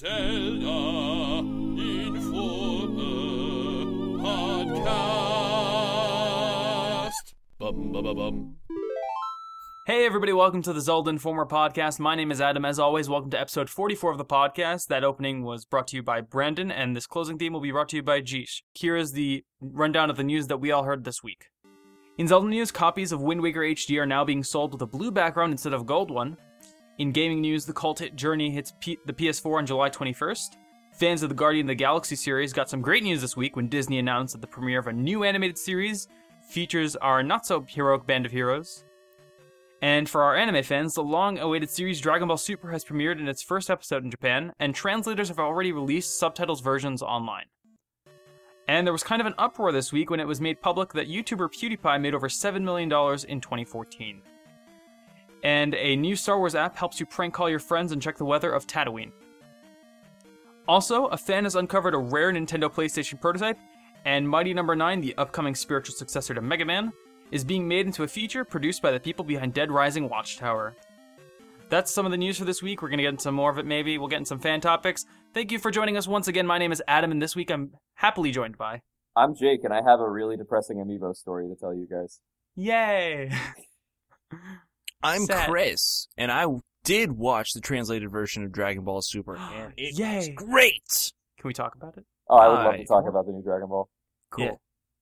Zelda Informer Podcast. Bum, bum, bum. Hey everybody, welcome to the Zelda Informer podcast. My name is Adam. As always, welcome to episode 44 of the podcast. That opening was brought to you by Brandon, and this closing theme will be brought to you by Jeesh. Here is the rundown of the news that we all heard this week. In Zelda news, copies of Wind Waker HD are now being sold with a blue background instead of a gold one. In gaming news, the cult hit Journey hits P- the PS4 on July 21st. Fans of the Guardian of the Galaxy series got some great news this week when Disney announced that the premiere of a new animated series features our not so heroic band of heroes. And for our anime fans, the long awaited series Dragon Ball Super has premiered in its first episode in Japan, and translators have already released subtitles versions online. And there was kind of an uproar this week when it was made public that YouTuber PewDiePie made over $7 million in 2014. And a new Star Wars app helps you prank call your friends and check the weather of Tatooine. Also, a fan has uncovered a rare Nintendo PlayStation prototype, and Mighty Number 9, the upcoming spiritual successor to Mega Man, is being made into a feature produced by the people behind Dead Rising Watchtower. That's some of the news for this week. We're going to get into some more of it maybe. We'll get into some fan topics. Thank you for joining us once again. My name is Adam, and this week I'm happily joined by. I'm Jake, and I have a really depressing amiibo story to tell you guys. Yay! I'm Sad. Chris, and I did watch the translated version of Dragon Ball Super, and it was great. Can we talk about it? Oh, I would love to I- talk about the new Dragon Ball. Cool. Yeah.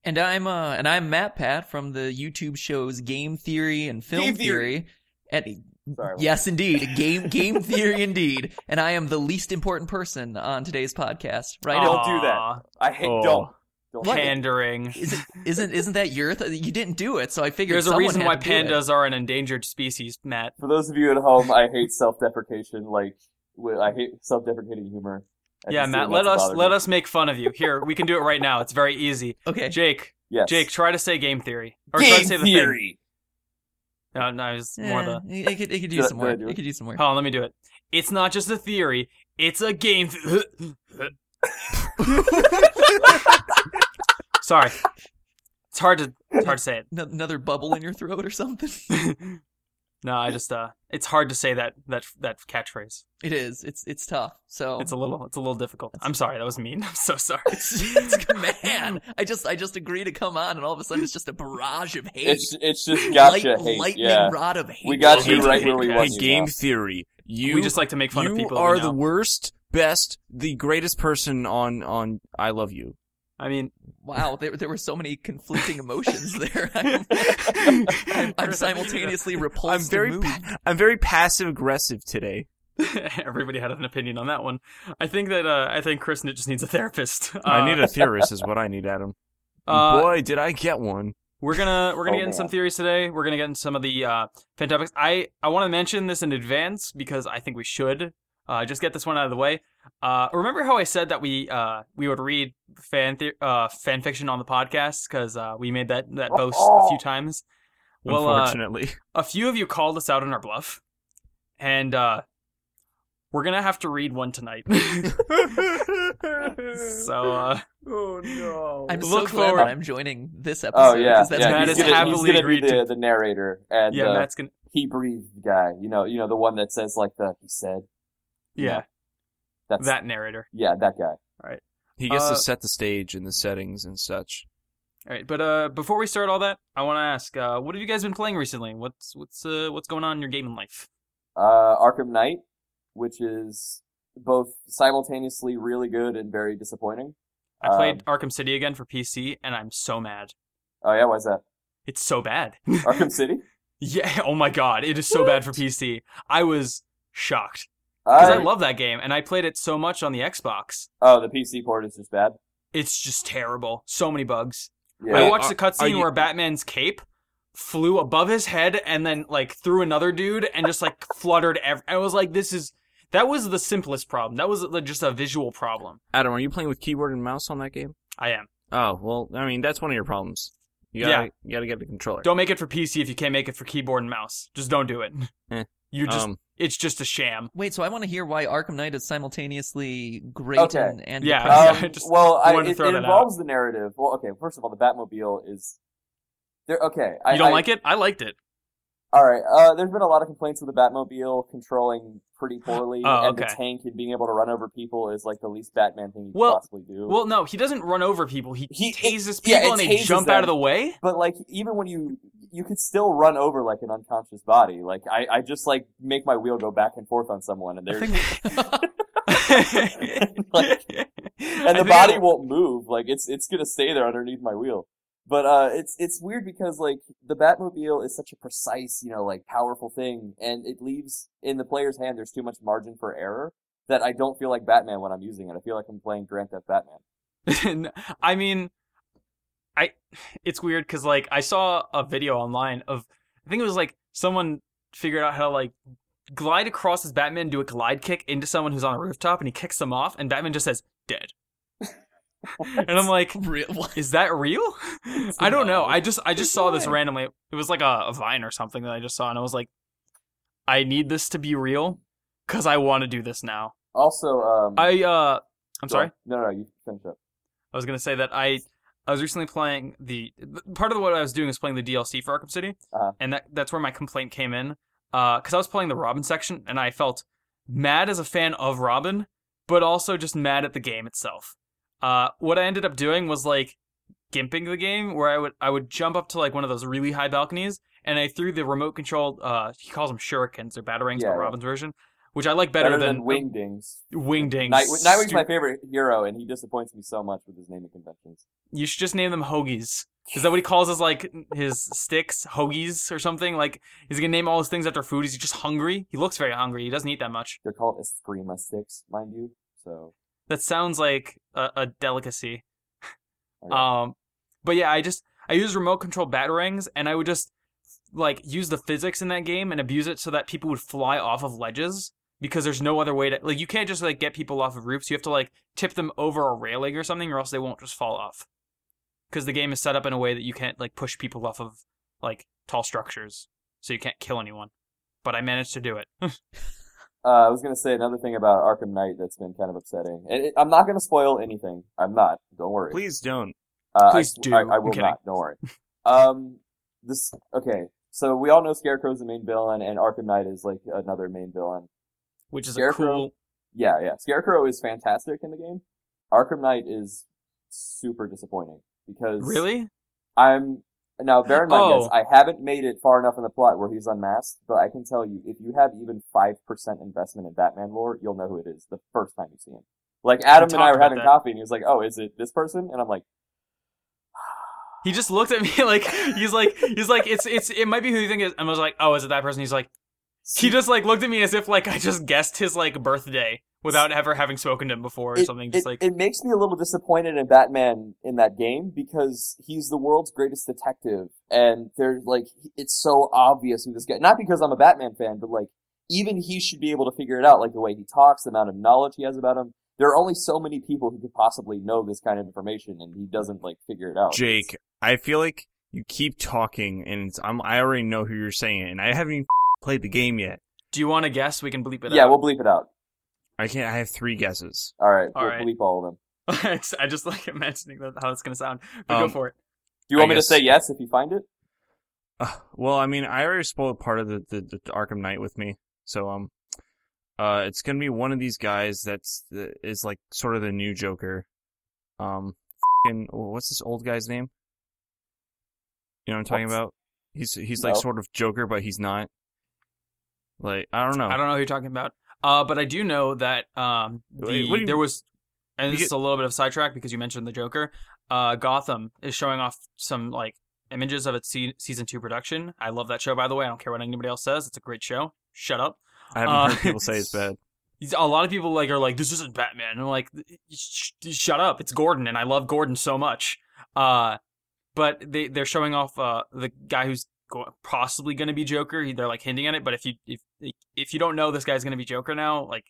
And I'm uh and I'm Matt Pat from the YouTube shows Game Theory and Film Game Theory. Theory. And Sorry. yes, indeed, game game theory indeed. And I am the least important person on today's podcast, right? Don't do that. I hate Oh. don't. Don't Pandering. Is it isn't isn't that your th- you didn't do it, so I figured There's a reason had why to do it. pandas are an endangered species, Matt. For those of you at home, I hate self-deprecation. Like, I hate self-deprecating humor. I Yeah, Matt, let us let me. us make fun of you. Here, we can do it right now. It's very easy. Okay. Jake, Yes. Jake, try to say game theory. Or try Game to say the theory. thing. No, no, it's more eh, the. it, could it could Did use I- some did I work. It it? could do some work. Hold on, let me do it. It's not just a theory. It's a game. th- Sorry, it's hard to it's hard to say N- Another bubble in your throat or something. no, I just uh, it's hard to say that that that catchphrase. it is. It's it's tough. So It's a little it's a little difficult. I'm sorry, that was mean. I'm so sorry. it's, man, I just I just agree to come on, and all of a sudden it's just a barrage of hate. It's it's just gotcha Light- hate. lightning Yeah. rod of hate. We got you you right right where we want Hey, you. Game now. Theory. You we just like to make fun you of people. that are the worst, best, the greatest person on on I love you. I mean, Wow, there there were so many conflicting emotions there. I'm, I'm, I'm simultaneously repulsed. I'm very pa- I'm very passive aggressive today. everybody had an opinion on that one. I think that uh, I think Chris just needs a therapist. Uh, I need a theorist, is what I need, Adam. uh, Boy, did I get one. We're gonna we're gonna Oh, get into some theories today. We're gonna get into some of the uh, fan topics. I I want to mention this in advance because I think we should uh, just get this one out of the way. Uh, remember how I said that we uh, we would read fan the- uh, fan fiction on the podcast because uh, we made that that boast a few times. Well, uh, Unfortunately, a few of you called us out on our bluff, and uh, we're gonna have to read one tonight. so uh, oh no. I'm Look so glad forward- that I'm joining this episode. Oh yeah, 'cause that's yeah. Matt He's is gonna, happily he's gonna agreed be the, to- the narrator and yeah, uh, Matt's gonna he breathed guy. You know, you know the one that says like the he said. Yeah That's that narrator. Yeah, that guy. All right. He gets Uh, to set the stage and the settings and such. All right, but uh, before we start all that, I want to ask, uh, what have you guys been playing recently? What's what's uh, what's going on in your gaming life? Uh, Arkham Knight, which is both simultaneously really good and very disappointing. I played Um, Arkham City again for PC, and I'm so mad. Oh yeah, why's that? It's so bad. Arkham City. yeah. Oh my god, it is so bad for PC. I was shocked because I I- love that game, and I played it so much on the Xbox. Oh, the PC port is just bad. It's just terrible. So many bugs. Yeah. I watched are- the cutscene you- where Batman's cape flew above his head and then like through another dude and just like fluttered. Ev- I was like, this is that was the simplest problem. That was just a visual problem. Adam, are you playing with keyboard and mouse on that game? I am. Oh well, I mean that's one of your problems. You gotta, Yeah. you gotta get the controller. Don't make it for PC if you can't make it for keyboard and mouse. Just don't do it. Eh. You just Um, it's just a sham. Wait, so I want to hear why Arkham Knight is simultaneously great Okay. and, and Yeah. Um, just well, I, wanted it, it that out. involves the narrative. Well, okay. First of all, the Batmobile is there. Okay, I You don't I, like it? I liked it. All right. Uh, there's been a lot of complaints with the Batmobile controlling pretty poorly, Oh, and the tank and being able to run over people is like the least Batman thing you could possibly do. Well, no, he doesn't run over people. He, He- tases people it and they jump out of the way. but like, even when you you could still run over like an unconscious body. Like I, I just like make my wheel go back and forth on someone, and there's Like, and the body I- won't move. Like it's it's gonna stay there underneath my wheel. But uh, it's it's weird because like the Batmobile is such a precise, you know, like powerful thing, and it leaves in the player's hand. There's too much margin for error that I don't feel like Batman when I'm using it. I feel like I'm playing Grand Theft Batman. I mean, I it's weird because like I saw a video online of I think it was like someone figured out how to like glide across as Batman, do a glide kick into someone who's on a rooftop, and he kicks them off, and Batman just says dead. And I'm like, is that real? I don't know. I just I just saw this randomly. It was like a, a vine or something that I just saw, and I was like, I need this to be real because I want to do this now. Also, um, I uh, I'm sorry. No, no, you finish up. I was gonna say that I I was recently playing the part of what I was doing is playing the DLC for Arkham City, Uh-huh. and that that's where my complaint came in. Because I was playing the Robin section, and I felt mad as a fan of Robin, but also just mad at the game itself. Uh, what I ended up doing was like gimping the game, where I would I would jump up to like one of those really high balconies, and I threw the remote controlled. Uh, he calls them shurikens or batarangs, Yeah, but yeah. Robin's version, which I like better, than, Wingdings. Wingdings. Night, Nightwing's my favorite hero, and he disappoints me so much with his naming conventions. You should just name them hoagies. Is that what he calls his like his sticks, hoagies or something? Like, is he gonna name all his things after food? Is he just hungry? He looks very hungry. He doesn't eat that much. They're called Eskrima sticks, mind you. So, That sounds like a, a delicacy. Um, but yeah, I just I use remote control batarangs, and I would just like use the physics in that game and abuse it so that people would fly off of ledges because there's no other way to like you can't just like get people off of roofs. You have to like tip them over a railing or something, or else they won't just fall off. Because the game is set up in a way that you can't like push people off of like tall structures, so you can't kill anyone. But I managed to do it. Uh, I was gonna say another thing about Arkham Knight that's been kind of upsetting. And it, I'm not gonna spoil anything. I'm not. Don't worry. Please don't. Uh, Please I, do. I, I will kidding. not. Don't worry. Um, this okay. So we all know Scarecrow's the main villain, and Arkham Knight is like another main villain. Which is a Scarecrow? cool. Yeah, yeah. Scarecrow is fantastic in the game. Arkham Knight is super disappointing because Really? I'm now bear in mind, Oh. I haven't made it far enough in the plot where he's unmasked, but I can tell you, if you have even five percent investment in Batman lore, you'll know who it is the first time you see him. Like Adam and I were having that. coffee, and he was like, "Oh, is it this person?" And I'm like, He just looked at me like he's like he's like it's it's it might be who you think it is. And I was like, oh, is it that person? He's like, he just like looked at me as if like I just guessed his like birthday without ever having spoken to him before or it, something. Just it, like it makes me a little disappointed in Batman in that game because he's the world's greatest detective, and there's like it's so obvious who this guy. Not because I'm a Batman fan, but like even he should be able to figure it out, like the way he talks, the amount of knowledge he has about him. There are only so many people who could possibly know this kind of information, and he doesn't like figure it out. Jake, I feel like you keep talking, and it's, I'm, I already know who you're saying, and I haven't even played the game yet. do you want to guess? We can bleep it yeah, out. Yeah, we'll bleep it out. I can't. I have three guesses. All right, All we'll right. bleep all of them. I just like imagining that how it's gonna sound. But go Um, for it. Do you I want me guess- to say yes if you find it? Uh, well, I mean, I already spoiled part of the, the, the Arkham Knight with me, so um, uh, it's gonna be one of these guys that's is like sort of the new Joker. Um, fing, what's this old guy's name? You know what I'm talking What's- about? He's he's like sort of Joker, but he's not. Like I don't know. I don't know who you're talking about. Uh, but I do know that um the, Wait, what do you- there was, and this is a little bit of sidetrack because you mentioned the Joker. Uh, Gotham is showing off some like images of its se- season two production. I love that show, by the way. I don't care what anybody else says. It's a great show. Shut up. I haven't uh, heard people say it's bad. a lot of people like are like this isn't Batman. And I'm like, "Sh- shut up, it's Gordon, and I love Gordon so much. Uh, but they they're showing off uh the guy who's go- possibly going to be Joker. He- They're like hinting at it, but if you if if you don't know this guy's going to be Joker now, like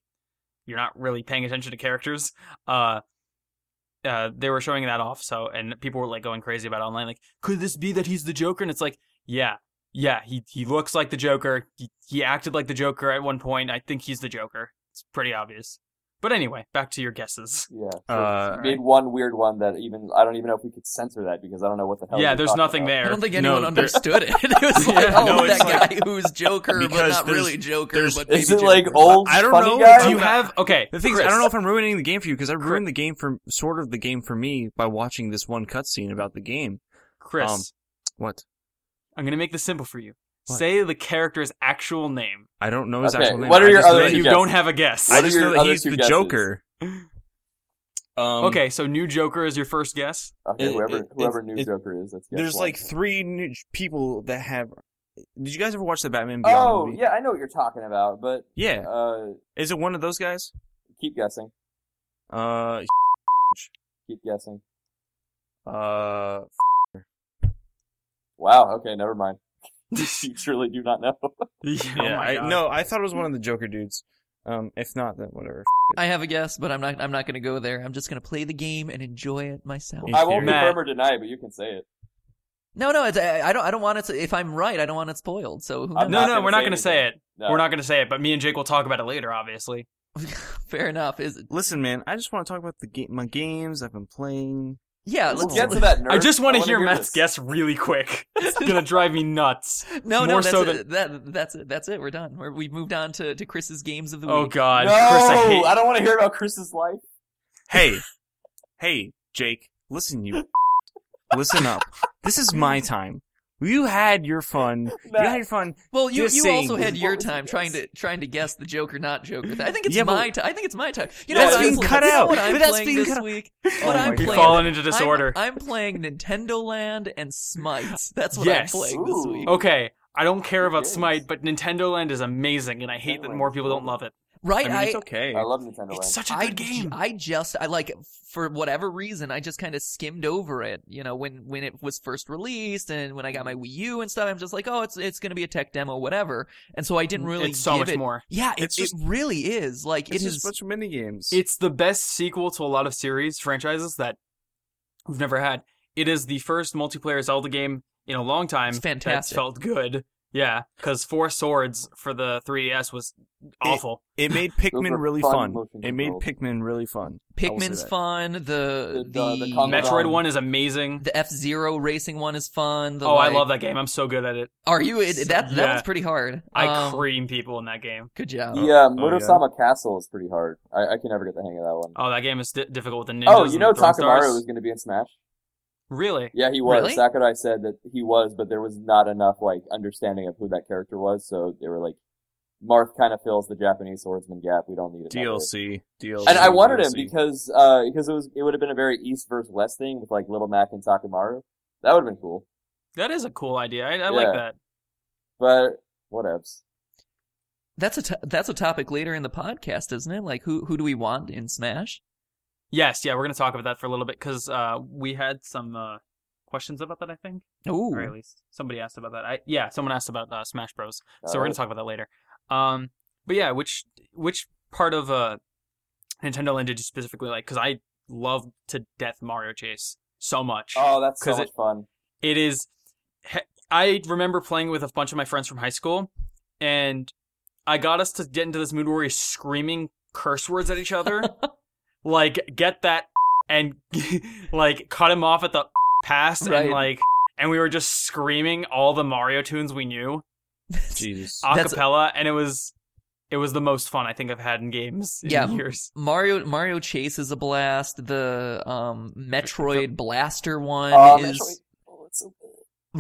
you're not really paying attention to characters. Uh. Uh, they were showing that off, so and people were like going crazy about online. Like, could this be that he's the Joker? And it's like, yeah, yeah, he he looks like the Joker. He, he acted like the Joker at one point. I think he's the Joker. It's pretty obvious. But anyway, back to your guesses. Yeah. So Uh, you made one weird one that even I don't even know if we could censor that because I don't know what the hell. yeah, you're there's talking nothing about. there. I don't think No, anyone there- understood it. It was like, Yeah, oh, no, that it's guy who's Joker, but Because not there's- really Joker, there's- but maybe Is it like old I don't funny know. guy? Do you have okay? The thing is, I don't know if I'm ruining the game for you because I ruined the game for sort of the game for me by watching this one cutscene about the game. Chris. um, What? I'm gonna make this simple for you. What? Say the character's actual name. I don't know his Okay, actual name. what are I your other that you guesses? don't have a guess. I just know that he's the guesses? Joker. Um, okay, so new Joker is your first guess. Okay, It- whoever it- whoever it- new it- Joker is, that's guess There's one. like three new people that have. Did you guys ever watch the Batman Beyond Oh movie? yeah, I know what you're talking about, but Yeah. uh, Is it one of those guys? keep guessing, Uh, keep guessing. uh, Wow. Okay, never mind. you truly do not know. yeah, yeah. oh my I, God. no, I thought it was one of the Joker dudes. Um, if not, then whatever. I have a guess, but I'm not. I'm not going to go there. I'm just going to play the game and enjoy it myself. Yeah. I won't Matt. confirm or deny, but you can say it. No, no, it's, I, I don't. I don't want it. To, if I'm right, I don't want it spoiled. So who I'm No, no, gonna we're not gonna say it. No. We're not gonna say it, but me and Jake will talk about it later, obviously. Fair enough. Is Listen, man, I just want to talk about the game, my games I've been playing. Yeah. Let's Let's get to that. Nerd. I just want to wanna hear Matt's this. guess really quick. It's gonna drive me nuts. No, no, More that's so it. that that's it. That's it. We're done. We're, we've moved on to, to Chris's games of the oh, week. Oh. God, No, Chris, I hate. I don't want to hear about Chris's life. Hey, hey, Jake, listen, you. listen up. This is my time. You had your fun. You had your fun. Well, you you also had your time trying to trying to guess the Joker, not Joker. I think it's Yeah, my time. I think it's my time. You know That's what being I'm, cut out. What I'm But that's playing being this cut out. week. Oh What I'm my playing. You've fallen into disorder. I'm, I'm playing Nintendo Land and Smite. That's what Yes. I'm playing this week. Okay, I don't care about Smite, but Nintendo Land is amazing, and I hate that more people don't love it. Right? I mean, I it's okay. I love Nintendo Land. It's such a I, good game. I just I like for whatever reason I just kind of skimmed over it. You know when when it was first released and when I got my mm-hmm. Wii U and stuff. I'm just like, oh, it's it's gonna be a tech demo, whatever. And so I didn't mm-hmm. really. it's so give much it, more. Yeah, it, It's just- it really is. Like it's it just a bunch of mini games. It's the best sequel to a lot of series franchises that we've never had. It is the first multiplayer Zelda game in a long time. It's fantastic. That's felt good. Yeah, because Four Swords for the 3DS was awful. It made Pikmin really fun fun. It made. Pikmin really fun. I will say Pikmin's fun. The The- the, the- the Metroid Um, one is amazing. the F Zero racing one is fun. The, oh, I love that game. I'm so good at it. Are you? It, that that Yeah. one's pretty hard. I Um, cream people in that game. Good job. The uh, Oh, Murasame Castle is pretty hard. I, I can never get the hang of that one. Oh, that game is di- difficult with the ninjas. Oh, you know throwing Takamaru stars. was going to be in Smash. Really? Yeah, he was. Really? Sakurai said that he was, but there was not enough like understanding of who that character was, so they were like, "Marth kind of fills the Japanese swordsman gap. We don't need it." DLC. DLC. And I wanted him because uh because it was it would have been a very East versus West thing with like Little Mac and Takamaru. That would have been cool. That is a cool idea. I, I like that. But whatevs. That's a t- that's a topic later in the podcast, isn't it? Like who who do we want in Smash? Yes, yeah, we're gonna talk about that for a little bit because uh, we had some uh, questions about that. I think, Ooh, or at least somebody asked about that. I yeah, someone asked about uh, Smash Bros. So we're gonna talk about that later. Um, but yeah, which which part of uh Nintendo Land did you specifically like? Because I love to death Mario Chase so much. Oh, that's so 'Cause much it- fun. It is. I remember playing with a bunch of my friends from high school, and I got us to get into this mood where we're screaming curse words at each other, like "get that" and like cut him off at the pass, Right. and like, and we were just screaming all the Mario tunes we knew Jesus. a That's- cappella, and it was it was the most fun I think I've had in games in Yeah. years. Mario Mario Chase is a blast. The um Metroid Blaster one Oh, is Metroid. Oh, it's so good.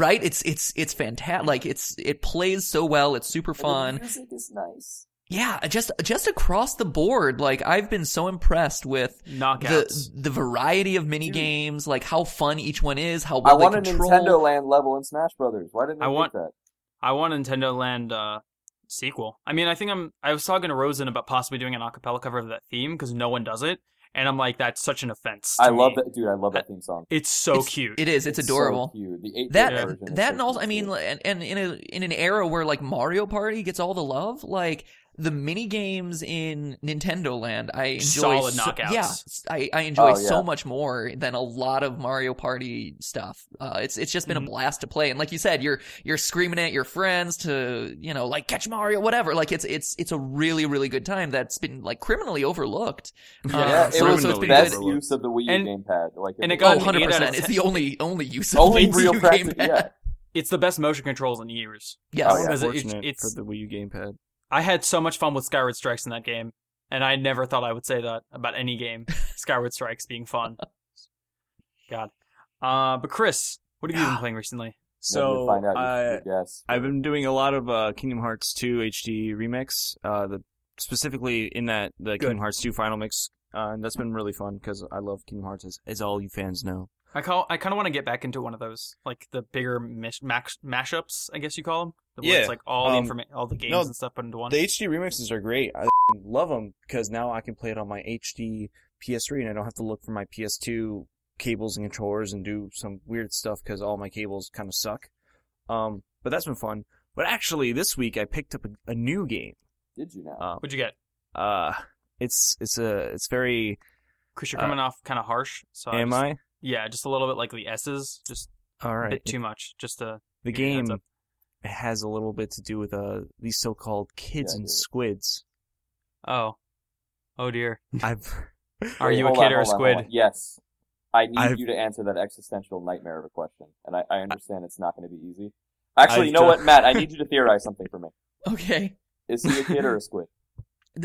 right. It's it's it's fantastic. Like it's it plays so well. It's super And the fun. music is nice. Yeah, just just across the board. Like I've been so impressed with Knockouts. the the variety of mini Dude. games, like how fun each one is, how I want they a. Nintendo Land level in Smash Brothers. Why didn't they I want- that? I want a Nintendo Land uh, sequel. I mean, I think I'm. I was talking to Rosen about possibly doing an acapella cover of that theme because no one does it, and I'm like, that's such an offense. to I love me. that, dude. I love that theme song. It's so It's- cute. It is. It's, so adorable. cute. The eight that version is that so and also cute, I mean and, and in a in an era where like Mario Party gets all the love like the mini games in Nintendo Land, I enjoy Solid so- knockouts. Yeah, I, I enjoy Oh, yeah. so much more than a lot of Mario Party stuff. Uh, it's it's just been Mhm. a blast to play, and like you said, you're you're screaming at your friends to you know like catch Mario, whatever. Like it's it's it's a really really good time that's been like criminally overlooked. Uh, Yeah, it so, was so it's the best good. use of the Wii U And- gamepad. Like, and it was- got Oh, 100 eight out of percent. It's the only only use of only the real Wii U gamepad. Yeah, It's the best motion controls in years. Yes. Oh, yeah. Because it- it's for the Wii U gamepad. I had so much fun with Skyward Strikes in that game, and I never thought I would say that about any game. Skyward Strikes being fun. God. Uh, but Chris, what have you been playing recently? So you find out i guess i've been doing a lot of uh, Kingdom Hearts 2 HD remix. Uh, the specifically in that the Good. Kingdom Hearts 2 final mix, uh, and that's been really fun because I love Kingdom Hearts, as, as all you fans know. I call. I kind of want to get back into one of those, like the bigger mish, mash, mashups, I guess you call them. Where Yeah, it's like all the um, informa- all the games no, and stuff put into one. The HD remixes are great. I love them because now I can play it on my HD PS3 and I don't have to look for my PS2 cables and controllers and do some weird stuff because all my cables kind of suck. Um, but that's been fun. But actually, this week I picked up a, a new game. Did you now? Uh, What'd you get? uh, it's it's a it's very. Chris, you're uh, coming off kind of harsh. So Am just- I? Yeah, just a little bit like the S's, just All a bit too much. Just to The give heads game up. Has a little bit to do with uh these so-called kids Yeah, and dude. squids. Oh, oh dear. I've Are Wait, you a kid on, or a hold on, squid? on. Yes. I need I've- you to answer that existential nightmare of a question, and I, I understand it's not going to be easy. Actually, I've you know done- what, Matt? I need you to theorize something for me. Okay. Is he a kid or a squid?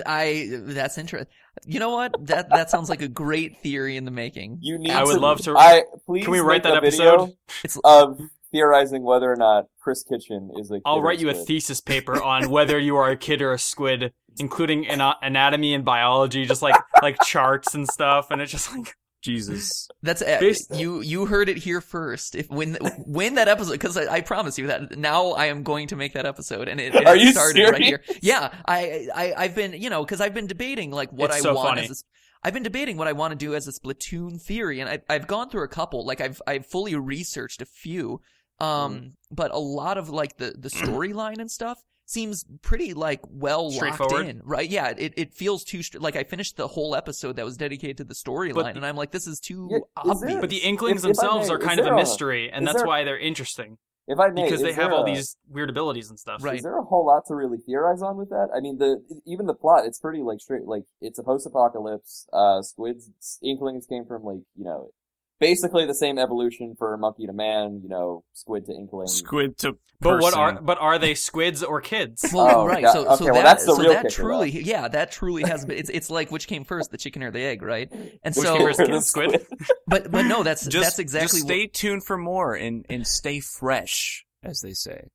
I that's interesting. You know what? That that sounds like a great theory in the making. You need. I would to, love to- I please. Can we write that episode? It's of theorizing whether or not Chris Kitchen is a. Kid I'll or write you a thesis paper on whether you are a kid or a squid, including ana- anatomy and biology, just like like charts and stuff. And it's just like Jesus. That's uh, Based- you. You heard it here first. If when when that episode, because I, I promise you that now I am going to make that episode, and it, it Are you started right here. serious? Yeah, I, I I've been you know because I've been debating like what It's I so want funny. as a, s- I've been debating what I want to do as a Splatoon theory, and I, I've gone through a couple. Like I've I've fully researched a few, um, Mm. but a lot of like the the storyline and stuff seems pretty like well locked in, right? Yeah, it it feels too str- like I finished the whole episode that was dedicated to the storyline, and I'm like, this is too Yeah, obvious. there- But the inklings If- if themselves may, are kind of a there a- mystery, and that's there- why they're interesting If I may, because they have all a- these weird abilities and stuff. Right. Is there a whole lot to really theorize on with that? I mean, the even the plot, it's pretty like straight. Like it's a post-apocalypse. Uh, squids, inklings came from like you know, basically the same evolution for monkey to man. You know, squid to inkling. Squid to But what are but are they squids or kids? Well, Oh, right. yeah, So, okay, so well, that, that's the so real that kicker, truly, yeah, that truly has been. It's, it's like which came first, the chicken or the egg, right? And Which so, came first, The kid, squid? but but no, that's Just, that's exactly just stay tuned for more and, and stay fresh, as they say.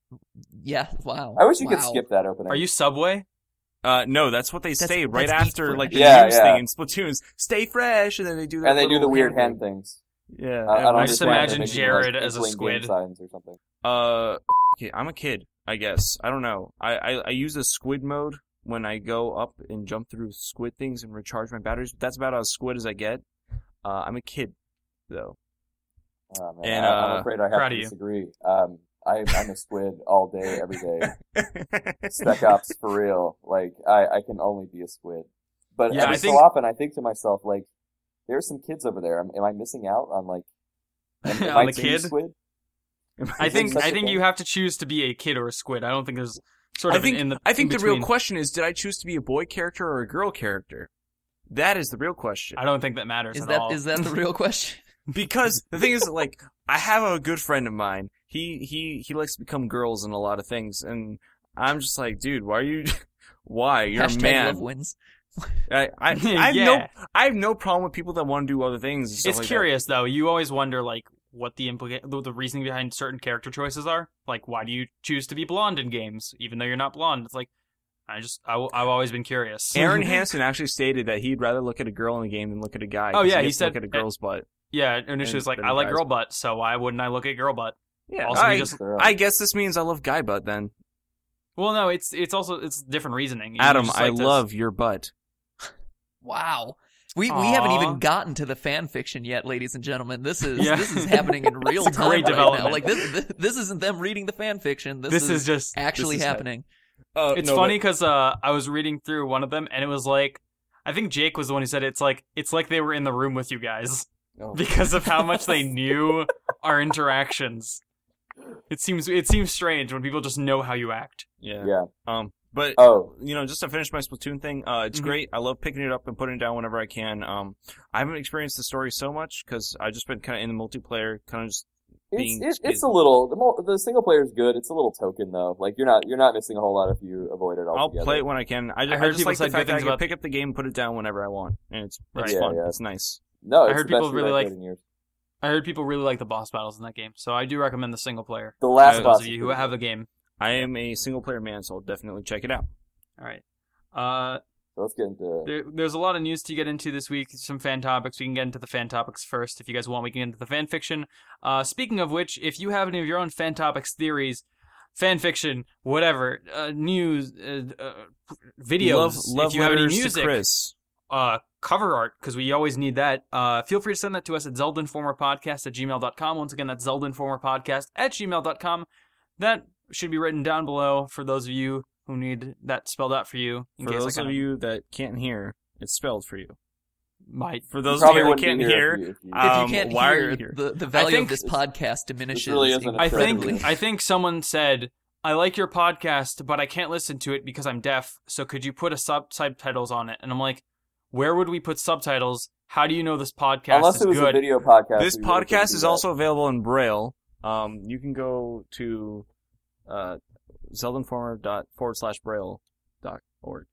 Yeah. Wow. I wish you could skip that opening. Are you Subway? Uh, no, that's what they That's- say right after like the Yeah, news yeah. thing in Splatoons. Stay fresh, and then they do that. And they do the weird hand hand thing. things. Yeah. I, I I just imagine Jared like, as a squid. signs or something. Uh, okay, I'm a kid, I guess. I don't know. I, I, I use a squid mode when I go up and jump through squid things and recharge my batteries. That's about as squid as I get. Uh, I'm a kid, though. Oh, man, And, I, uh, I'm afraid I have to disagree. Um, I, I'm a squid all day, every day. Spec Ops for real. Like I, I can only be a squid. But Yeah, every I so often I think to myself, like, there's some kids over there. Am, am I missing out on like am, am On I the kid? squid? I think it such I a think you have to choose to be a kid or a squid. I don't think there's sort I of think an in the I think the real question is: Did I choose to be a boy character or a girl character? That is the real question. I don't think that matters Is at that all. is that the real question? Because the thing is, like, I have a good friend of mine. He he he likes to become girls in a lot of things, and I'm just like, dude, why are you? Why you're Hashtag a man? I I, I have Yeah. no I have no problem with people that want to do other things. It's like that. curious though. You always wonder like what the implica- the, the reasoning behind certain character choices are. Like why do you choose to be blonde in games even though you're not blonde? It's like I just I, have always been curious. Aaron Hansen actually stated that he'd rather look at a girl in a game than look at a guy. Oh, yeah, he to said- look at a girl's butt. yeah, initially it's like I like girl butt, so why wouldn't I look at girl butt? Yeah, Also, I, just- I guess this means I love guy butt then. Well, no, it's it's also it's different reasoning. You Adam, I like to- love your butt. Wow. We we haven't even gotten to the fan fiction yet, ladies and gentlemen. This is Yeah. this is happening in real time great right now. Like this, this this isn't them reading the fan fiction. This, This is just actually this is happening. Uh, It's no, funny because uh, I was reading through one of them, and it was like, I think Jake was the one who said it's like it's like they were in the room with you guys oh. because of how much they knew our interactions. It seems it seems strange when people just know how you act. yeah. Yeah. Um, but Oh, you know, just to finish my Splatoon thing, uh, it's Mhm. great. I love picking it up and putting it down whenever I can. Um, I haven't experienced the story so much because I've just been kind of in the multiplayer, kind of just it's being it's, it's skin- a little the, mul- the single player is good. It's a little token though. Like you're not you're not missing a whole lot if you avoid it all. I'll play it when I can. I, ju- I I heard just people like the said fact good that I things can about- pick up the game, and put it down whenever I want, and it's it's Right. Yeah, fun. yeah. It's nice. No, I heard the best people really like- played in years. I heard people really like the boss battles in that game, so I do recommend the single player. The last boss of you who have good. the game. I am a single player man, so I'll definitely check it out. All right. Uh, So let's get into there, there's a lot of news to get into this week. Some fan topics. We can get into the fan topics first. If you guys want, we can get into the fan fiction. Uh, speaking of which, if you have any of your own fan topics, theories, fan fiction, whatever, uh, news, uh, uh, videos, love, love if you have any letters music, Chris. uh, cover art, because we always need that, uh, feel free to send that to us at zeldainformerpodcast at gmail.com. Once again, that's zeldainformerpodcast at gmail.com. That should be written down below for those of you who need that spelled out for you. In For case those I of kinda you that can't hear, it's spelled for you. might. For You those of you that can't be hear, if you- if you- If Um, you can't why are hear, you here? the the value think of this this- podcast diminishes. really isn't a I think. I think someone said, "I like your podcast, but I can't listen to it because I'm deaf. So could you put a sub subtitles on it?" And I'm like, "Where would we put subtitles? How do you know this podcast Unless is it was good?" a video podcast. this we really couldn't podcast is also available in Braille. Um, you can go to uh, zeldainformer forward slash braille dot org.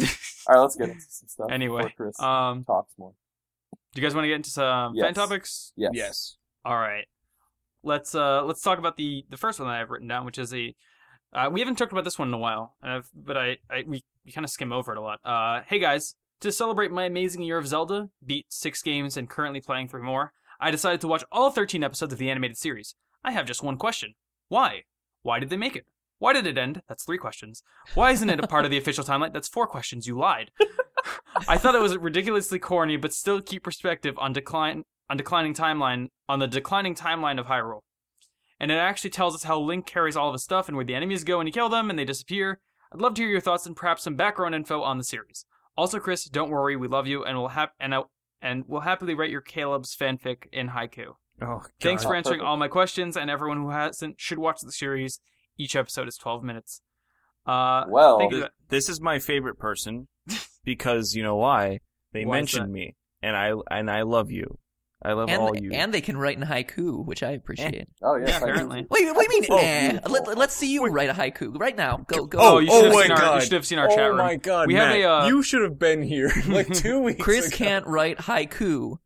All right, let's get into some stuff. Anyway, Chris um, talks more. do you guys want to get into some fan Yes. topics? Yes. All right. Let's uh let's talk about the the first one that I've written down, which is a uh, we haven't talked about this one in a while, and I've, but I, I we, we kind of skim over it a lot. Uh, hey guys, to celebrate my amazing year of Zelda, beat six games and currently playing three more, I decided to watch all 13 episodes of the animated series. I have just one question: Why? Why did they make it? Why did it end? That's three questions. Why isn't it a part of the official timeline? That's four questions. You lied. I thought it was ridiculously corny, but still keep perspective on decline on declining timeline on the declining timeline of Hyrule. And it actually tells us how Link carries all of his stuff and where the enemies go when you kill them and they disappear. I'd love to hear your thoughts and perhaps some background info on the series. Also, Chris, don't worry, we love you and we'll hap- and I- and we'll happily write your Caleb's fanfic in haiku. Oh, Thanks for answering all my questions, and everyone who hasn't should watch the series. Each episode is 12 minutes. Uh, Well, thank. Th- This is my favorite person because you know why? They Why mentioned me, and I and I love you. I love all and you. and they can write in haiku, which I appreciate. oh yes, Yeah, I do. apparently. Wait, what do you mean? Oh, eh? beautiful. Let, let's see you write a haiku right now. Go, go. Oh, you should have my seen our- you should have seen our oh chat room. Oh my god, We have a, uh, you should have been here like two weeks Chris ago. can't write haiku.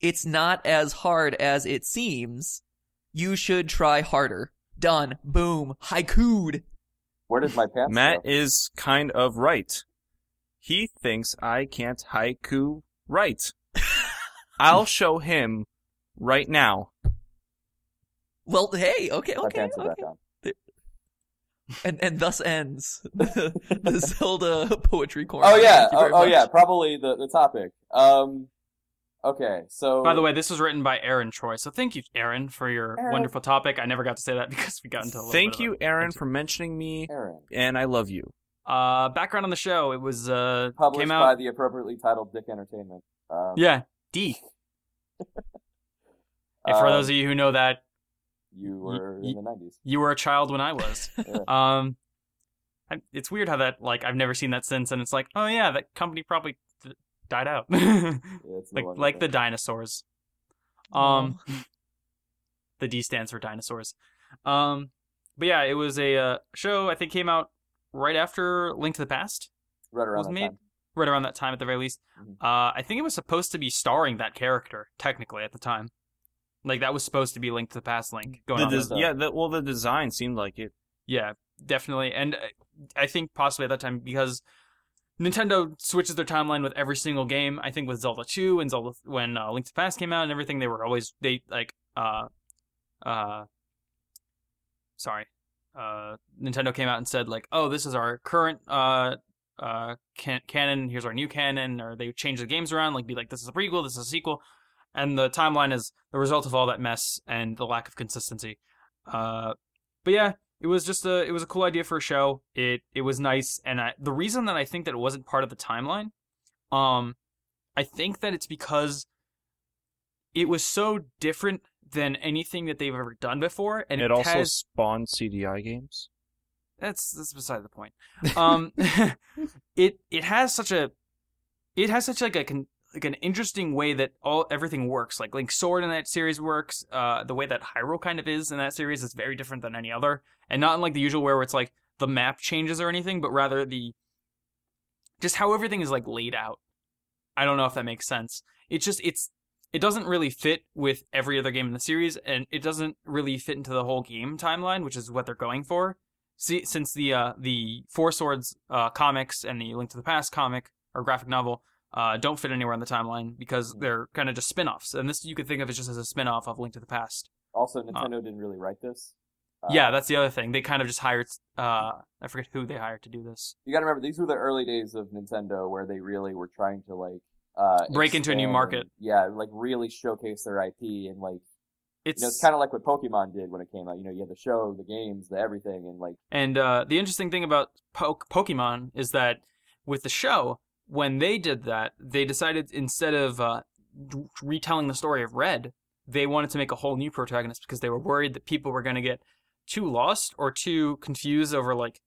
It's not as hard as it seems. You should try harder. Done. Boom. Haiku'd. Where did my pants Matt go? is kind of right. He thinks I can't haiku right. I'll show him right now. Well, hey, okay, My okay, pants are back okay. on. And and thus ends the, the Zelda poetry corner. Oh yeah, Thank you oh, very oh much. yeah, probably the the topic. Um, okay, so By the way, this was written by Aaron Troy, so thank you, Aaron, for your Aaron. wonderful topic. I never got to say that because we got into a little Thank bit you, of Aaron, for mentioning me, Aaron, and I love you. Uh, background on the show. It was uh published came by the appropriately titled DIC Entertainment. Um, Yeah, D. And for um, those of you who know that, you were y- in the nineties. you were a child when I was. Yeah. um, I, it's weird how that like I've never seen that since, and it's like, oh yeah, that company probably d- died out, like Yeah, it's no longer like the dinosaurs. Um, the D stands for dinosaurs. Um, but yeah, it was a uh, show I think came out right after Link to the Past, right around was that made- time. right around that time at the very least. Mhm. Uh, I think it was supposed to be starring that character technically at the time. Like that was supposed to be Link to the Past Link going The on. des- this- yeah, the, well, the design seemed like it. Yeah, definitely. And uh, I think possibly at that time because Nintendo switches their timeline with every single game. I think with Zelda 2 and Zelda when uh, Link to the Past came out and everything, they were always they like uh uh sorry. Uh Nintendo came out and said like, "Oh, this is our current uh uh can- canon, here's our new canon." Or they change the games around like be like, "This is a prequel, this is a sequel." And the timeline is the result of all that mess and the lack of consistency. Uh but yeah, it was just a it was a cool idea for a show. It it was nice, and I, the reason that I think that it wasn't part of the timeline, um, I think that it's because it was so different than anything that they've ever done before, and it it, also has spawned CDI games. that's that's beside the point. Um, it it has such a it has such like a con, like an interesting way that all everything works. Like Link Sword in that series works. Uh, the way that Hyrule kind of is in that series is very different than any other, and not in like the usual where it's like the map changes or anything, but rather the just how everything is like laid out. I don't know if that makes sense. It's just it's it doesn't really fit with every other game in the series, and it doesn't really fit into the whole game timeline, which is what they're going for. See, since the uh, the Four Swords uh, comics and the Link to the Past comic or graphic novel uh, don't fit anywhere in the timeline because they're kind of just spin-offs, and this you could think of as just as a spin-off of Link to the Past. Also, Nintendo didn't really write this. Uh, yeah, that's the other thing. They kind of just hired. Uh, I forget who they hired to do this. you got to remember these were the early days of Nintendo where they really were trying to like uh, Break into a new market. Yeah, like really showcase their IP and like It's, you know it's kind of like what Pokemon did when it came out. You know, you had the show, the games, the everything, and like And uh, the interesting thing about po- Pokemon is that with the show, when they did that, they decided instead of uh, retelling the story of Red, they wanted to make a whole new protagonist because they were worried that people were going to get too lost or too confused over like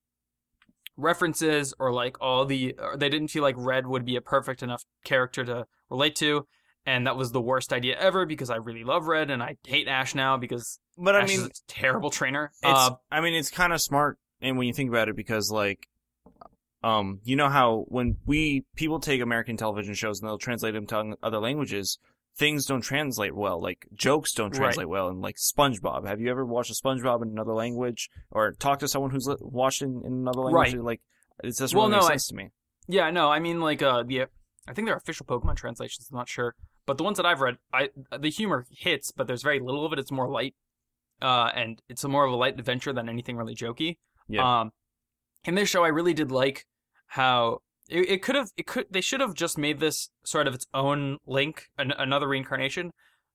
references or like all the or they didn't feel like Red would be a perfect enough character to relate to. And that was the worst idea ever because I really love Red and I hate Ash now because But I Ash mean, is a terrible trainer. It's, Uh, I mean, it's kind of smart, and when you think about it, because like, um, you know how when we people take American television shows and they'll translate them to other languages, things don't translate well. Like jokes don't Right. translate well. And like SpongeBob, have you ever watched a SpongeBob in another language or talked to someone who's watched in, in another language? Right. Like, it doesn't Well, really make no, I- sense to me. Yeah, no, I mean like uh the I think they're official Pokemon translations, I'm not sure. But the ones that I've read, I the humor hits, but there's very little of it. It's more light. Uh and it's a more of a light adventure than anything really jokey. Yeah. Um in this show I really did like how it, it could have it could they should have just made this sort of its own link, an, another reincarnation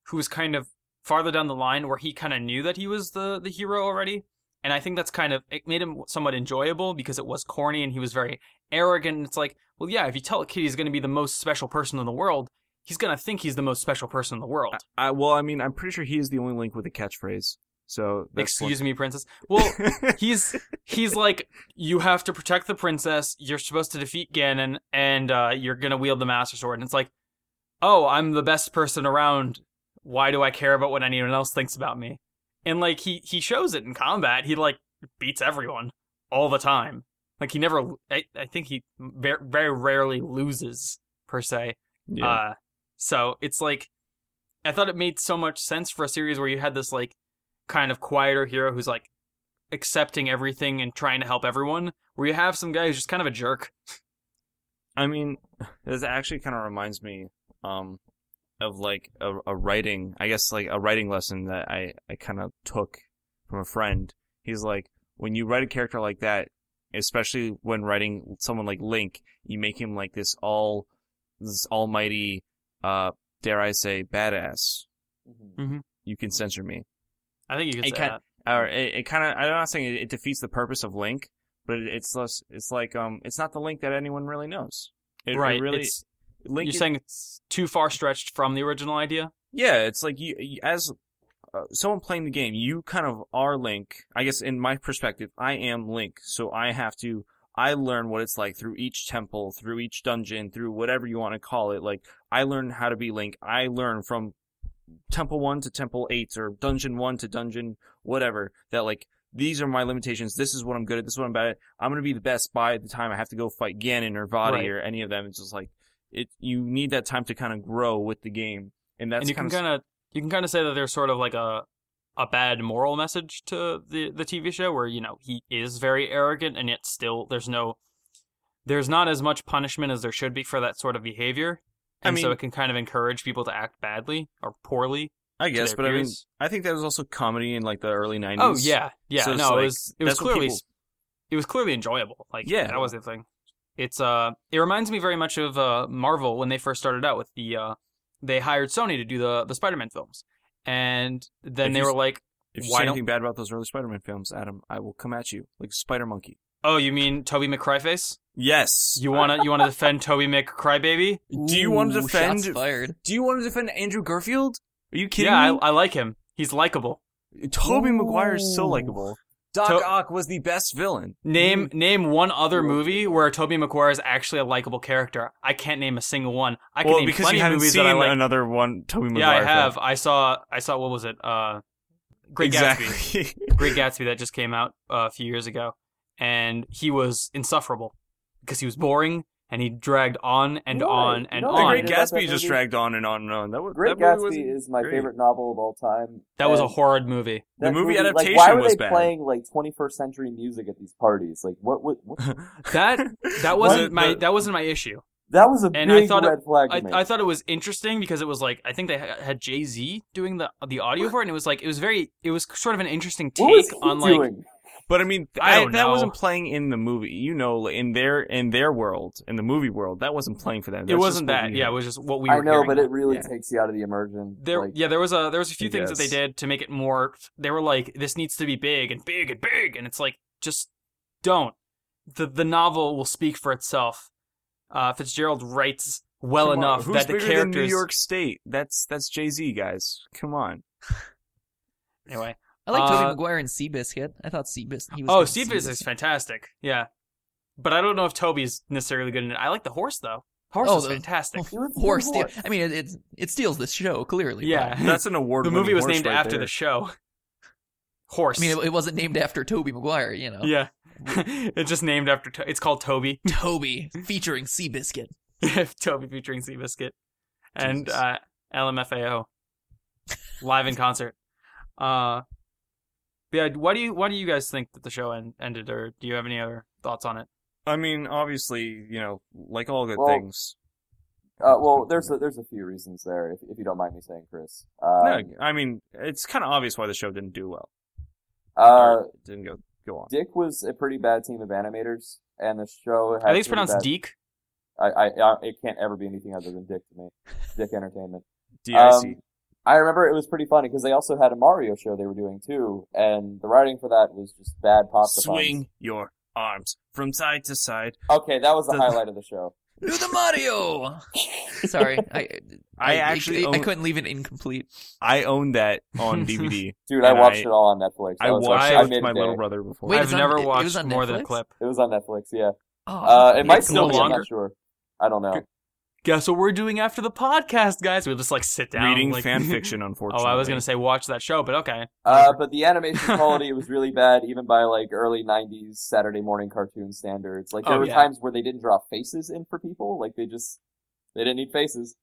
who was kind of farther down the line where he kind of knew that he was the the hero already. And I think that's kind of it made him somewhat enjoyable because it was corny and he was very arrogant. It's like, well, yeah, if you tell a kid he's going to be the most special person in the world, he's going to think he's the most special person in the world. I, well, I mean, I'm pretty sure he is the only link with a catchphrase. So that's Excuse me, princess. Well, he's he's like, you have to protect the princess. You're supposed to defeat Ganon, and uh, you're gonna wield the Master Sword. And it's like, oh, I'm the best person around. Why do I care about what anyone else thinks about me? And like he he shows it in combat. He like beats everyone all the time. Like he never. I, I think he very, very rarely loses per se. yeah. Uh, so it's like, I thought it made so much sense for a series where you had this like kind of quieter hero who's like accepting everything and trying to help everyone, where you have some guy who's just kind of a jerk. I mean, this actually kind of reminds me um of like a, a writing, I guess like a writing lesson that I I kind of took from a friend. He's like, when you write a character like that, especially when writing someone like Link, you make him like this all this almighty, uh, dare I say, badass. mhm. You can censor me. I think you could It say kind- that. Or it, it kind of, I'm not saying it, it defeats the purpose of Link, but it, it's less, it's like, um, it's not the Link that anyone really knows. Right. really, it's, Link you're saying it's too far stretched from the original idea. Yeah, it's like you, you as uh, someone playing the game, you kind of are Link. I guess in my perspective, I am Link, so I have to. I learn what it's like through each temple, through each dungeon, through whatever you want to call it. Like I learn how to be Link. I learn from temple one to temple eight, or dungeon one to dungeon whatever. That like these are my limitations. This is what I'm good at. This is what I'm bad at. I'm gonna be the best by the time I have to go fight Ganon or Vaati Right. or any of them. It's just like it. You need that time to kind of grow with the game, and that's and you can kind of kind of you can kind of say that there's sort of like a a bad moral message to the the TV show where you know he is very arrogant and yet still there's no there's not as much punishment as there should be for that sort of behavior. I And so it can kind of encourage people to act badly or poorly. I guess, but I mean. I think that was also comedy in like the early '90s. Oh yeah, yeah. So no, like- it was it was clearly people- it was clearly enjoyable. Like Yeah. that was the thing. It's uh it reminds me very much of uh Marvel when they first started out with the uh they hired Sony to do the the Spider-Man films. And then If they you were like If you Why say don't- anything bad about those early Spider-Man films, Adam, I will come at you like spider monkey. Oh, you mean Toby McCryface? Yes. You wanna you wanna defend Toby McCrybaby? Do you want to defend? Shots fired. Do you want to defend Andrew Garfield? Are you kidding Yeah, me? I, I like him. He's likable. Tobey Maguire is so likable. Doc To- Ock was the best villain. Name name one other movie where Tobey Maguire is actually a likable character. I can't name a single one. I can well, name because plenty you haven't movies seen that I like. another one, Toby yeah, I have. I saw I saw what was it? Uh, Great Gatsby. Great Gatsby that just came out uh, a few years ago, and he was insufferable because he was boring and he dragged on and Right. on and No, the on. Great Great Gatsby Gatsby just movie- dragged on and on and on. That was Great that Gatsby is my great. favorite novel of all time. that was a horrid movie. The that movie like, adaptation why were was they bad. playing like 21st century music at these parties? Like, what? What? what? That that wasn't my that wasn't my issue. That was a And I big thought it- red flag to I, me. I thought it was interesting because it was like I think they had Jay Z doing the the audio for it, and it was like it was very it was sort of an interesting what was take he on like doing? But I mean, I I don't that know. wasn't playing in the movie. You know, in their in their world, in the movie world, that wasn't playing for them. it wasn't that. Yeah, it was just what we were I know, hearing. but it really Yeah. takes you out of the immersion. There, like, yeah, there was a there was a few things that they did to make it more. They were like, this needs to be big and big and big, and it's like, just don't. the The novel will speak for itself. Uh, Fitzgerald writes well Come on, enough Who's that the characters. than New York State? That's that's Jay Z, guys. Come on. Anyway, I like Uh, Tobey Maguire and Seabiscuit. I thought Seabiscuit. He was oh, good in is, is fantastic. Yeah, but I don't know if Tobey's necessarily good in it. I like the horse though. Horse Oh, is the- fantastic. He was a good Horse. steal- I mean, it, it's it steals the show clearly. Yeah, That's an award. the movie was named after the show. Horse. but- I mean, it, it wasn't named after Tobey Maguire. You know, yeah, it's just named after. To- it's called Tobey. Tobey featuring Seabiscuit. Tobey featuring Seabiscuit and Jesus. uh, LMFAO live in concert. Uh, but yeah, why do you why do you guys think that the show en- ended, or do you have any other thoughts on it? I mean, obviously, you know, like all good Well, things. Uh, well, there's a, there's a few reasons there, if, if you don't mind me saying, Chris. Um, No, I mean, it's kind of obvious why the show didn't do well. uh, didn't go go on. Dick was a pretty bad team of animators, and the show had I think it's pronounced bad- Deke. I, I, I, it can't ever be anything other than Dick to me. Dick Entertainment. DIC. Um, I remember it was pretty funny because they also had a Mario show they were doing too, and the writing for that was just bad pasta puns. Swing your arms from side to side. Okay, that was the The- highlight of the show. Do the Mario. Sorry, I I actually I, own- couldn't leave it incomplete. I own that on DVD. Dude, I watched I- it all on Netflix. I That was- watched I it with made my a little brother before. Wait, I've it's on- never it- it watched was on more than a clip. It was on Netflix, yeah. Oh, Uh, it might still no be. I'm not sure. I don't know. Guess what we're doing after the podcast, guys? We'll just like sit down, Reading like, fan fiction, Unfortunately, oh. I was gonna say watch that show, but okay. Uh, but the animation quality was really bad, even by like early '90s Saturday morning cartoon standards. Like there Oh, were yeah. times where they didn't draw faces in for people. Like they just they didn't need faces.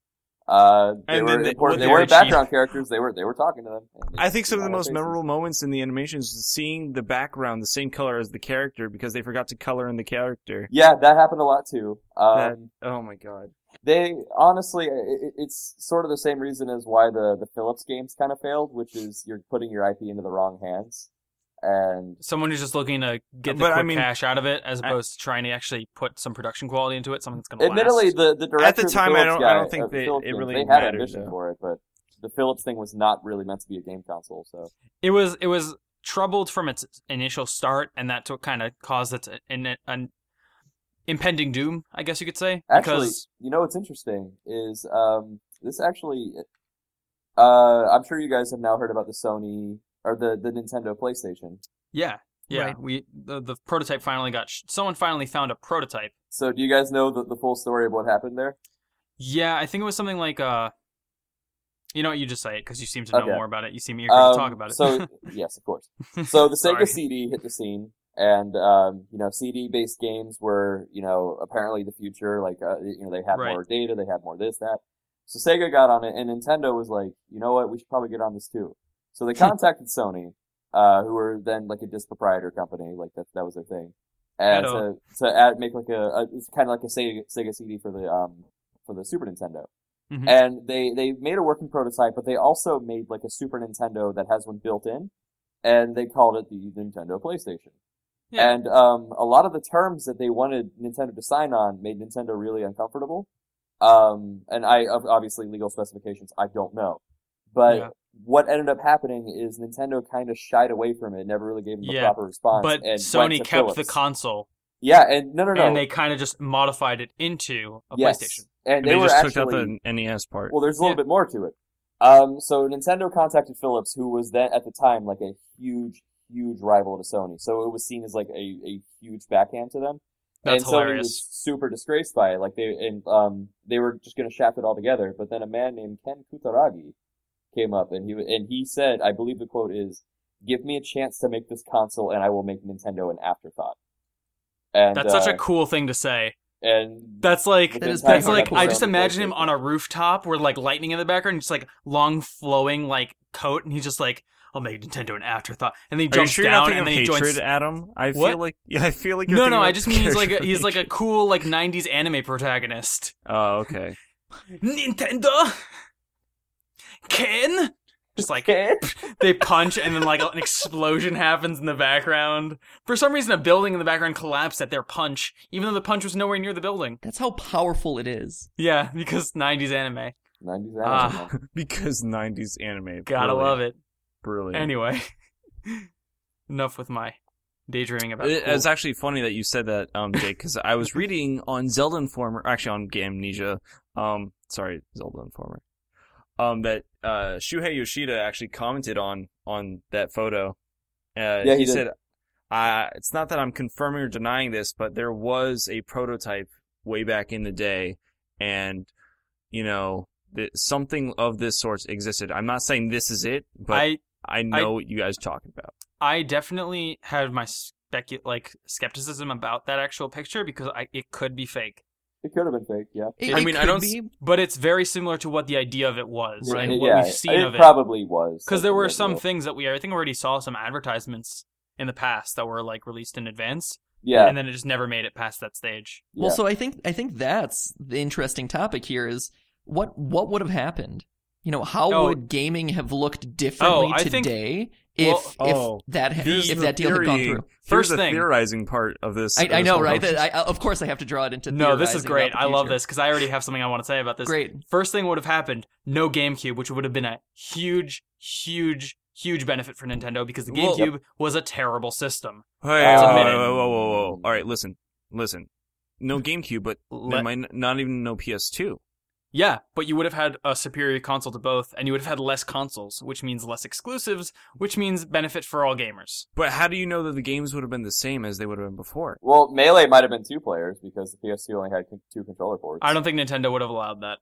Uh, they And were then they- important. They, were very background characters. They were they were talking to them. I think some of the most faces. memorable moments in the animations is seeing the background the same color as the character because they forgot to color in the character. Yeah, that happened a lot too. Um, That- oh my god. They honestly, it, it's sort of the same reason as why the the Philips games kind of failed, which is you're putting your IP into the wrong hands. And Someone who's just looking to get the But, I quick mean- cash out of it, as I- opposed to trying to actually put some production quality into it, something that's gonna admittedly, last. the the director At the of time, I don't- guy, I don't think uh, the they- Philips it games, really they had mattered, ambition though. for it, but the Philips thing was not really meant to be a game console. So it was it was troubled from its initial start, and that's what kind of caused its an, an impending doom, I guess you could say. actually, because you know what's interesting is um this actually, uh, I'm sure you guys have now heard about the Sony or the the Nintendo PlayStation. yeah, yeah, Right. we the, the prototype finally got sh- someone finally found a prototype. So do you guys know the, the full story of what happened there? Yeah, I think it was something like uh, you know, what, you just say it because you seem to know Okay. more about it. You seem eager to Um, talk about it. So yes, of course. So the Sega CD hit the scene, and um, you know, CD-based games were you know apparently the future. Like uh, you know, they had Right. more data, they had more this, that. So Sega got on it, and Nintendo was like, you know what, we should probably get on this too. So they contacted Sony, uh, who were then like a disc proprietor company, like that that was their thing, and to to add make like a, a it's kind of like a Sega Sega CD for the um for the Super Nintendo. Mhm. And they, they made a working prototype, but they also made like a Super Nintendo that has one built in, and they called it the Nintendo PlayStation. Yeah. And um, a lot of the terms that they wanted Nintendo to sign on made Nintendo really uncomfortable. Um, and I obviously legal specifications I don't know, But Yeah. What ended up happening is Nintendo kind of shied away from it, never really gave them the Yeah, proper response. But and Sony to kept the console, Yeah, and no, no, no. and they kind of just modified it into a yes. PlayStation. And They, they, were just actually took out the NES part. Well, there's a little Yeah. bit more to it. Um, so Nintendo contacted Philips, who was then at the time like a huge, huge rival to Sony. So it was seen as like a, a huge backhand to them. That's and Sony was super disgraced by it. Like they and um they were just going to shaft it all together. But then a man named Ken Kutaragi came up and he and he said, I believe the quote is, "Give me a chance to make this console, and I will make Nintendo an afterthought." And That's such uh, a cool thing to say. and That's like That is that's like. I just imagine him on a rooftop with like lightning in the background, just like long flowing like coat, and he's just like, "I'll make Nintendo an afterthought," and then he Are you jumps sure down and then he hatred, joins. Adam? I What? feel like yeah, I feel like you're No, no, I just mean he's like a, he's like a cool like '90s anime protagonist. Oh, okay. Nintendo, Ken, just like Ken? they punch and then like an explosion happens in the background. For some reason, a building in the background collapsed at their punch, even though the punch was nowhere near the building. That's how powerful it is. Yeah, because '90s anime. 90s Ah. anime. because '90s anime. Gotta love it. Brilliant. Anyway, enough with my daydreaming about. It- cool- It's actually funny that you said that, um, Jake, because I was reading on Zelda Informer, actually on Gamnesia, um, sorry, Zelda Informer, um, that uh, Shuhei Yoshida actually commented on on that photo. Uh, Yeah, he, he did. said, uh, "It's not that I'm confirming or denying this, but there was a prototype way back in the day, and you know." that Something of this sort existed. I'm not saying this is it, but I, I know what you guys are talking about. I definitely had my specu- like skepticism about that actual picture because I, it could be fake, It could have been fake, yeah. It, I it mean, I don't be. but it's very similar to what the idea of it was Right. and It- what yeah, we've seen it of it. probably was. Because there were like some that. things that we I think we already saw some advertisements in the past that were like released in advance, Yeah. and then it just never made it past that stage. yeah. Well, so I think I think that's the interesting topic here is what what would have happened? You know, how Oh. would gaming have looked oh, differently Oh, I think- today if Well, if oh, that if that deal had gone through? here's First the thing. theorizing part of this. I, I know, whole right? That. I, I- of course, I have to draw it into. No, this is great. I love this because I already have something I want to say about this. Great. First thing would have happened, no GameCube, which would have been a huge, huge, huge benefit for Nintendo because the Well- GameCube was a terrible system. Hey, It's a whoa, whoa, whoa, whoa, whoa! All right, listen, listen. No GameCube, but Let- might not even no PS2. Yeah, but you would have had a superior console to both, and you would have had less consoles, which means less exclusives, which means benefit for all gamers. But how do you know that the games would have been the same as they would have been before? Well, Melee might have been two players because the PS2 only had two controller ports. I don't think Nintendo would have allowed that.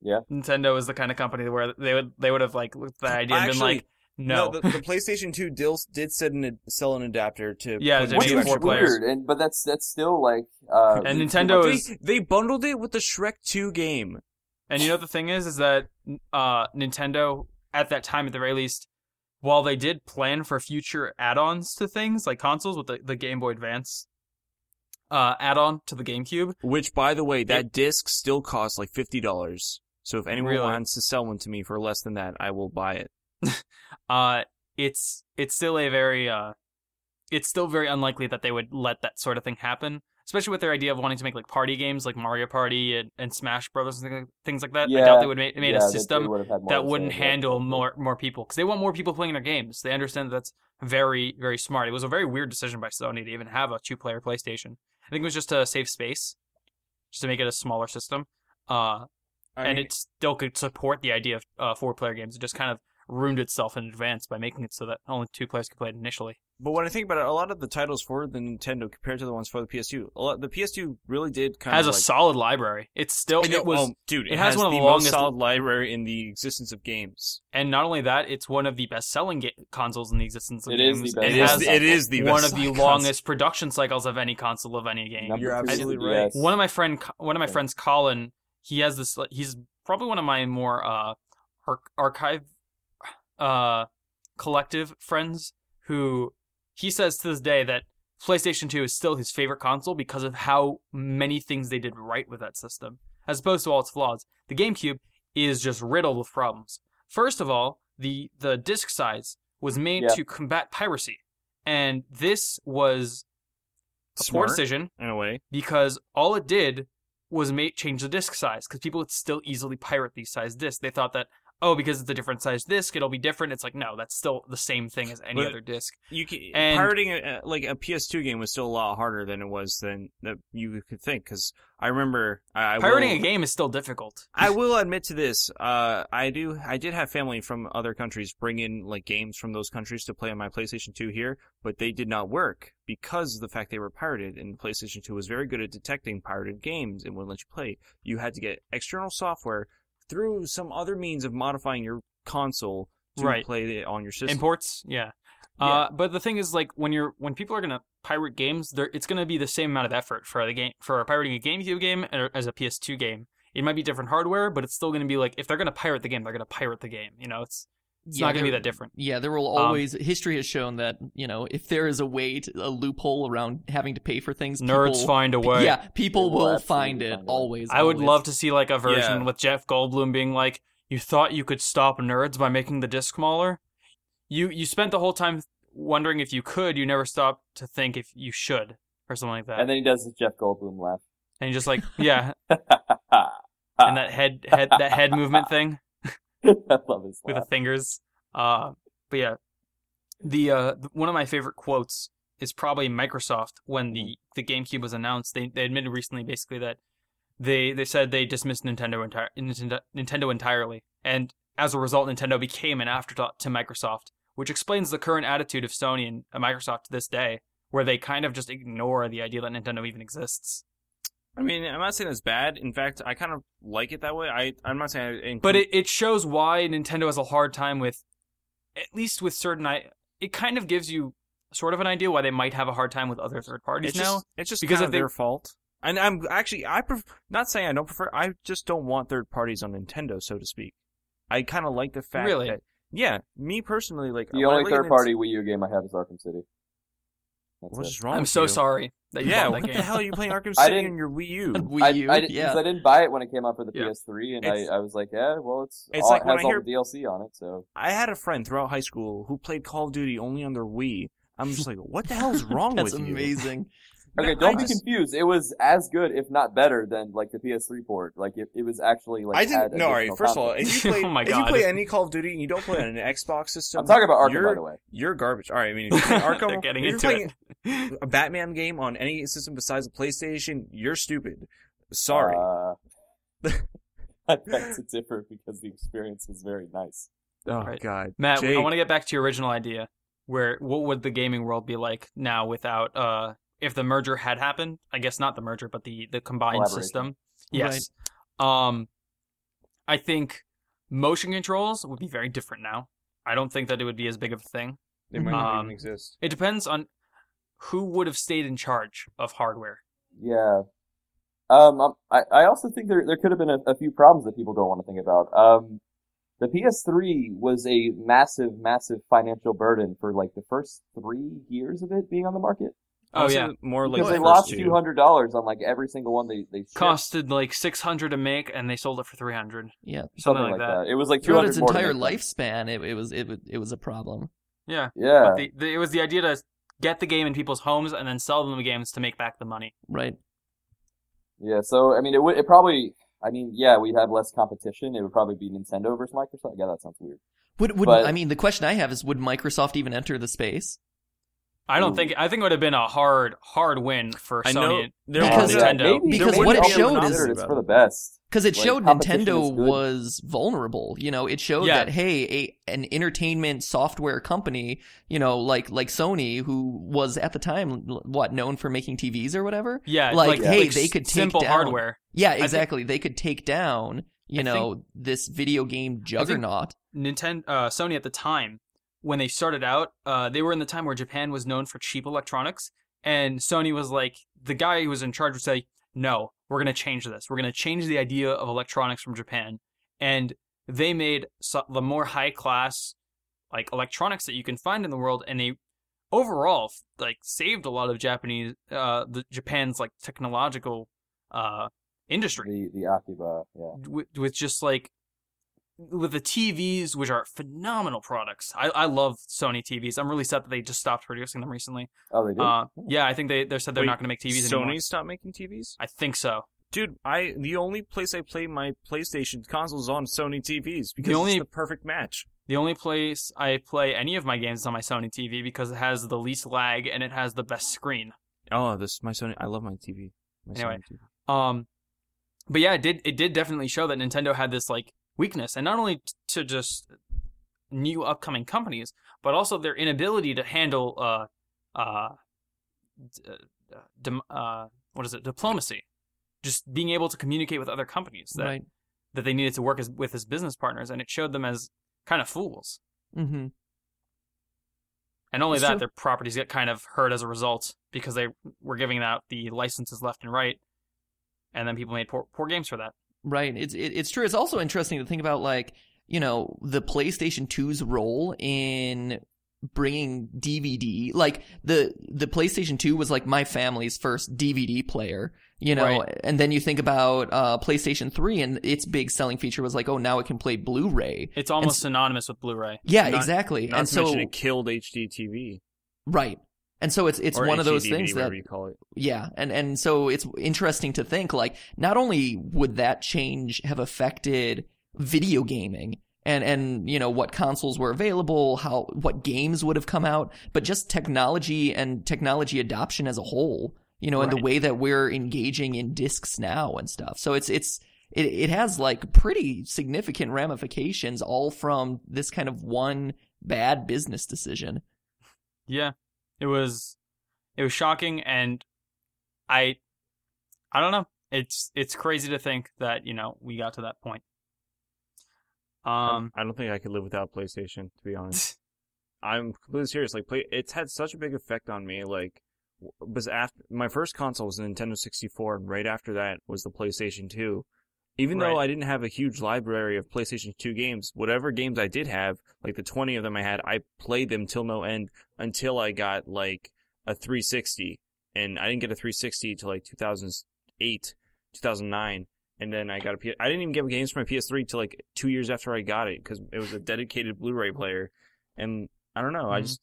Yeah. Nintendo is the kind of company where they would they would have like looked at the idea and been like, no. the, the PlayStation 2 deals did send an, sell an adapter to Yeah, put to Which make two four extra players. weird, and but that's that's still like. Uh, And Nintendo too is- They, they bundled it with the Shrek 2 game. And you know the thing is, is that uh, Nintendo at that time, at the very least, while they did plan for future add-ons to things like consoles with the, the Game Boy Advance uh, add-on to the GameCube, Which, by the way, that disc still costs like fifty dollars. So if anyone Really? wants to sell one to me for less than that, I will buy it. uh, it's it's still a very uh, it's still very unlikely that they would let that sort of thing happen. Especially with their idea of wanting to make like party games like Mario Party and, and Smash Brothers and things- things like that. I doubt they would make, made yeah, a they- they system would have had more that wouldn't about handle that. more more people because they want more people playing their games. They understand that that's very very smart. It was a very weird decision by Sony to even have a two player PlayStation. I think it was just to save space, just to make it a smaller system. Uh, I and mean, it still could support the idea of uh, four player games. It just kind of ruined itself in advance by making it so that only two players could play it initially. But when I think about it, a lot of the titles for the Nintendo compared to the ones for the PS2, a lot, the PS2 really did kind has of has a like, solid library. It's still I know- it was, oh, dude. It, it has one of the the most longest- solid library in the existence of games. and not only that, it's one of the best selling ga- consoles in the existence of It is games. the best It It is. has selling It is the one best of the console. longest production cycles of any console of any game. Number You're absolutely right. DS. one of my friend one of my friends colin he has this he's probably one of my more uh ar- archive uh collective friends who he says to this day that PlayStation 2 is still his favorite console because of how many things they did right with that system as opposed to all its flaws the GameCube is just riddled with problems first of all the the disc size was made Yeah. to combat piracy and this was a poor decision in a way. because all it did was make change the disc size because people would still easily pirate these size discs. They thought that oh, because it's a different size disc, it'll be different. It's like, no, that's still the same thing as any But- other disc. You can, And- pirating a, like a PS2 game was still a lot harder than it was than that you could think. Because I remember I, I Pirating will, a game is still difficult. I will admit to this. Uh, I do. I did have family from other countries bring in like games from those countries to play on my PlayStation 2 here, but they did not work because of the fact they were pirated. And PlayStation 2 was very good at detecting pirated games and wouldn't let you play. You had to get external software through some other means of modifying your console to Right. play it on your system. Imports, yeah. Uh, but the thing is, like, when you're when people are gonna pirate games, there it's gonna be the same amount of effort for the game for pirating a GameCube game as a PS2 game. It might be different hardware, but it's still gonna be like if they're gonna pirate the game, they're gonna pirate the game. You know, it's it's not gonna be that different. Yeah, there will Um, always. history has shown that you know if there is a way, to, a loophole around having to pay for things, Nerds people, find a way. Yeah, people will will absolutely find it find always. I would always. love to see like a version Yeah. with Jeff Goldblum being like, "You thought you could stop nerds by making the disc smaller. You you spent the whole time wondering if you could. You never stopped to think if you should, or something like that." And then he does the Jeff Goldblum laugh. and you're just like, yeah, and that head head that head movement thing I love his with the fingers. Uh, but yeah, the uh one of my favorite quotes is probably Microsoft when the the GameCube was announced. They they admitted recently basically that they they said they dismissed Nintendo entire Nintendo, Nintendo entirely, and as a result, Nintendo became an afterthought to Microsoft, which explains the current attitude of Sony and Microsoft to this day, where they kind of just ignore the idea that Nintendo even exists. I mean, I'm not saying it's bad. In fact, I kind of like it that way. I I'm not saying. I include, But it, it shows why Nintendo has a hard time with, at least with certain. I it kind of gives you sort of an idea why they might have a hard time with other third parties it's now. just it's just because kind if of they- their fault. And I'm actually I pref- not saying I don't prefer. I just don't want third parties on Nintendo, so to speak. I kind of like the fact Really? that yeah, me personally, like The when I only look third Nint- party Wii U game I have is Arkham City. That's What it. is wrong? I'm with so you? sorry that you Yeah, bought what the hell are you playing Arkham City on your Wii U? Wii I, U, I, didn't, 'cause yeah. I didn't buy it when it came out for the Yeah. PS3, and It's- I, I was like, yeah, well, it's, It's all, like it when has I all hear- the DLC on it, so I had a friend throughout high school who played Call of Duty only on their Wii. I'm just like, what the hell is wrong That's with you? That's amazing. Okay, I don't be just- confused. It was as good, if not better, than like the PS3 port. Like it, it was actually like. I had didn't. No, all right. additional First of all, if you play, Oh my if you play any Call of Duty and you don't play on an Xbox system, I'm talking about Arkham, you're, by the way. You're garbage. All right. I mean, if you're playing Arkham, They're getting if you're into playing it. a Batman game on any system besides a PlayStation, you're stupid. Sorry. Uh, I beg to differ because the experience was very nice. oh right. God, Matt, Jake. I want to get back to your original idea. Where what would the gaming world be like now without uh if the merger had happened? I guess not the merger, but the the combined system. Yes. Um, I think motion controls would be very different now. I don't think that it would be as big of a thing. They might not Um, even exist. It depends on who would have stayed in charge of hardware. Yeah. Um, um, I, I also think there there could have been a, a few problems that people don't want to think about. Um, the PS3 was a massive, massive financial burden for like the first three years of it being on the market. Oh Also, yeah, more like Because the they first lost two. two hundred dollars on like every single one they they shipped. costed like six hundred to make, and they sold it for three hundred. Yeah. Something, like, that. It was like Throughout its more entire lifespan, it, it was it, it was a problem. Yeah, Yeah. but the, the, it was the idea to get the game in people's homes and then sell them the games to make back the money. Right. Yeah, so I mean, it would it probably. I mean, yeah, we'd have less competition. It would probably be Nintendo versus Microsoft. Yeah, that sounds weird. Would would But- I mean the question I have is would Microsoft even enter the space? I don't Ooh. think. I think it would have been a hard, hard win for I Sony know there Because- yeah, Nintendo. maybe. Because what it showed is- it's for the best. Because it Like, showed Nintendo was vulnerable. You know, it showed Yeah. that hey, a an entertainment software company, you know, like like Sony, who was at the time what known for making TVs or whatever. Yeah, Like, hey, like they could take simple down- hardware. Yeah, think- exactly. they could take down, you I know, this video game juggernaut. Nintendo, uh, Sony at the time when they started out, uh, they were in the time where Japan was known for cheap electronics, and Sony was like the guy who was in charge would say, "No, we're gonna change this. We're gonna change the idea of electronics from Japan," and they made the more high class like electronics that you can find in the world, and they overall like saved a lot of Japanese, uh, the Japan's like technological, uh, industry The the Akiba, yeah. with, with just like with the TVs, which are phenomenal products. I, I love Sony TVs. I'm really sad that they just stopped producing them recently. Oh, they did. Uh, yeah, I think they they said they're Wait, not going to make TVs Sony anymore. stopped making TVs. I think so. Dude, I the only place I play my PlayStation consoles is on Sony TVs because the only- it's the perfect match. The only place I play any of my games is on my Sony TV because it has the least lag and it has the best screen. Oh, this my Sony. I love my TV. My Anyway. Sony TV. Um, but yeah, it did it did definitely show that Nintendo had this like weakness, and not only to just new upcoming companies, but also their inability to handle uh uh, d- uh, uh what is it diplomacy, just being able to communicate with other companies that right. that they needed to work as with as business partners, and it showed them as kind of fools. Mm-hmm. And only It's that, true. their properties get kind of hurt as a result because they were giving out the licenses left and right, and then people made poor, poor games for that. Right. It's it, it's true. It's also interesting to think about like you know the PlayStation 2's role in bringing DVD. Like the the PlayStation 2 was like my family's first DVD player. You know, Right. and then you think about uh, PlayStation 3, and its big selling feature was like, oh, now it can play Blu-ray. It's almost synonymous with Blu-ray. Yeah, Not- exactly. Not and so it killed HD TV. right. And so it's it's or one of those HDDVD, things that you call it. Yeah, and and so it's interesting to think like not only would that change have affected video gaming and and you know what consoles were available, how what games would have come out, but just technology and technology adoption as a whole, you know, and the way that we're engaging in discs now and stuff. So it's it's it it has like pretty significant ramifications all from this kind of one bad business decision. Yeah, it was it was shocking, and I I don't know. It's it's crazy to think that you know we got to that point. Um, I don't think I could live without PlayStation. To be honest, I'm completely serious. Like, play. It's had such a big effect on me. Like, was after my first console was the Nintendo 64, and right after that was the PlayStation 2. Even though I didn't have a huge library of PlayStation 2 games, whatever games I did have, like the 20 of them I had, I played them till no end until I got like a 360. And I didn't get a 360 till like 2008, 2009. And then I got a P- I didn't even get games for my PS3 till like two years after I got it because it was a dedicated Blu-ray player. And I don't know, I Mhm. just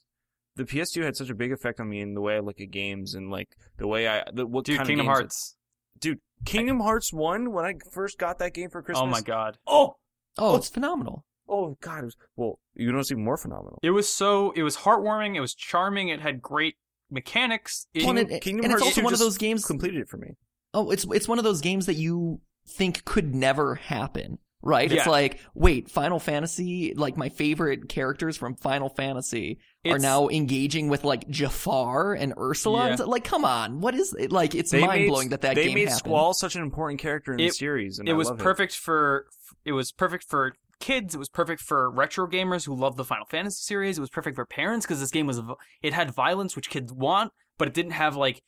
the PS2 had such a big effect on me in the way I look at games and like the way I the what dude, kind Kingdom of games Hearts. Dude Kingdom Hearts one when I first got that game for Christmas. Oh my god, oh! oh Oh, it's phenomenal. oh god! It was, well, you know, it's even more phenomenal. it was so it was heartwarming. It was charming. It had great mechanics. It, Well, and Kingdom- it- Kingdom and it's also 2 one of those games Completed it for me. Oh, it's it's one of those games that you think could never happen, right? It's like, wait, Final Fantasy, like my favorite characters from Final Fantasy are now engaging with like Jafar and Ursula. Yeah. And like, come on, what is it? Like, it's mind blowing that that they game made happened. Squall such an important character in the series, and it I was love perfect for it was perfect for kids. It was perfect for retro gamers who love the Final Fantasy series. It was perfect for parents because this game was it had violence which kids want, but it didn't have like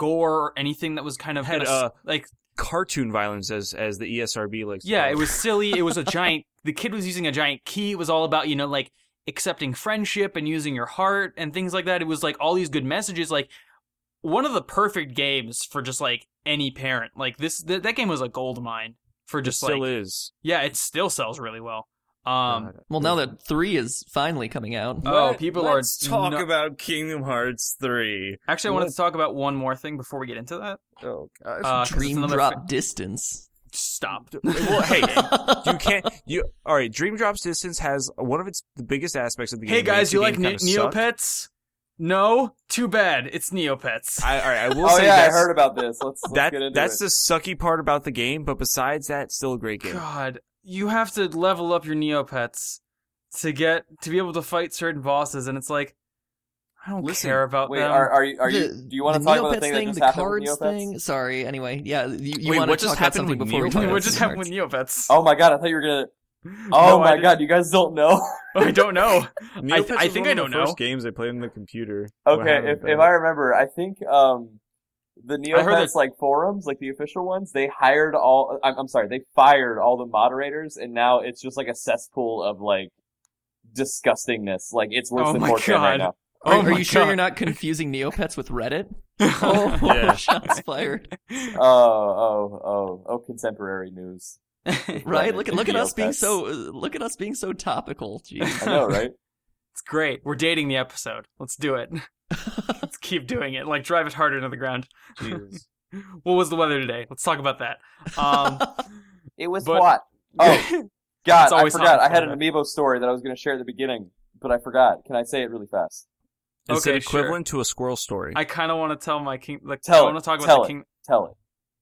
gore or anything that was kind of Had, gonna uh, like Cartoon violence, as as the ESRB likes. yeah, it was silly. It was a giant. The kid was using a giant key. It was all about you know like accepting friendship and using your heart and things like that. It was like all these good messages. Like one of the perfect games for just like any parent. Like this, th- that game was a gold mine for It just still like is. yeah, it still sells really well. Um, well, now that three is finally coming out, Oh, Let- people are let's talk nu- about Kingdom Hearts three. actually, I wanted to talk about one more thing before we get into that. Oh gosh. Uh, 'cause it's Dream another Drop fa- Distance. Stop. well, hey, you can't. You all right? Dream Drops Distance has one of its the biggest aspects of the game. Hey guys, you like game ne- Neopets? No, too bad. It's Neopets. I, all right, I will Oh say yeah, I that's, heard about this. Let's, let's that get into that's it. the sucky part about the game. But besides that, still a great game. God, you have to level up your Neopets to get to be able to fight certain bosses, and it's like I don't Listen, care about Wait, them. are, are you are The- Do you want to the talk about the thing, thing, that just the happened with cards Neopets? thing? Sorry. Anyway, yeah, you, you Wait, want what to just talk about happened something with before we Neopets? talk about what just happened with Neopets? Oh my god, I thought you were gonna. Oh I my god, you guys don't know. I don't know. Neopets I was think one I don't the know. First games I played on the computer. Okay, if, if? I remember, I think um, the I Neopets like forums, like the official ones, they hired all. I'm, I'm sorry, they fired all the moderators, and now it's just like a cesspool of like disgustingness. Like it's worse Oh than my 4chan God. right now. Oh are, Oh are my you sure you're not confusing Neopets with Reddit? Oh, Yeah. shots fired. Oh, oh, oh, oh! Contemporary news. Right? Look at look at us being so look at us being so topical. Jeez. I know, right? It's great. We're dating the episode. Let's do it. Let's keep doing it. Like drive it harder into the ground. Jesus. what was the weather today? Let's talk about that. Um, It was But- hot. Oh God, I always forgot. I had an amiibo story that I was going to share at the beginning, but I forgot. Can I say it really fast? Is Okay, it sure. equivalent to a squirrel story? I kind of want to tell my king. Like, Tell I want to talk about Tell the it. king. Tell it.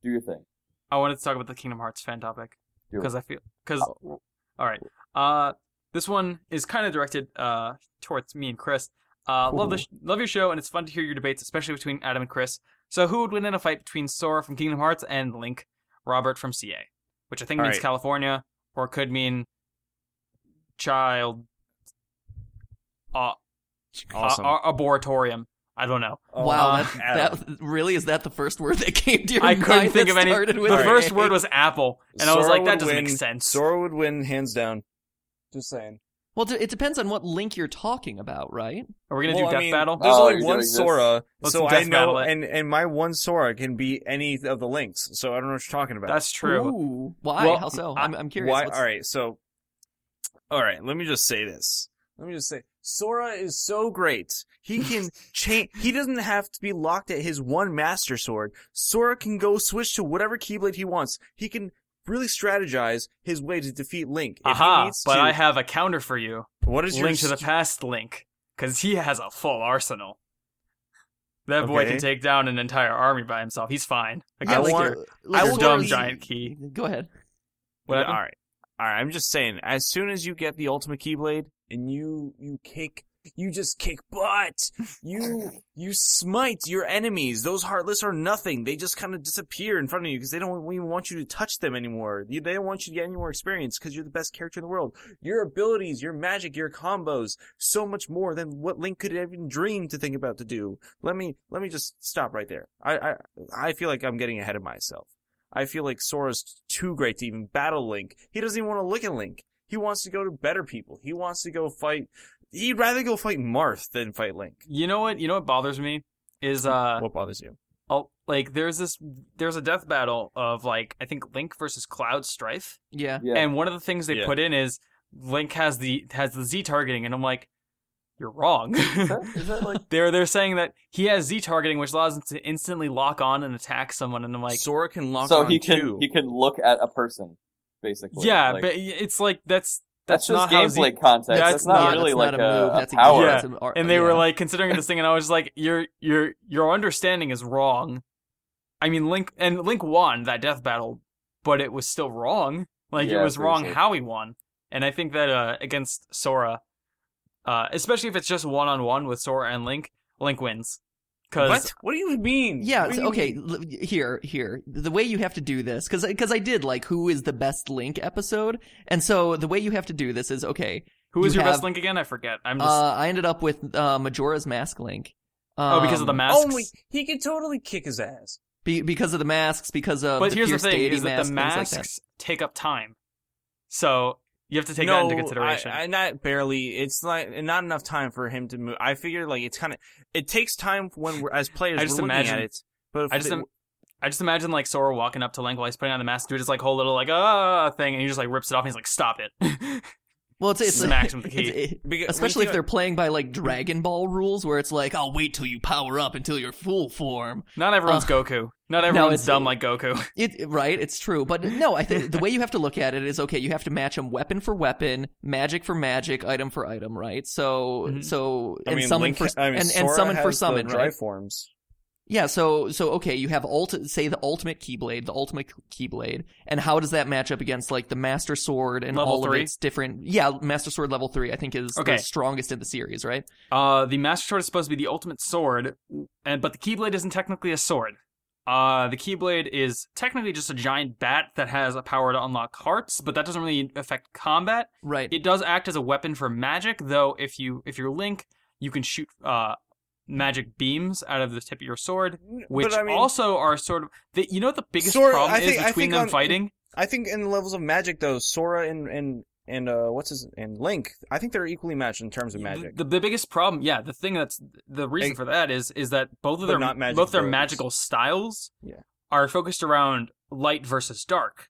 Do your thing. I wanted to talk about the Kingdom Hearts fan topic because I feel because all right. Uh, this one is kind of directed uh towards me and Chris. Uh, love the sh- love your show, and it's fun to hear your debates, especially between Adam and Chris. So, who would win in a fight between Sora from Kingdom Hearts and Link, Robert from CA, which I think All means right. California, or could mean child, uh, awesome. uh. I don't know. wow, Uh, that, that really is that the first word that came to your I mind couldn't think of any. The with first word was apple, and I was like, that doesn't win. make sense. Sora would win hands down. Just saying. Well, it depends on what link you're talking about, right? Are we gonna well, do I death mean, battle? There's Oh, only one? Sora, Let's so I know, and and my one Sora can be any of the links. So I don't know what you're talking about. That's true. Ooh, why? Well, How so? I- I'm, I'm curious. Why? What's- All right, so, all right. Let me just say this. Let me just say, Sora is so great. He can change. He doesn't have to be locked at his one Master Sword. Sora can go switch to whatever Keyblade he wants. He can really strategize his way to defeat Link. If he Aha! needs But to- I have a counter for you. what is your Link to the Past Link, because he has a full arsenal. That boy Okay. can take down an entire army by himself. He's fine Yeah, against want- your, like your will dumb Sora's- giant key. Go ahead. What all happened? right, all right. I'm just saying. As soon as you get the ultimate Keyblade and you you kick, you just kick butt. You you smite your enemies. Those heartless are nothing. They just kind of disappear in front of you because they don't even want you to touch them anymore. They don't want you to get any more experience because you're the best character in the world. Your abilities, your magic, your combos, so much more than what Link could even dream to think about to do. Let me let me just stop right there. I I I feel like I'm getting ahead of myself. I feel like Sora's too great to even battle Link. He doesn't even want to look at Link. He wants to go to better people. He wants to go fight. He'd rather go fight Marth than fight Link. You know what? You know what bothers me is uh, what bothers you? oh, like there's this there's a death battle of like I think Link versus Cloud Strife, Yeah. Yeah. and one of the things they Yeah. put in is Link has the has the Z targeting, and I'm like, you're wrong. Is that- is that like they're they're saying that he has Z targeting, which allows him to instantly lock on and attack someone, and I'm like, Sora can lock on so he can too. he can look at a person, basically. yeah, Like, but it's like that's that's, that's, just how gameplay Z- context. Yeah, that's not not- really that's like not a move. That's a power. Yeah. that's an art- and they were like considering this thing, and I was like, your your your understanding is wrong. I mean, Link and Link won that death battle, but it was still wrong. Like it was wrong seriously. how he won, and I think that uh, against Sora, uh, especially if it's just one on one with Sora and Link, Link wins. Because what? What do you mean? Yeah, What do so- you okay, mean? here, here. The way you have to do this, because because I did like who is the best Link episode, and so the way you have to do this is okay. who is you your best Link again? I forget. I'm just Uh, I ended up with uh, Majora's Mask Link. oh because of the Um, masks. Oh, he could totally kick his ass. be, because of the masks, because of but the here's the thing: deity is that the mask, things like that. masks take up time, so you have to take no, that into consideration. I, I not barely. It's like not enough time for him to move. I figure like it's kind of it takes time when we're as players I just imagine- it. But if I just they- im- I just imagine like Sora walking up to Link while he's putting on the mask, do his like whole little like ah thing, and he just like rips it off. and He's like, "Stop it!" Well, it's, it's smacks him with the key. it's- it- especially if they're playing by like Dragon Ball rules, where it's like, I'll wait till you power up until you're full form. Not everyone's Uh, Goku. Not everyone's it's- dumb like Goku. It right, it's true, but no, I think the way you have to look at it is okay. You have to match them weapon for weapon, magic for magic, item for item, right? So, Mhm. so I and mean, summon Link, for I mean, and, and summon for summon, the right? forms. Yeah, so so okay, you have ult say the ultimate keyblade, the ultimate keyblade, and how does that match up against like the master sword and Level all three? of its different? Yeah, master sword level three, I think is Okay. the strongest in the series, right? Uh, the Master Sword is supposed to be the ultimate sword, and but the Keyblade isn't technically a sword. Uh, the Keyblade is technically just a giant bat that has a power to unlock hearts, but that doesn't really affect combat. Right. It does act as a weapon for magic, though. If you if you're Link, you can shoot uh magic beams out of the tip of your sword, which I mean, also are sort of. The, you know what the biggest Sword- problem think- is between them on- fighting? I think in the levels of magic though, Sora and and and uh, what's his and Link, I think they're equally matched in terms of magic. The, the biggest problem, yeah, the thing that's the reason for that is is that both of their both their magical styles Yeah. are focused around light versus dark.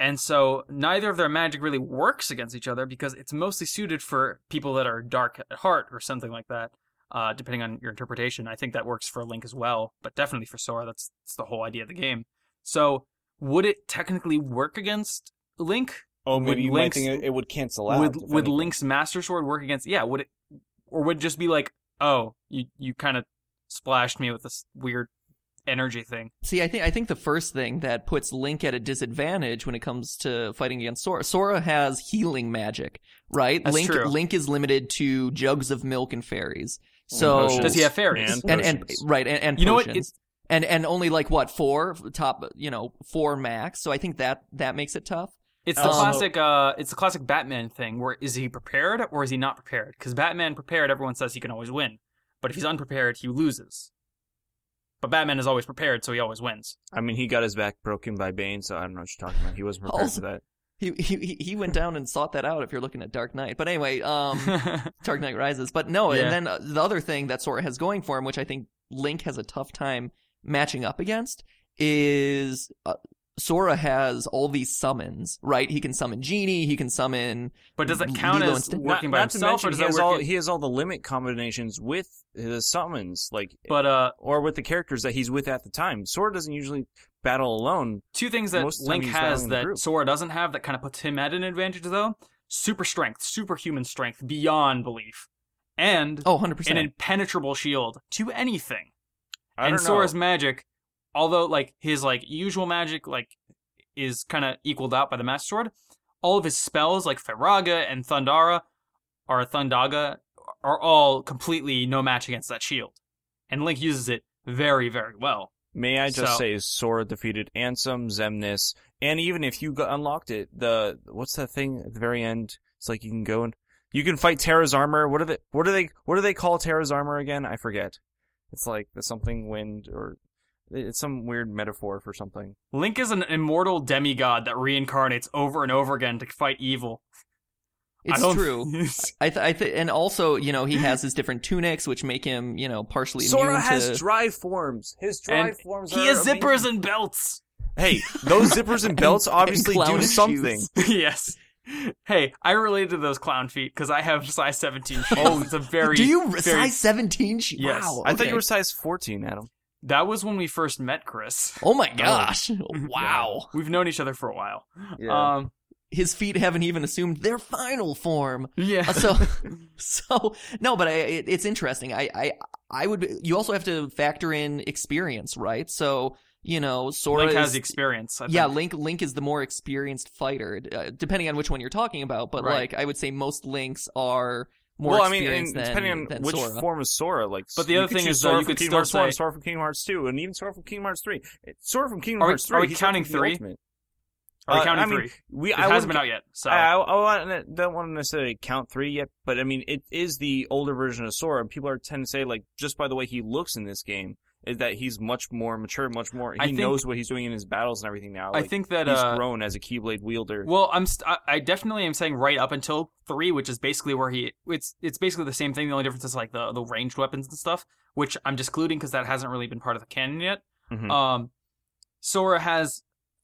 And so neither of their magic really works against each other because it's mostly suited for people that are dark at heart or something like that. Uh, depending on your interpretation. I think that works for Link as well, but definitely for Sora. That's that's the whole idea of the game. So would it technically work against Link? Oh, Would maybe you might Link's- think it, it would cancel out. would would anything. Link's Master Sword work against? Yeah, would it, or would it just be like, oh, you you kind of splashed me with this weird energy thing? See, I think I think the first thing that puts Link at a disadvantage when it comes to fighting against Sora. Sora has healing magic, right? That's Link true. Link is limited to jugs of milk and fairies. So potions. Does he have fairies? And and and right and, and You know what? potions. and and only like what four top you know four max. So I think that that makes it tough. It's the Um, classic. Uh, it's the classic Batman thing. Where is he prepared or is he not prepared? Because Batman prepared, everyone says he can always win, but if he's unprepared, he loses. But Batman is always prepared, so he always wins. I mean, he got his back broken by Bane, so I don't know what you're talking about. He wasn't prepared Also- for that. He he he went down and sought that out. If you're looking at Dark Knight, but anyway, um, Dark Knight Rises. But no, Yeah. and then uh, the other thing that Sora has going for him, which I think Link has a tough time matching up against, is uh, Sora has all these summons. Right? He can summon Genie. He can summon. but does it count Lilo as and working not, by not to himself, mention, or does he has work? all in- he has all the limit combinations with his summons, like but uh, or with the characters that he's with at the time. Sora doesn't usually battle alone. two things that Most of the time Link has that. Sora doesn't have that kind of puts him at an advantage, though. Super strength, superhuman strength, beyond belief, and Oh, 100%. an impenetrable shield to anything. I and don't Sora's magic, although like his like usual magic like is kind of equaled out by the Master Sword, all of his spells like Firaga and Thundara or Thundaga are all completely no match against that shield. And Link uses it very, very well. May I just So- say, Sora defeated Ansem, Xemnas, and even if you got, unlocked it, the what's that thing at the very end? It's like you can go and you can fight Terra's armor. What are they? What do they? What do they call Terra's armor again? I forget. It's like the something wind or it's some weird metaphor for something. Link is an immortal demigod that reincarnates over and over again to fight evil. I It's don't- true. I th- I th- and also you know he has his different tunics, which make him you know partially Sora immune has to. drive forms. His drive and forms. he are has amazing. zippers and belts. Hey, those zippers and belts and obviously clown do something. yes. Hey, I related to those clown feet because I have size 17 shoes. Oh, it's a very Do you very- size seventeen? Sh- Yes. Wow. I thought you were size fourteen, Adam. That was when we first met, Chris. Oh my gosh! Wow. We've known each other for a while. Yeah. Um. His feet haven't even assumed their final form. Yeah. Uh, so, so no, but I, it, it's interesting. I, I, I would. You also have to factor in experience, right? So you know, Sora Link is, has experience. Yeah. Link Link is the more experienced fighter, uh, depending on which one you're talking about. But Right. like, I would say most Links are more well, I mean, and than, depending on than which Sora. form of Sora, like. But the other thing choose is, though, you could Kingdom still Hearts 1, say- Sora from Kingdom Hearts 2, and even Sora from Kingdom Hearts 3. Sora from Kingdom Are we- Hearts 3. are we counting like three? Are we Uh, counting I mean, three? We, It I hasn't been out yet. So I, I, I don't want to necessarily count three yet, but I mean, it is the older version of Sora. and People are tend to say, like, just by the way he looks in this game, is that he's much more mature, much more. He think- knows what he's doing in his battles and everything now. I think that he's uh, grown as a Keyblade wielder. Well, I'm st- I- I definitely am saying right up until three, which is basically where he it's it's basically the same thing. The only difference is like the the ranged weapons and stuff, which I'm discluding because that hasn't really been part of the canon yet. Mhm. Um, Sora has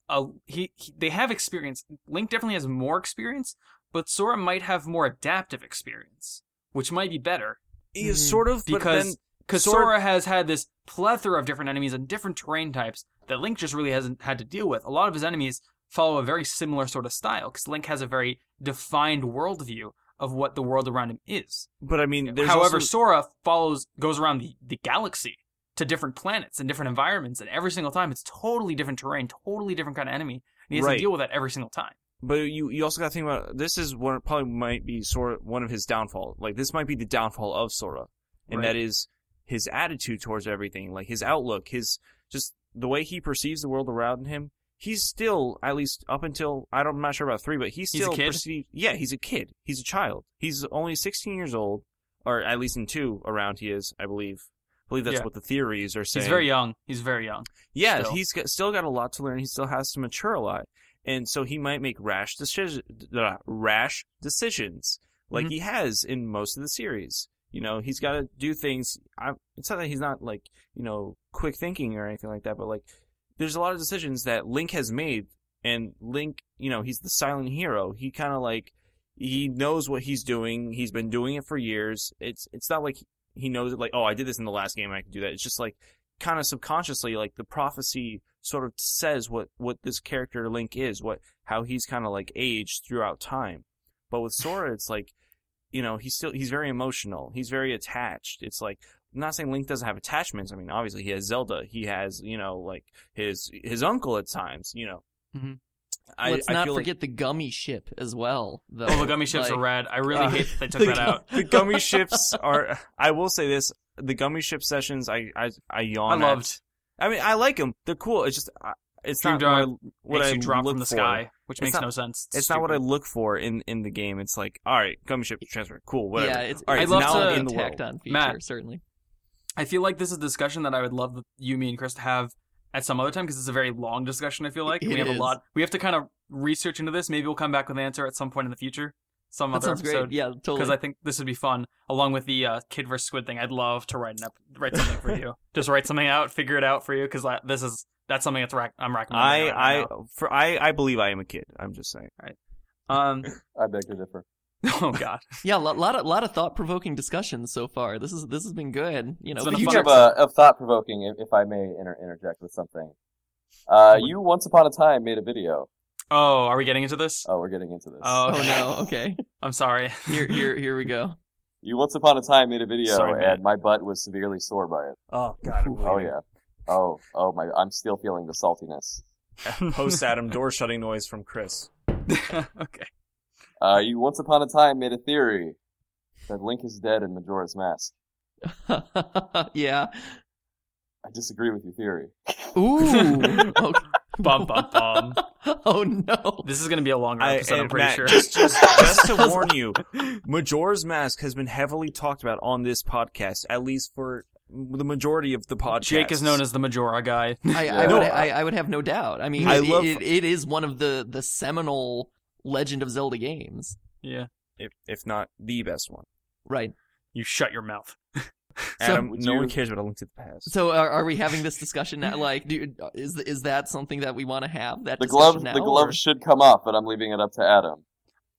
a he, he they have experience. Link definitely has more experience, but Sora might have more adaptive experience, which might be better he is Mhm. sort of, but because then because Sora- Sora has had this plethora of different enemies and different terrain types that Link just really hasn't had to deal with. A lot of his enemies follow a very similar sort of style because Link has a very defined worldview of what the world around him is. But I mean, there's However, also, Sora follows goes around the, the galaxy to different planets and different environments, and every single time it's totally different terrain, totally different kind of enemy. And he has Right. to deal with that every single time. but you you also got to think about this is one probably might be Sora one of his downfall. Like this might be the downfall of Sora, and Right. that is his attitude towards everything, like his outlook, his just the way he perceives the world around him. He's still, at least up until I don't, I'm not sure about three, but he's He's still kid? perceived. Yeah, he's a kid. He's a child. He's only 16 years old, or at least in two around he is, I believe. I believe that's Yeah. what the theories are saying. He's very young. He's very young. Yeah, still. he's got, still got a lot to learn. He still has to mature a lot, and so he might make rash decisions. Uh, rash decisions, like Mhm. he has in most of the series. You know, he's got to do things. I, it's not that he's not like you know quick thinking or anything like that, but like there's a lot of decisions that Link has made, and Link, you know, he's the silent hero. He kind of like he knows what he's doing. He's been doing it for years. It's it's not like he knows it like, oh, I did this in the last game, I can do that. It's just like kind of subconsciously, like the prophecy sort of says what what this character Link is, what how he's kind of like aged throughout time. But with Sora, it's like, you know, he's still he's very emotional. He's very attached. It's like I'm not saying Link doesn't have attachments. I mean, obviously he has Zelda. He has, you know, like his his uncle at times. You know, Mhm. I, Let's I not feel like- forget the gummy ship as well. Though. Oh, the gummy ships Like, are rad. I really Uh, hate that they took the, that out. The gummy ships are. I will say this: the gummy ship sessions, I I, I I yawn. at. loved I mean, I like them. They're cool. It's just I- it's Dream not Drive what I, what makes I you drop look from the for. sky, which It's makes not- no sense. It's not what I look for in in the game. It's like, all right, gummy ship transfer, cool, whatever. Yeah, it's, all right, I'd it's love now to- I'm in the world. on feature, Matt. certainly. I feel like this is a discussion that I would love you, me, and Chris to have at some other time because it's a very long discussion. I feel like It we have is. a lot. We have to kind of research into this. Maybe we'll come back with an answer at some point in the future, some That other sounds episode. great. Yeah, totally. Because I think this would be fun, along with the uh, kid versus squid thing. I'd love to write an ep- write something for you. Just write something out, figure it out for you, because this is that's something that's rack- I'm racking. my brain I right I now. for I I believe I am a kid. I'm just saying. um I beg to differ. oh god yeah, a lot, lot of lot of thought provoking discussions so far. This is this has been good. You know, It's been a Speaking of, uh, of thought provoking, if, if I may inter- interject with something, uh, you once upon a time made a video. oh are we getting into this? Oh, we're getting into this. Oh, oh no, okay. I'm sorry. Here here here we go. You once upon a time made a video, Sorry, Matt. and my butt was severely sore by it. Oh God. Oh yeah. Oh, oh my! I'm still feeling the saltiness. Post Adam door shutting noise from Chris. okay. Uh, you once upon a time made a theory that Link is dead in Majora's Mask. yeah. I disagree with your theory. Ooh. Oh, Bum bum bum. oh no. This is gonna be a longer I, episode. I'm pretty Matt, sure. just, just, just to warn you, Majora's Mask has been heavily talked about on this podcast, at least for the majority of the podcast. Jake is known as the Majora guy. I, I, Yeah. would, No, I, I would have no doubt. I mean, I it, love- it, it is one of the, the seminal Legend of Zelda games. yeah. if, if not the best one. Right. You shut your mouth. Adam, would no you- one cares about a link to the past. So are, are we having this discussion now? Like, do, is is that something that we want to have? That The discussion glove, now, the glove or- should come off, but I'm leaving it up to Adam.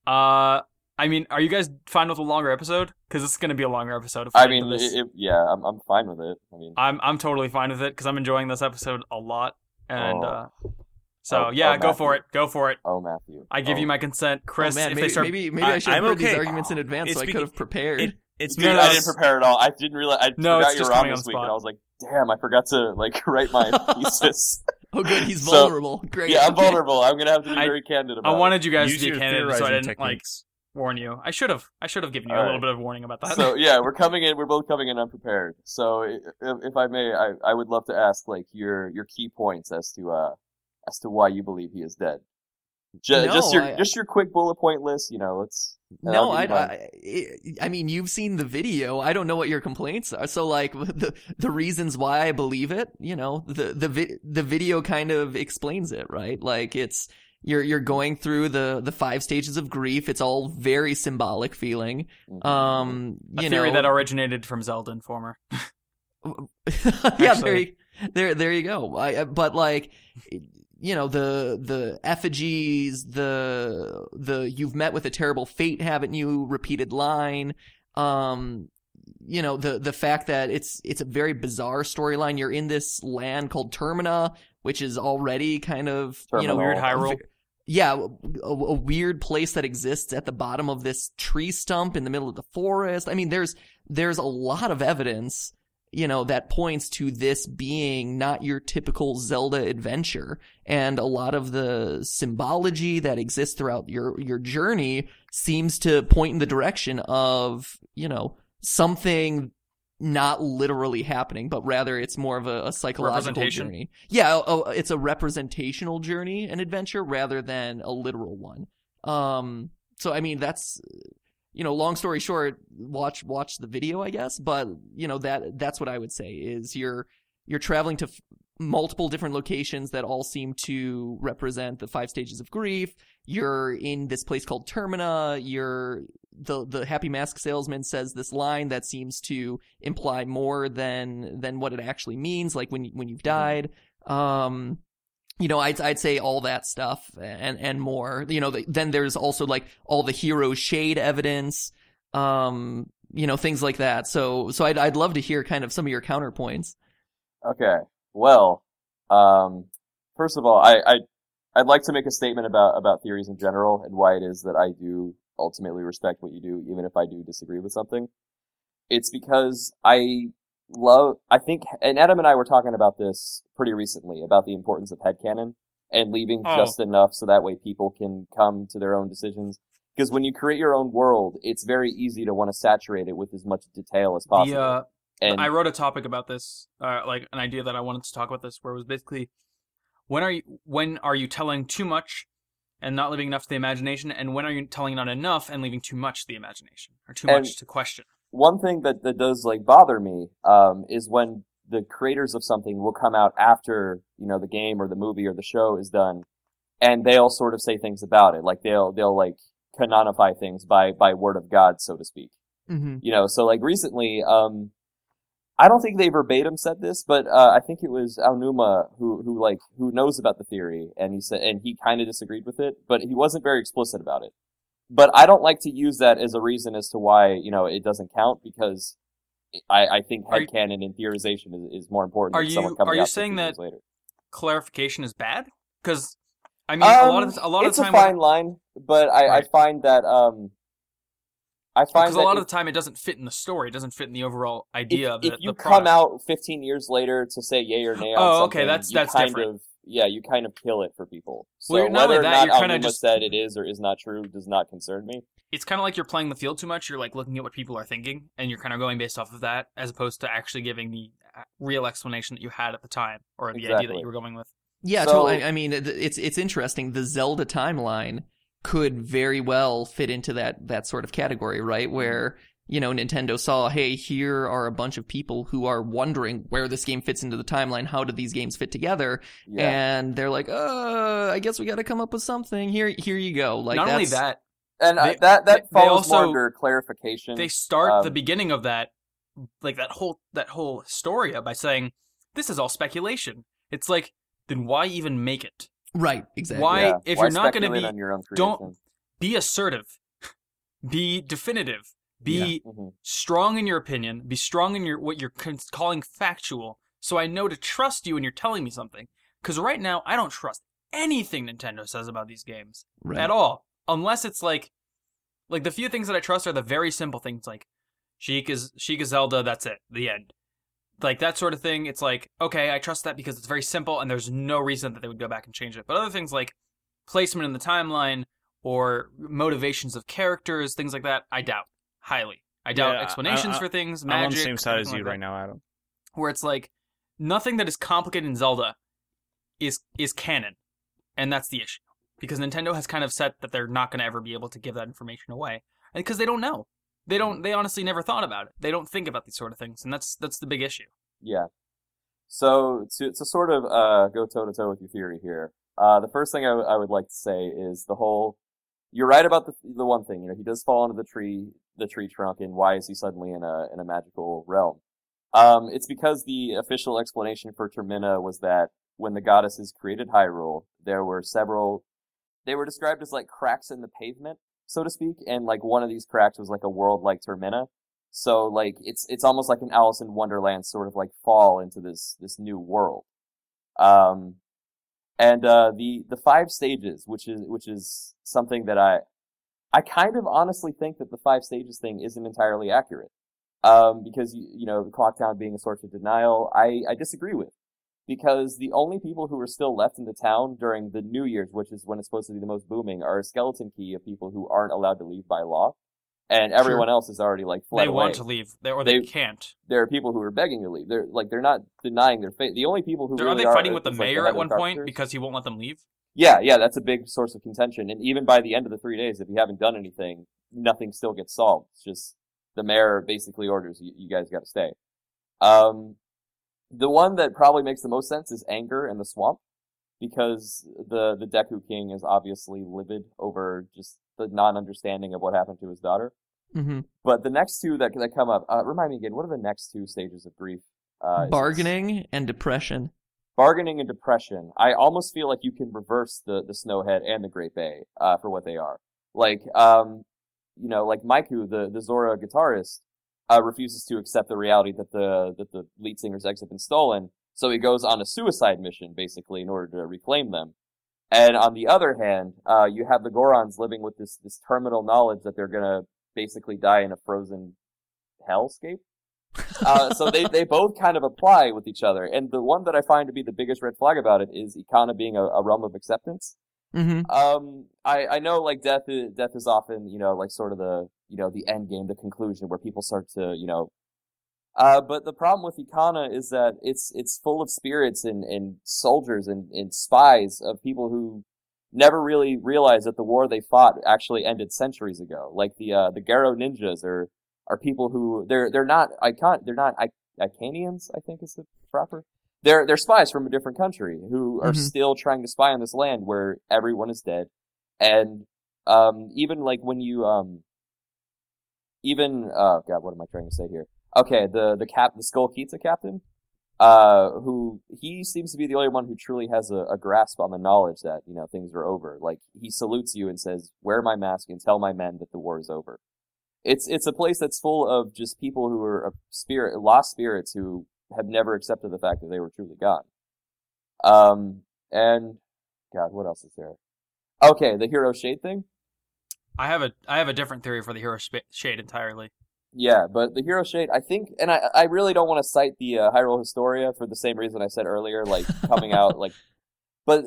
Uh, I mean, are you guys fine with a longer episode? Because it's gonna be a longer episode. If I mean, this. it, it- yeah, I'm, I'm fine with it. I mean, I'm I'm totally fine with it because I'm enjoying this episode a lot. And Oh. uh, so Oh, yeah, oh, go for it. Go for it. oh Matthew, I give oh. you my consent, Oh, Chris. man, if maybe, they start, maybe maybe I, I- should have I'm these okay. arguments in advance, It's so I could have prepared. It, it's Dude, No, I didn't prepare at all. I didn't realize. I No, forgot it's you just were on coming on this week, spot. and I was like, "Damn, I forgot to like write my thesis." oh, good, he's So- vulnerable. Great. yeah, I'm vulnerable. I'm gonna have to be I- very candid I wanted you guys to be candid, so I didn't like techniques. Warn you. I should have. I should have given you All a little right. bit of warning about that. So yeah, we're coming in. We're both coming in unprepared. So if, if I may, I, I would love to ask like your your key points as to uh as to why you believe he is dead. Ju- No, just your I- just your quick bullet point list. You know, let's. No, I'll I, give you mine. I, I mean, you've seen the video. I don't know what your complaints are. So, like, the the reasons why I believe it, you know, the the vi- the video kind of explains it, right? Like, it's you're you're going through the the five stages of grief. It's all very symbolic feeling. Um, a you theory know, that originated from Zelda Informer. yeah, there, you- there, there you go. I, I- but like, you know, the the effigies, the the you've met with a terrible fate, haven't you? Repeated line. Um, you know, the the fact that it's it's a very bizarre storyline. You're in this land called Termina, which is already kind of you know Weird Hyrule. Yeah, a, a weird place that exists at the bottom of this tree stump in the middle of the forest. I mean, there's there's a lot of evidence, you know, that points to this being not your typical Zelda adventure, and a lot of the symbology that exists throughout your your journey seems to point in the direction of you know something not literally happening, but rather it's more of a, a psychological journey. Yeah, oh, it's a representational journey an adventure rather than a literal one. Um, so I mean that's you know, long story short, watch watch the video, I guess. But you know that that's what I would say is you're you're traveling to f- multiple different locations that all seem to represent the five stages of grief. You're in this place called Termina. You're the the happy mask salesman says this line that seems to imply more than than what it actually means, like when when you've died. Um, you know, I'd I'd say all that stuff and and more. You know, the, then there's also like all the hero shade evidence. Um, you know, things like that. So, so I'd, I'd love to hear kind of some of your counterpoints. Okay. Well, um, first of all, I, I, I'd like to make a statement about, about theories in general and why it is that I do ultimately respect what you do, even if I do disagree with something. It's because I love, I think, and Adam and I were talking about this pretty recently about the importance of headcanon and leaving Oh. just enough so that way people can come to their own decisions. Because when you create your own world, it's very easy to want to saturate it with as much detail as possible. The, uh, and I wrote a topic about this, uh, like an idea that I wanted to talk about this, where it was basically when are you when are you telling too much and not leaving enough to the imagination, and when are you telling not enough and leaving too much to the imagination or too And- much to question? one thing that, that does like bother me um, is when the creators of something will come out after you know the game or the movie or the show is done, and they'll sort of say things about it, like they'll they'll like canonify things by by word of God, so to speak. Mm-hmm. You know, so like recently, um, I don't think they verbatim said this, but uh, I think it was Aonuma who who like who knows about the theory, and he said and he kind of disagreed with it, but he wasn't very explicit about it. But I don't like to use that as a reason as to why you know it doesn't count because I, I think Are you- headcanon and theorization is, is more important Are than someone you- are you saying that-. Clarification is bad because I mean a lot of Um, a lot of it's time a fine line, but I, I find that um, I find because a lot if- of the time it doesn't fit in the story, it doesn't fit in the overall idea if, of the, if you the come out 15 years later to say yay or nay on Oh, something, okay, that's- that's kind different. of yeah, you kind of kill it for people. So Well, you're- not whether only or that, not you're kinda just- said it is or is not true does not concern me. it's kind of like you're playing the field too much. You're like looking at what people are thinking, and you're kind of going based off of that, as opposed to actually giving the uh, real explanation that you had at the time, or the idea that you were going with. Yeah, So- totally. I I mean, it's it's interesting. The Zelda timeline could very well fit into that that sort of category, right? Where you know Nintendo saw, hey, here are a bunch of people who are wondering where this game fits into the timeline. How do these games fit together? Yeah, And they're like, uh, I guess we got to come up with something. Here, here you go. Like Not only that, and they- that that they- they falls more also- under clarification. they start the Um, beginning of that, like that whole that whole story by saying, "This is all speculation." It's like, then why even make it? Right, exactly. Why- yeah, if why you're not gonna be- on your own don't- Be assertive, be definitive, be Mhm. strong in your opinion, be strong in your what you're calling factual, so I know to trust you when you're telling me something. Because right now, I don't trust anything Nintendo says about these games Right. at all, unless it's like, like the few things that I trust are the very simple things, like Sheik is Sheik is Zelda. That's it, the end. Like that sort of thing. It's like okay, I trust that because it's very simple, and there's no reason that they would go back and change it. But other things like placement in the timeline or motivations of characters, things like that, I doubt highly. I doubt Yeah, explanations I- for things, Magic, I'm on the same side as you like right now, Adam. Where it's like nothing that is complicated in Zelda is is canon, and that's the issue because Nintendo has kind of said that they're not going to ever be able to give that information away because they don't know. They don't. They honestly never thought about it. They don't think about these sort of things, and that's that's the big issue. Yeah. So to to sort of uh, go toe to toe with your theory here, uh, the first thing I, w- I would like to say is the whole. You're right about the the one thing. You know, he does fall into the tree the tree trunk, and why is he suddenly in a in a magical realm? Um, it's because the official explanation for Termina was that when the goddesses created Hyrule, there were several. They were described as like cracks in the pavement, so to speak, and like one of these cracks was like a world like Termina. So like it's it's almost like an Alice in Wonderland sort of like fall into this this new world. Um and uh the the five stages, which is which is something that I I kind of honestly think that the five stages thing isn't entirely accurate. Um because you, you know, the clock town being a source of denial, I I disagree with. Because the only people who are still left in the town during the New Year's, which is when it's supposed to be the most booming, are a skeleton key of people who aren't allowed to leave by law and everyone else is already like fled they away. want to leave, they, or they, They- can't. There are people who are begging to leave. They're like they're not denying their fate. The only people who They're- really are they fighting with the like, mayor head at one point because he won't let them leave? yeah, yeah, that's a big source of contention. And even by the end of the three days, if you haven't done anything, nothing still gets solved. It's just the mayor basically orders you, you guys got to stay. Um, the one that probably makes the most sense is anger and the swamp, because the the Deku King is obviously livid over just the non-understanding of what happened to his daughter. hmm But the next two that that come up, uh, remind me again, what are the next two stages of grief? Uh, Bargaining and depression. bargaining and depression. I almost feel like you can reverse the the Snowhead and the Great Bay uh, for what they are. Like, um, you know, like Mikau, the the Zora guitarist, uh, refuses to accept the reality that the that the lead singer's eggs have been stolen. So he goes on a suicide mission, basically, in order to reclaim them. And on the other hand, uh, you have the Gorons living with this this terminal knowledge that they're gonna basically die in a frozen hellscape. uh, so they, they both kind of apply with each other. And the one that I find to be the biggest red flag about it is Ikana being a, a realm of acceptance. Mm-hmm. Um, I, I know like death is, death is often, you know, like sort of the, you know, the end game, the conclusion where people start to, you know, uh, but the problem with Ikana is that it's, it's full of spirits and, and soldiers and, and spies of people who never really realized that the war they fought actually ended centuries ago. Like the, uh, the Garo ninjas are, are people who, they're, they're not icon, they're not I- Ikanians, I think is the proper. They're, they're spies from a different country who are Mhm. still trying to spy on this land where everyone is dead. And, um, even like when you, um, even, oh god, what am I trying to say here? Okay, the, the cap, the Skull Keeta captain, uh, who, he seems to be the only one who truly has a, a grasp on the knowledge that, you know, things are over. Like, he salutes you and says, wear my mask and tell my men that the war is over. It's, it's a place that's full of just people who are uh, spirit, lost spirits who have never accepted the fact that they were truly gone. Um, and, god, what else is there? Okay, the hero shade thing? I have a I have a different theory for the hero shade entirely. Yeah, but the hero shade, I think, and I, I really don't want to cite the uh, Hyrule Historia for the same reason I said earlier, like coming out, like, but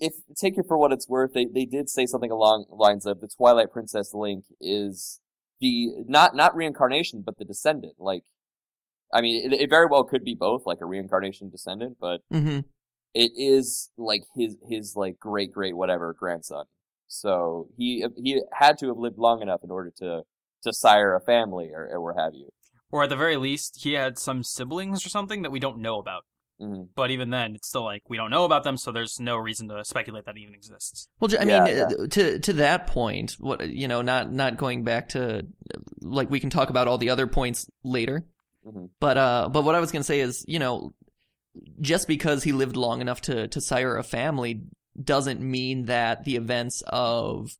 if take it for what it's worth, they they did say something along the lines of the Twilight Princess Link is the not not reincarnation, but the descendant. Like, I mean, it, it very well could be both, like a reincarnation descendant, but Mm-hmm. it is like his his like great great whatever grandson. So he he had to have lived long enough in order to to sire a family or, or what have you. Or at the very least, he had some siblings or something that we don't know about. hmm But even then, it's still like we don't know about them, so there's no reason to speculate that it even exists. Well, I mean, yeah. uh, to to that point, what you know, not not going back to like we can talk about all the other points later, Mhm. but uh, but what I was gonna say is, you know, just because he lived long enough to to sire a family doesn't mean that the events of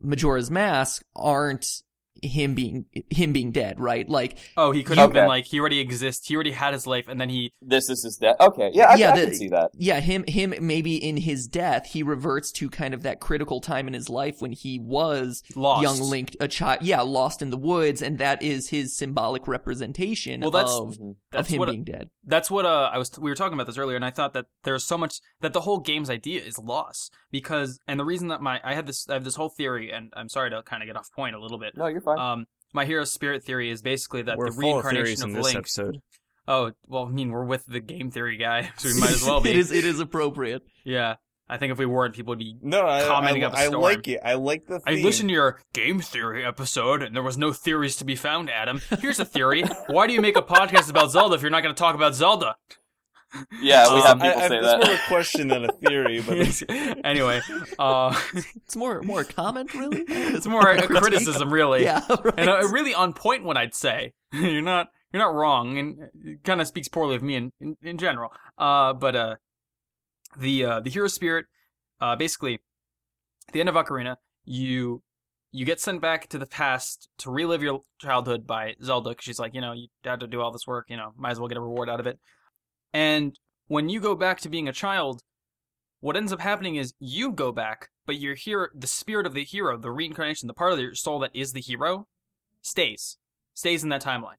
Majora's Mask aren't him being him being dead, right? Like, Oh, he could have Okay. been like he already exists. He already had his life, and then he This is his death. Okay, yeah, I, Yeah, I the- can see that. yeah, him him maybe in his death he reverts to kind of that critical time in his life when he was lost. young Link, a child, yeah, lost in the woods, and that is his symbolic representation Well, that's- of Mhm. of him what being dead. that's what uh I was we were talking about this earlier and I thought that there's so much that the whole game's idea is loss because and the reason that my I had this I have this whole theory and I'm sorry to kind of get off point a little bit. No, you're fine. Um my hero spirit theory is basically that We're the full of reincarnation of in this Link. episode. Oh, well, I mean, we're with the game theory guy, so we might as well be. it is it is appropriate. Yeah. I think if we weren't, people would be No, I, Commenting I, up a I storm. like it. I like the. I listened to your game theory episode, and there was no theories to be found, Adam. Here's a theory. Why do you make a podcast about Zelda if you're not going to talk about Zelda? Yeah, we um, have I, people I, say that's that. more a question than a theory, but anyway, uh, It's more more a comment, really. it's more a criticism, really. Yeah, right. And uh, really on point, what I'd say. you're not you're not wrong, and it kind of speaks poorly of me in, in, in general. Uh, but uh, the uh, the hero spirit, uh, basically, at the end of Ocarina, you you get sent back to the past to relive your childhood by Zelda, because she's like, you know, you had to do all this work, you know, might as well get a reward out of it. And when you go back to being a child, what ends up happening is you go back, but your hero, the spirit of the hero, the reincarnation, the part of your soul that is the hero, stays, stays in that timeline.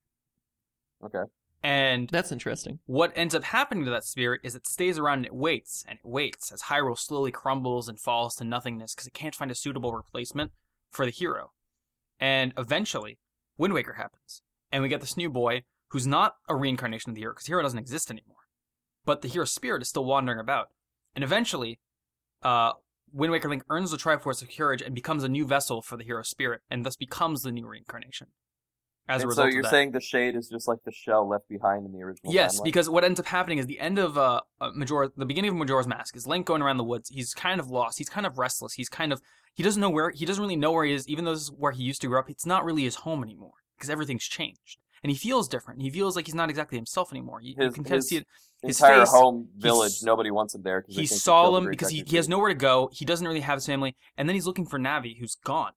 Okay. And That's interesting. what ends up happening to that spirit is it stays around and it waits and it waits as Hyrule slowly crumbles and falls to nothingness because it can't find a suitable replacement for the hero. And eventually, Wind Waker happens, and we get this new boy who's not a reincarnation of the hero because the hero doesn't exist anymore, but the hero spirit is still wandering about. And eventually, uh, Wind Waker Link earns the Triforce of Courage and becomes a new vessel for the hero spirit, and thus becomes the new reincarnation. As a and result so you're saying the shade is just like the shell left behind in the original. Yes, timeline? because what ends up happening is the end of uh, uh Majora, the beginning of Majora's Mask is Link going around the woods. He's kind of lost. He's kind of restless. He's kind of he doesn't know where he doesn't really know where he is. Even though this is where he used to grow up, it's not really his home anymore because everything's changed, and he feels different. He feels like he's not exactly himself anymore. You, you His- can kind of see it. his entire face, home village, nobody wants him there. He's solemn because he, he has nowhere to go. He doesn't really have his family, and then he's looking for Navi, who's gone.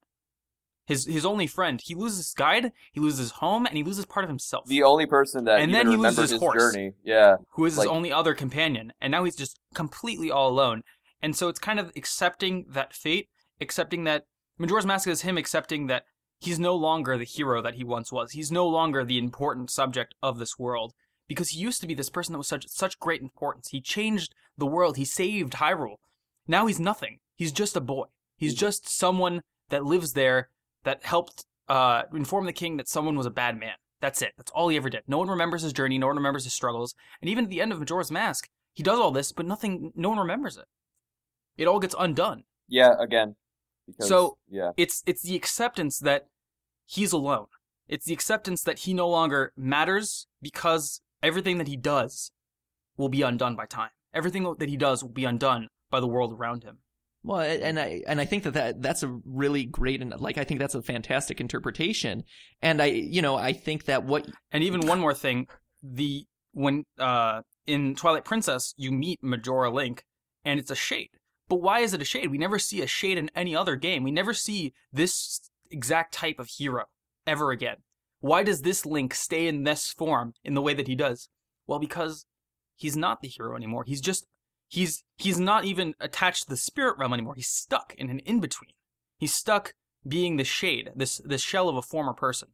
his his only friend. He loses his guide, he loses his home, and he loses part of himself. The only person that And then he loses his horse. journey. Yeah. who is Like- his only other companion, and now he's just completely all alone. And so it's kind of accepting that fate, accepting that Majora's Mask is him accepting that he's no longer the hero that he once was. He's no longer the important subject of this world because he used to be this person that was such such great importance. He changed the world. He saved Hyrule. Now he's nothing. He's just a boy. He's just someone that lives there that helped uh, inform the king that someone was a bad man. That's it. That's all he ever did. No one remembers his journey. No one remembers his struggles. And even at the end of Majora's Mask, he does all this, but nothing. No one remembers it. It all gets undone. Yeah. Again. Because, So- yeah. It's it's the acceptance that he's alone. It's the acceptance that he no longer matters because everything that he does will be undone by time. Everything that he does will be undone by the world around him. Well, and I and I think that, that that's a really great and like I think that's a fantastic interpretation. And I you know I think that what And even one more thing, the when uh in Twilight Princess you meet Majora Link and it's a shade. But why is it a shade? We never see a shade in any other game. We never see this exact type of hero ever again. Why does this Link stay in this form in the way that he does? Well, because he's not the hero anymore. He's just he's he's not even attached to the spirit realm anymore. He's stuck in an in-between. He's stuck being the shade, this this shell of a former person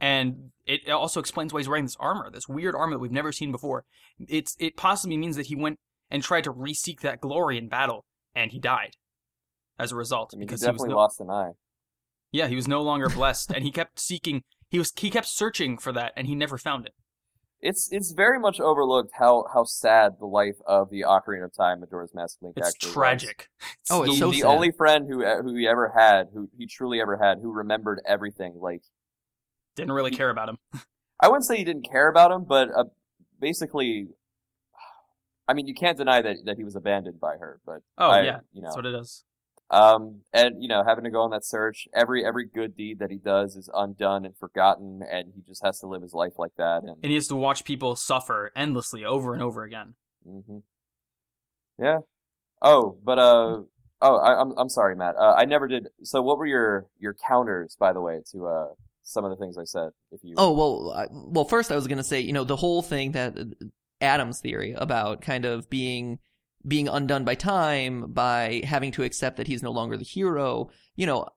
and it also explains why he's wearing this armor, this weird armor that we've never seen before. It's it possibly means that he went and tried to re-seek that glory in battle, and he died as a result I mean, he because he was definitely no, lost an eye. yeah he was no longer blessed, and he kept seeking. He was he kept searching for that, and he never found it. It's it's very much overlooked how how sad the life of the Ocarina of Time Majora's Mask Link It's actually was. tragic. Oh, it's the, so the sad. only friend who who he ever had, who he truly ever had, who remembered everything. Like Didn't really care about him. I wouldn't say he didn't care about him, but uh, basically, I mean, you can't deny that that he was abandoned by her. But Oh I- yeah, you know, that's what it is. um, and you know, having to go on that search, every every good deed that he does is undone and forgotten, and he just has to live his life like that. And, And he has to watch people suffer endlessly over and over again. hmm yeah. Oh, but uh, oh, I, I'm I'm sorry, Matt. Uh, I never did. So, what were your your counters, by the way, to uh some of the things I said? If you Oh well, I, well first I was gonna say you know the whole thing that Adam's theory about kind of being being undone by time by having to accept that he's no longer the hero. You know,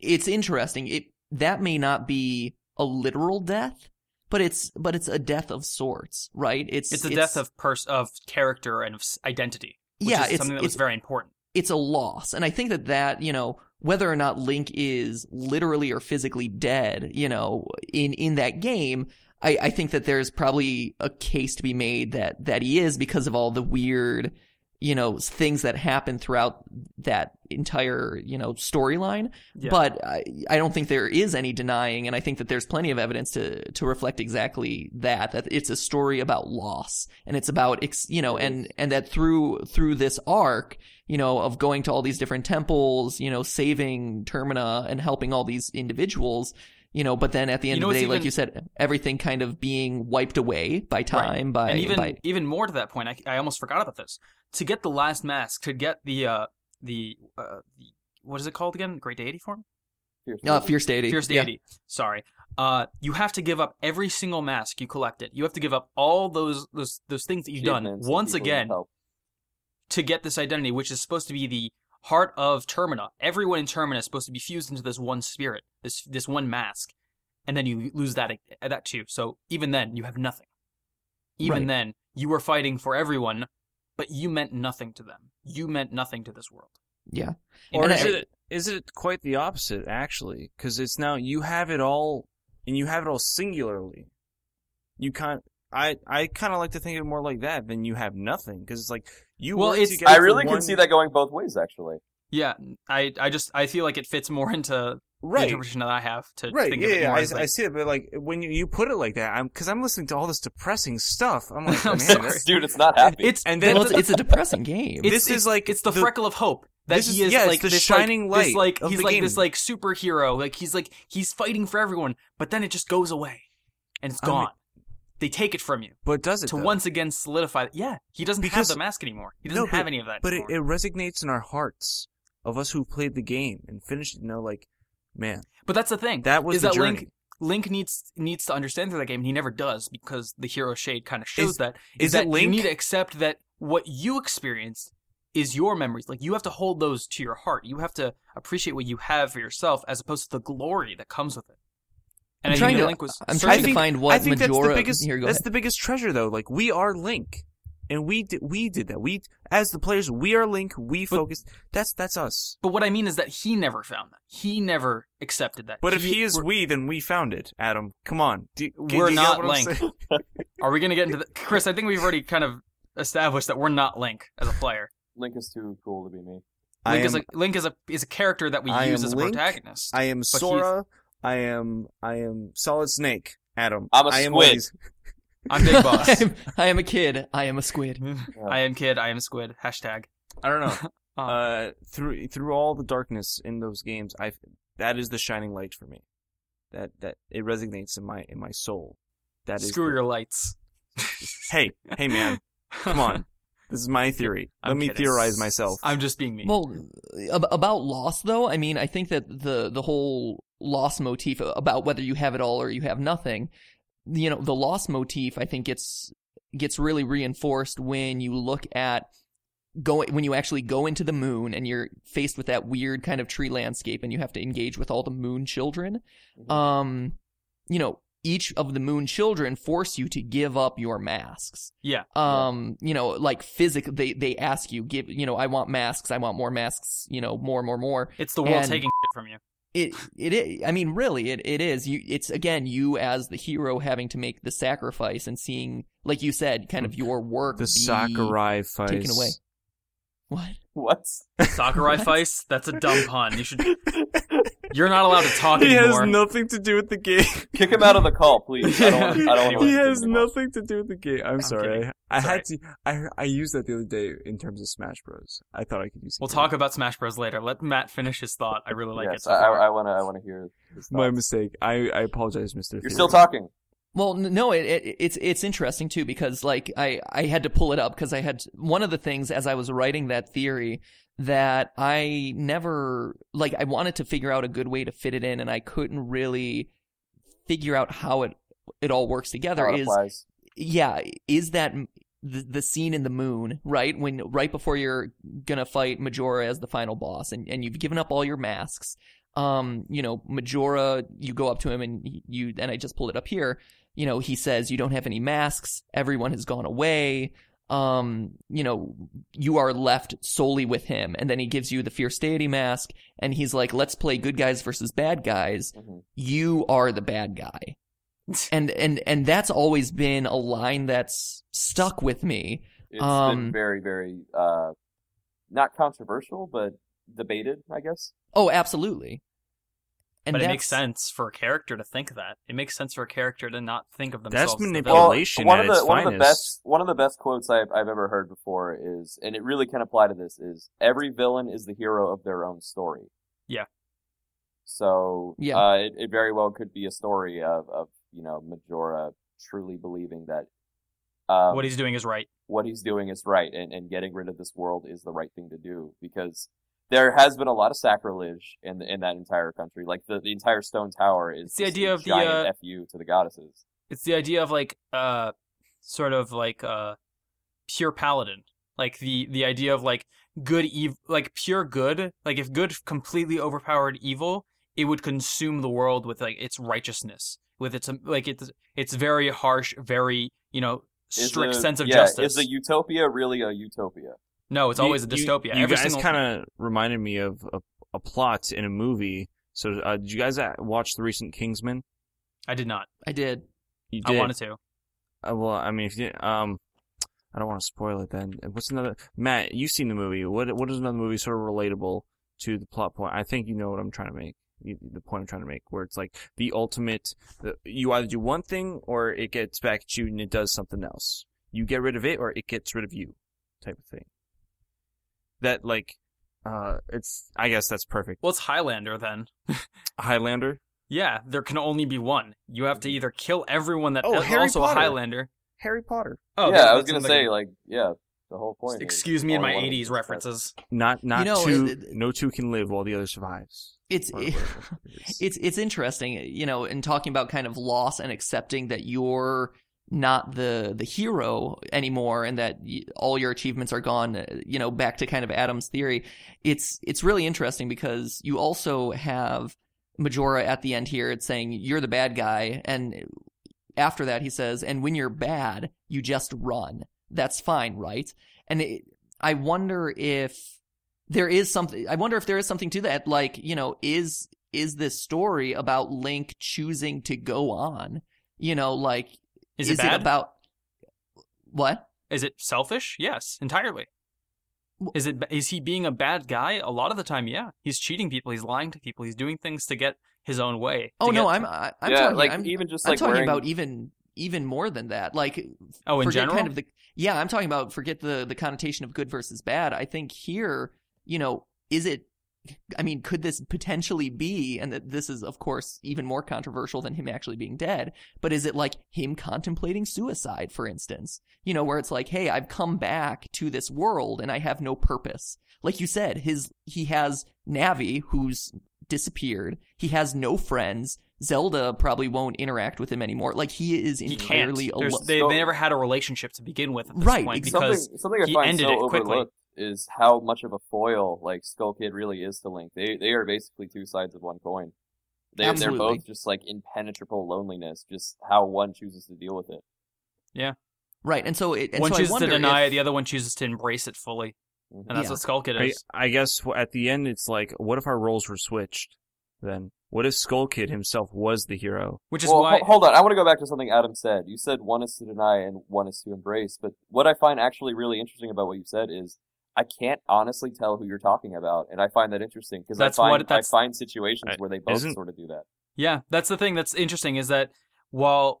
it's interesting. It that may not be a literal death, but it's but it's a death of sorts, right? It's It's a death of pers- of character and of identity. Which yeah, is it's something that was it's very important. it's a loss. And I think that that, you know, whether or not Link is literally or physically dead, you know, in, in that game, I, I think that there's probably a case to be made that, that he is because of all the weird, you know, things that happen throughout that entire, you know, storyline. Yeah. But I, I don't think there is any denying, and I think that there's plenty of evidence to to reflect exactly that. That it's a story about loss, and it's about you know, and and that through through this arc, you know, of going to all these different temples, you know, saving Termina and helping all these individuals. You know, but then at the end You know of the what's day, like you said, everything kind of being wiped away by time, by and even by even more to that point, I, I almost forgot about this. To get the last mask, to get the uh the uh the, what is it called again? Great deity form, Fierce uh, Deity. fierce deity. fierce Yeah. Sorry. Uh, you have to give up every single mask you collected. You have to give up all those those those things that you've done once again to get this identity, which is supposed to be the heart of Termina. Everyone in Termina is supposed to be fused into this one spirit, this this one mask, and then you lose that that too. So even then, you have nothing. Even Right. then, you were fighting for everyone, but you meant nothing to them. You meant nothing to this world. Yeah. Or is I- it is it quite the opposite actually? Because it's now you have it all, and you have it all singularly. You can't. I I kind of like to think of it more like that than you have nothing because it's like you. Well, it's- I really one- can see that going both ways, actually. Yeah, I I just I feel like it fits more into the interpretation that I have to Right, think yeah, of it yeah, more I, as I see it, but like when you, you put it like that, I'm because I'm listening to all this depressing stuff. I'm like, I'm man, this- Dude, it's not happy. it's and then Well, it's, it's a depressing game. it's, This is it's- like it's the, the- freckle of hope that This is- he is yeah, it's like the this shining like, this, light like of he's the like game. this like superhero like he's like he's fighting for everyone but then it just goes away and it's mean- gone they take it from you but does it to though? once again solidify yeah he doesn't Because- have the mask anymore he doesn't No, but- have any of that But it, it resonates in our hearts of us who played the game and finished it. You know, like man, But that's the thing. that was is the that journey. Link Link needs needs to understand through that game, and he never does because the hero shade kind of shows Is- that. is that it Link? you need to accept that what you experienced is your memories. Like you have to hold those to your heart. You have to appreciate what you have for yourself, as opposed to the glory that comes with it. And I'm trying to- Link was I'm trying to think- find what I think Majora. that's the biggest. Here, go that's ahead. the biggest treasure, though. Like we are Link, and we did, we did that. We as the players, we are Link. We But- focused. That's that's us. But what I mean is that he never found that. He never accepted that. But if he is we're- then we found it. Adam, come on. Do, do We're not Link. Are we gonna get into the Chris? I think we've already kind of established that we're not Link as a player. Link is too cool to be me. I Link is am- a Link is a is a character that we I use as a Link. protagonist. I am he's- Sora. I am I am Solid Snake. Adam. I'm a I am squid. Lays- I'm Big Boss. I'm, I am a kid. I am a squid. I am kid. I am squid. Hashtag. I don't know. Um, uh, through through all the darkness in those games, I that is the shining light for me. That that it resonates in my in my soul. That is screw the- your lights. Hey, hey, man, come on. This is my theory. Let I'm me kidding. theorize myself. I'm just being me. Well, ab- about loss though, I mean, I think that the the whole loss motif about whether you have it all or you have nothing, you know, the loss motif I think gets gets really reinforced when you look at going when you actually go into the moon and you're faced with that weird kind of tree landscape and you have to engage with all the moon children. Mhm. Um, you know, each of the moon children force you to give up your masks yeah. um you know like physic they they ask you give you know i want masks i want more masks you know more more more It's the world and- taking shit from you. It it is, i mean really it, it is. You it's again you as the hero having to make the sacrifice and seeing like you said kind of mm. your work the Sakurai fight taken away. What What? Sakurai Feist? That's a dumb pun. You should. You're not allowed to talk anymore. he has nothing to do with the game. Kick him out of the call, please. I don't. I don't he has nothing to do with the game. I'm, sorry. kidding. I It's had to. I I used that the other day in terms of Smash Bros. I thought I could use. It. We'll talk about Smash Bros later. Let Matt finish his thought. I really like it. yes, So I. I, I wanna. I wanna hear. His My mistake. I I apologize, Mister. You're still talking. Well, no, it, it it's it's interesting too because like I I had to pull it up because I had one of the things as I was writing that theory that I never like I wanted to figure out a good way to fit it in and I couldn't really figure out how it it all works together is applies. yeah is that the, the scene in the moon right when right before you're gonna fight Majora as the final boss and and you've given up all your masks um you know Majora you go up to him and you and I just pulled it up here you know he says you don't have any masks everyone has gone away um you know you are left solely with him and then he gives you the fierce deity mask and he's like let's play good guys versus bad guys Mhm. you are the bad guy and and and that's always been a line that's stuck with me It's Um, been very, very uh, not controversial, but debated. I guess. oh absolutely and but it makes sense for a character to think that. It makes sense for a character to not think of themselves. as the manipulation. villain. Relation one at of the its one of the best one of the best quotes I've I've ever heard before is, and it really can apply to this is every villain is the hero of their own story. Yeah. So Yeah. uh, it, it very well could be a story of of you know Majora truly believing that um, what he's doing is right. what he's doing is right and, and getting rid of this world is the right thing to do because there has been a lot of sacrilege in in that entire country. Like the, the entire stone tower is It's the idea of the, uh, fu to the goddesses. It's the idea of like uh sort of like uh pure paladin. Like the the idea of like good ev- like pure good. Like if good completely overpowered evil, it would consume the world with like its righteousness, with its um, like it's it's very harsh, very, you know, strict a- sense of yeah, justice. Is a utopia really a utopia? No, it's You- always a dystopia. You, Every guys single kind of reminded me of a, a plot in a movie. So, uh, did you guys uh, watch the recent Kingsman? I did not. I did You I wanted to. Uh, well, I mean, if you, um, I don't want to spoil it. Then what's another? Matt, you've seen the movie. What what is another movie sort of relatable to the plot point? I think you know what I'm trying to make. The point I'm trying to make, where it's like the ultimate. The, you either do one thing or it gets back at you and it does something else. You get rid of it or it gets rid of you, type of thing. That like, uh, it's. I guess that's perfect. Well, it's Highlander then. Highlander. Yeah, there can only be one. You have to either kill everyone that Oh, is Harry also Potter. a Highlander. Harry Potter. Oh, yeah, I was gonna say good- like yeah, the whole point. is Excuse me in my one of them '80s references. Not not You know, two. it- it- no two can live while the other survives. it's Or whatever it is. it's it's interesting, you know, in talking about kind of loss and accepting that you're not the the hero anymore and that all your achievements are gone uh, you know back to kind of Adam's theory it's it's really interesting because you also have Majora at the end here it's saying you're the bad guy. And after that he says and when you're bad you just run. That's fine right? And it, I wonder if there is something I wonder if there is something to that like you know is is this story about Link choosing to go on? You know like Is, it bad? about what? Is it selfish? Yes, entirely. Is it? Is he being a bad guy? A lot of the time, yeah. He's cheating people. He's lying to people. He's doing things to get his own way. Oh no, I'm I, I'm yeah, talking like I'm, even just I'm like talking wearing, about even even more than that. Like Oh, in general. kind of the yeah, I'm talking about forget the the connotation of good versus bad. I think here, you know, is it I mean, could this potentially be, and that this is, of course, even more controversial than him actually being dead, but is it like him contemplating suicide, for instance? You know, where it's like, hey, I've come back to this world and I have no purpose. Like you said, his, he has Navi, who's disappeared. He has no friends. Zelda probably won't interact with him anymore. Like he is he entirely alone. They, So- they never had a relationship to begin with at this Right, point because something something I he ended so it quickly. Overlooked is how much of a foil like Skull Kid really is to Link. They they are basically two sides of one coin. They they're both just like impenetrable loneliness, just how one chooses to deal with it. Yeah. Right, and so it, and one so I chooses to deny if- it, the other one chooses to embrace it fully, Mhm. and that's Yeah. what Skull Kid I, is. I guess at the end it's like, what if our roles were switched? Then what if Skull Kid himself was the hero? Which is Well, why ho- hold on. I want to go back to something Adam said. You said one is to deny and one is to embrace. But what I find actually really interesting about what you said is I can't honestly tell who you're talking about, and I find that interesting because I find what- I find situations I- where they both isn't- sort of do that. Yeah, that's the thing that's interesting is that while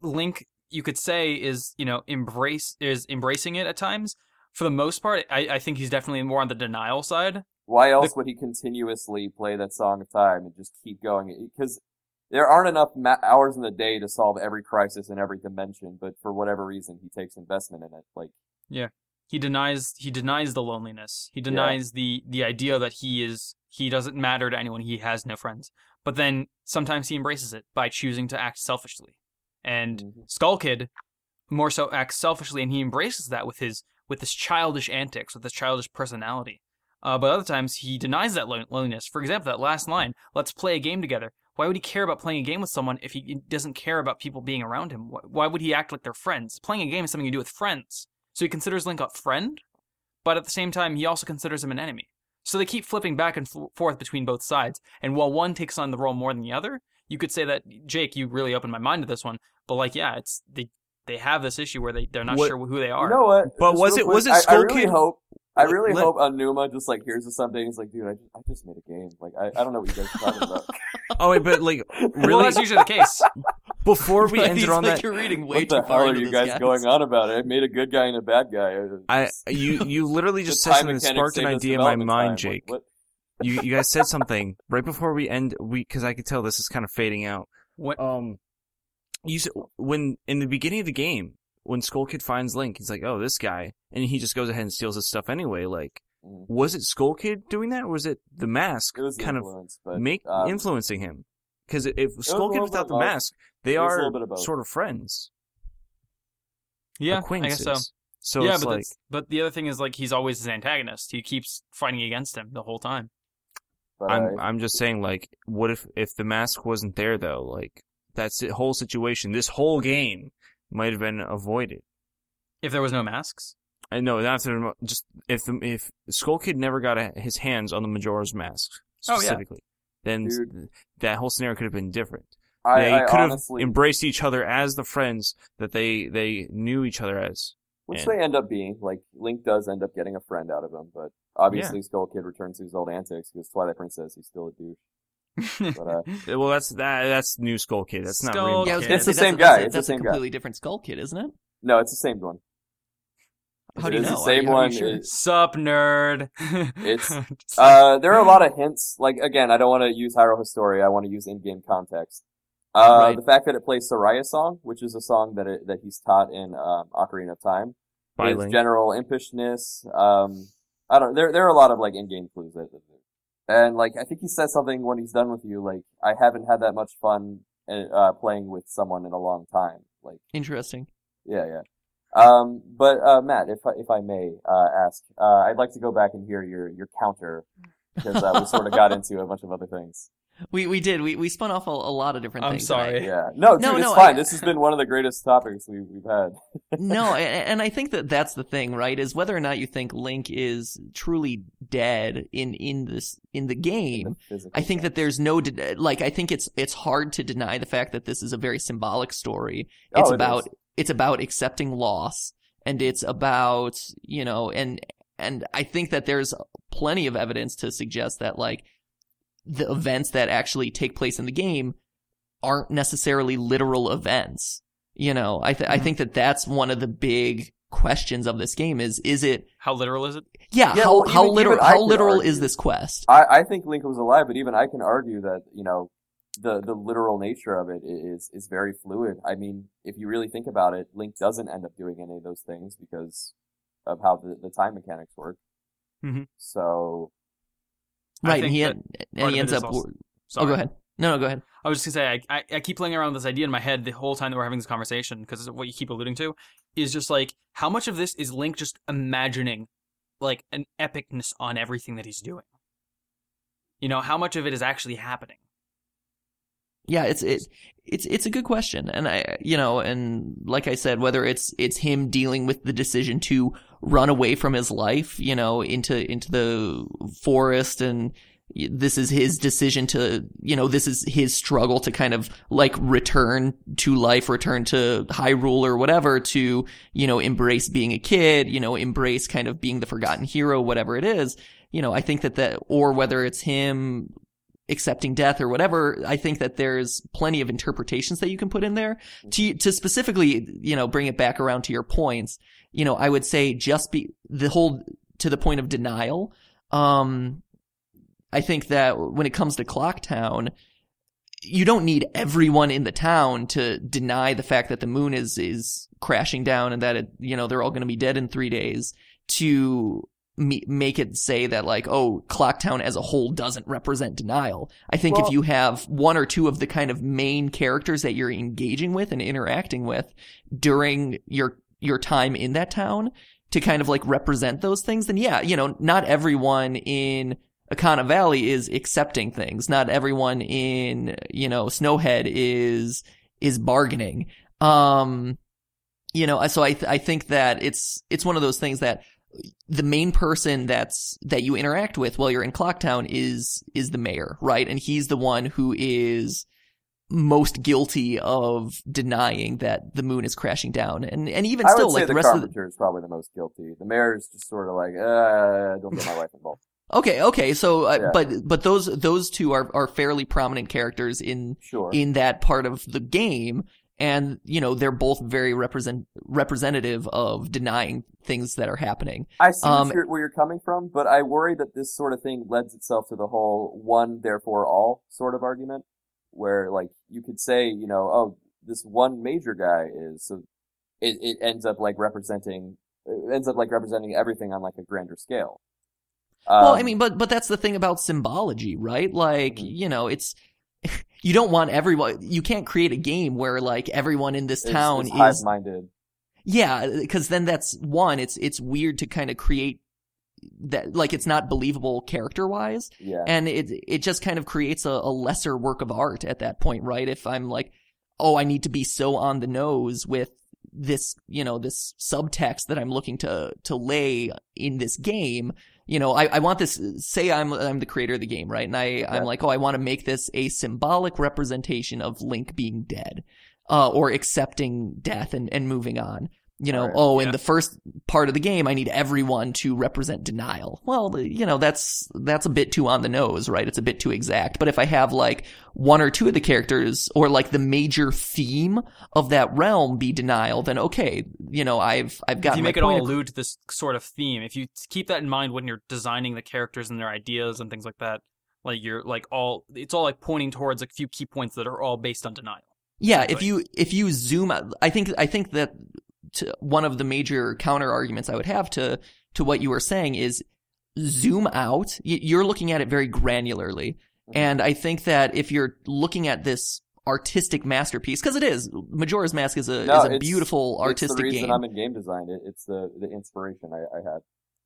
Link, you could say, is you know embrace is embracing it at times. For the most part, I, I think he's definitely more on the denial side. Why else would he continuously play that Song of Time and just keep going? Because there aren't enough ma- hours in the day to solve every crisis in every dimension, but for whatever reason, he takes investment in it. Like, He denies he denies the loneliness. He denies the the idea that he is he doesn't matter to anyone. He has no friends. But then sometimes he embraces it by choosing to act selfishly. And Mhm. Skull Kid more so acts selfishly, and he embraces that with his with his childish antics, with his childish personality. Uh, but other times he denies that lon- loneliness. For example, that last line, "Let's play a game together." Why would he care about playing a game with someone if he doesn't care about people being around him? Why would he act like they're friends? Playing a game is something you do with friends. So he considers Link a friend, but at the same time, he also considers him an enemy. So they keep flipping back and f- forth between both sides. And while one takes on the role more than the other, you could say that Jake, you really opened my mind to this one. But like, yeah, it's they they have this issue where they they're not What- sure who they are. You know what? But Just was real it- was quick, it I- I, really Kid? hope. I really let- hope Aonuma just like hears this someday and he's like, dude, I just, I just made a game. Like, I, I don't know what you guys are talking about. Oh wait, but like well, really that's usually the case. before we Right, ended he's on like, that, You're reading way what the too far hell are you guys guys. going on about? I made a good guy and a bad guy. I you you literally just said time something that mechanics sparked an idea in my mind, time. Jake. What, You you guys said something right before we end. We because I could tell this is kind of fading out. What, Um, you said when in the beginning of the game when Skull Kid finds Link, he's like, "Oh, this guy," and he just goes ahead and steals his stuff anyway. Like, Mm. was it Skull Kid doing that, or was it the mask it was the kind of but make um, influencing him? Because if Skull Kid without the mask, they It was a are little bit of both. sort of friends, yeah, I guess so. So yeah, it's but like, but the other thing is like he's always his antagonist. He keeps fighting against him the whole time. but, I'm uh, I'm just saying, like, what if if the mask wasn't there though? Like, that's the whole situation. This whole game might have been avoided. If there was no masks, I know not to, just if the, if Skull Kid never got a, his hands on the Majora's mask Oh, yeah. specifically, then Dude. that whole scenario could have been different. I, they I could have embraced each other as the friends that they they knew each other as. which and- they end up being. Like Link does end up getting a friend out of him, but obviously Skull Kid returns to his old antics because Twilight Princess he's still a douche. But uh, Well, that's that that's new Skull Kid. That's not Skull Rainbow Yeah, I was Kid. gonna It's the say, same that's, guy. That's, It's the that's same a guy. completely different Skull Kid, isn't it? no, it's the same one. How do you It's know? the same you- one. sure? It- Sup, nerd. It's- Uh, there are a lot of hints. Like again, I don't want to use Hyrule Historia. I want to use in-game context. Uh, Right. the fact that it plays Saria's song, which is a song that it, that he's taught in um, Ocarina of Time, By his Link. general impishness. Um, I don't. There there are a lot of like in-game clues that. And like, I think he says something when he's done with you, like, I haven't had that much fun uh, playing with someone in a long time. Like, Interesting. yeah, yeah. Um, but uh, Matt, if I, if I may uh, ask, uh, I'd like to go back and hear your your counter because uh, we sort of got into a bunch of other things. We we did. We we spun off a, a lot of different I'm things. sorry. and Yeah, no, dude, No, it's no, fine. I- this has been one of the greatest topics we, we've had. No, and, and I think that that's the thing, right? Is whether or not you think Link is truly dead in in this in the game. The I think sense. that there's no de- like I think it's it's hard to deny the fact that this is a very symbolic story. Oh, It's it about is. it's about accepting loss and it's about, you know, and and I think that there's plenty of evidence to suggest that like the events that actually take place in the game aren't necessarily literal events. You know, I th- I Mm-hmm. think that that's one of the big questions of this game is is it How literal is it? yeah, Yeah, how well, how literal how literal argue- is this quest? I, I think Link was alive, but even I can argue that you know the the literal nature of it is is very fluid. I mean, if you really think about it, Link doesn't end up doing any of those things because of how the, the time mechanics work. Mhm. So I Right, and he part and he ends up also- Oh, go ahead. No, no, go ahead. I was just gonna say, I, I, I keep playing around with this idea in my head the whole time that we're having this conversation because what you keep alluding to is just like how much of this is Link just imagining like an epicness on everything that he's doing. You know, how much of it is actually happening? Yeah, it's it it's it's a good question, and I you know, and like I said, whether it's it's him dealing with the decision to run away from his life, you know, into into the forest, and this is his decision to, you know, this is his struggle to kind of like return to life, return to Hyrule or whatever, to you know, embrace being a kid, you know, embrace kind of being the forgotten hero, whatever it is. You know, I think that that, or whether it's him accepting death or whatever, I think that there's plenty of interpretations that you can put in there. To to specifically, you know, bring it back around to your points, you know, I would say just be the whole to the point of denial. Um I think that when it comes to Clocktown, you don't need everyone in the town to deny the fact that the moon is is crashing down and that it, you know, they're all going to be dead in 3 days to me- make it say that like oh clocktown as a whole doesn't represent denial i think if you have one or two of the kind of main characters that you're engaging with and interacting with during your your time in that town to kind of like represent those things then yeah you know not everyone in Ikana Valley is accepting things. Not everyone in, you know, Snowhead is, is bargaining. Um, you know, so I, th- I think that it's, it's one of those things that the main person that's, that you interact with while you're in Clocktown is, is the mayor, right? And he's the one who is most guilty of denying that the moon is crashing down. And, and even I still, like the the rest of the, carpenter is probably the most guilty. The mayor is just sort of like, uh, don't get my wife involved. Okay, okay. So, uh, Yeah. but but those those two are are fairly prominent characters in Sure. in that part of the game, and you know they're both very represent representative of denying things that are happening. I see Um, where you're coming from, but I worry that this sort of thing lends itself to the whole one, therefore all sort of argument, where like you could say, you know, oh, this one major guy is, so it, it ends up like representing, it ends up like representing everything on like a grander scale. well, Um, I mean, but but that's the thing about symbology, right? Like Mhm. you know, it's you don't want everyone. You can't create a game where like everyone in this is- town is is hive-minded. Yeah, because then that's one. It's it's weird to kind of create that like it's not believable character wise, Yeah. and it it just kind of creates a, a lesser work of art at that point, right? If I'm like, oh, I need to be so on the nose with this, you know, this subtext that I'm looking to to lay in this game. You know, I, I want this. Say I'm I'm the creator of the game, right? And I Yeah. I'm like, oh, I want to make this a symbolic representation of Link being dead, uh, or accepting death and and moving on. You know, Right. oh, in the first part of the game, I need everyone to represent denial. Well, you know, that's that's a bit too on the nose, right? It's a bit too exact. But if I have like one or two of the characters, or like the major theme of that realm be denial, then okay, you know, I've I've got if you make it all point. allude to this sort of theme, if you keep that in mind when you're designing the characters and their ideas and things like that, like you're like all it's all like pointing towards a few key points that are all based on denial. Yeah, if you if you zoom out, I think I think that to one of the major counter arguments I would have to to what you were saying is zoom out, you're looking at it very granularly. Mm-hmm. And I think that if you're looking at this artistic masterpiece, because it is, Majora's Mask is a, No, is a it's- beautiful it's artistic the reason game. I'm in game design. It, it's the the inspiration I, I had.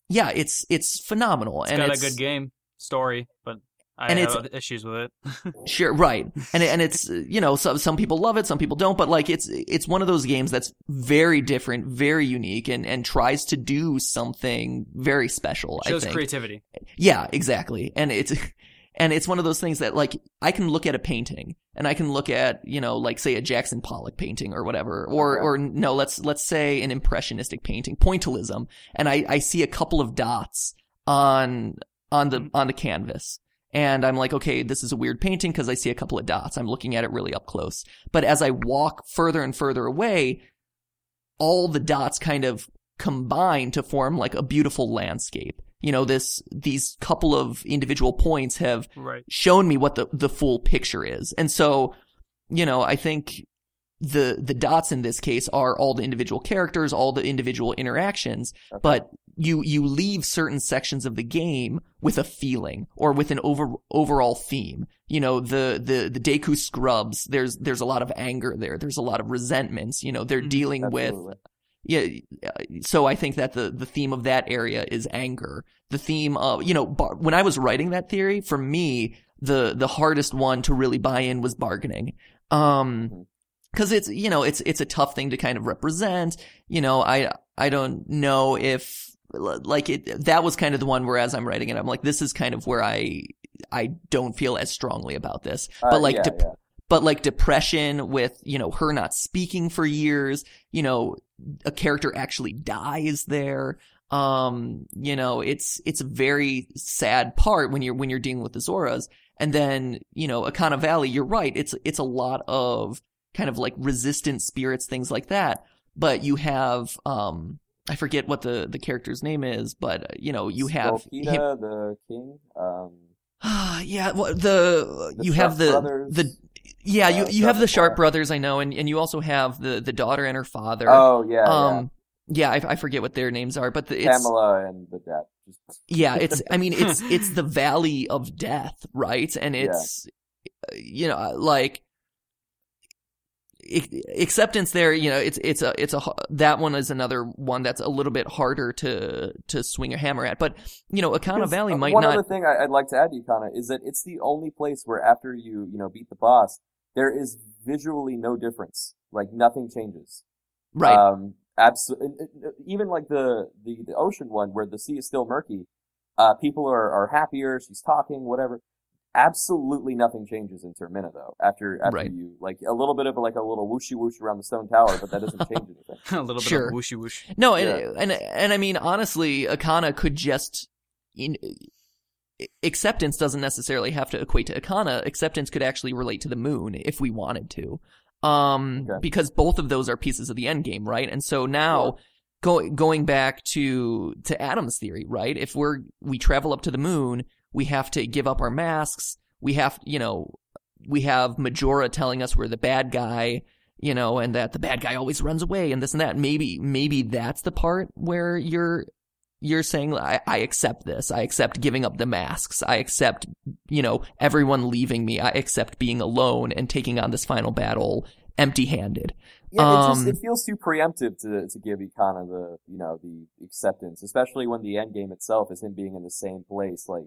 yeah, it's it's phenomenal, It's and got it's a good game story, but I And have it's- issues with it. Sure, right, and and it's you know some some people love it, some people don't, but like it's it's one of those games that's very different, very unique, and and tries to do something very special. I Shows think. creativity. Yeah, exactly. And it's and it's one of those things that like I can look at a painting and I can look at, you know, like say a Jackson Pollock painting or whatever. Or Okay. or no, let's let's say an impressionistic painting, pointillism, and I I see a couple of dots on on the mm-hmm. on the canvas. And I'm like, okay, this is a weird painting because I see a couple of dots. I'm looking at it really up close. But as I walk further and further away, all the dots kind of combine to form like a beautiful landscape. You know, this, these couple of individual points have Right. shown me what the, the full picture is. And so, you know, I think the, the dots in this case are all the individual characters, all the individual interactions, Okay. but you, you leave certain sections of the game with a feeling or with an over, overall theme. You know, the, the, the Deku scrubs, there's, there's a lot of anger there. There's a lot of resentments. You know, they're Mhm. dealing with yeah so i think that the the theme of that area is anger the theme of you know bar- when i was writing that theory for me the the hardest one to really buy in was bargaining um Mhm. cuz it's you know it's it's a tough thing to kind of represent you know i i don't know if like it that was kind of the one where as i'm writing it i'm like this is kind of where i i don't feel as strongly about this. Uh, but like yeah, yeah. but like depression with you know her not speaking for years you know a character actually dies there. Um you know it's it's a very sad part when you're when you're dealing with the zoras. And then you know Ikana valley you're right. It's it's a lot of kind of like resistant spirits things like that. But you have um i forget what the the character's name is but uh, you know you have him, the king. Um, yeah well, the, The you Sharp have the brothers. the yeah, you Uh, you have the Sharp Brothers. I know, and, and you also have the, the daughter and her father. oh yeah, um, yeah, I, I forget what their names are, but the, yeah. it's Pamela and the. Just, yeah, it's I mean it's it's the valley of death, right? And it's uh, you know like acceptance there. You know, it's it's a it's a that one is another one that's a little bit harder to to swing a hammer at. But you know, Ikana Valley uh, might one not. other thing I'd like to add to you, Kana, is that it's the only place where after you, you know, beat the boss, there is visually no difference. Like nothing changes. Right. Um, absolutely. Even like the, the the ocean one where the sea is still murky, uh, people are are happier. She's talking, whatever. Absolutely nothing changes in Termina though. After after Right. you like a little bit of like a little whooshy whoosh around the stone tower, but that doesn't change anything. a little bit Sure. of whooshy whoosh. No, and, Yeah. and and I mean honestly, Ikana could just in, acceptance doesn't necessarily have to equate to Ikana. Acceptance could actually relate to the moon if we wanted to, um, Okay. because both of those are pieces of the end game, right? And so now. Sure. Go, going back to to Adam's theory, right? If we're we travel up to the moon, we have to give up our masks. We have, you know, we have Majora telling us we're the bad guy, you know, and that the bad guy always runs away and this and that. Maybe, maybe that's the part where you're, you're saying, I, I accept this. I accept giving up the masks. I accept, you know, everyone leaving me. I accept being alone and taking on this final battle empty handed. Yeah, it just Um, it feels too preemptive to to give Ikana the you know the acceptance, especially when the end game itself is him being in the same place, like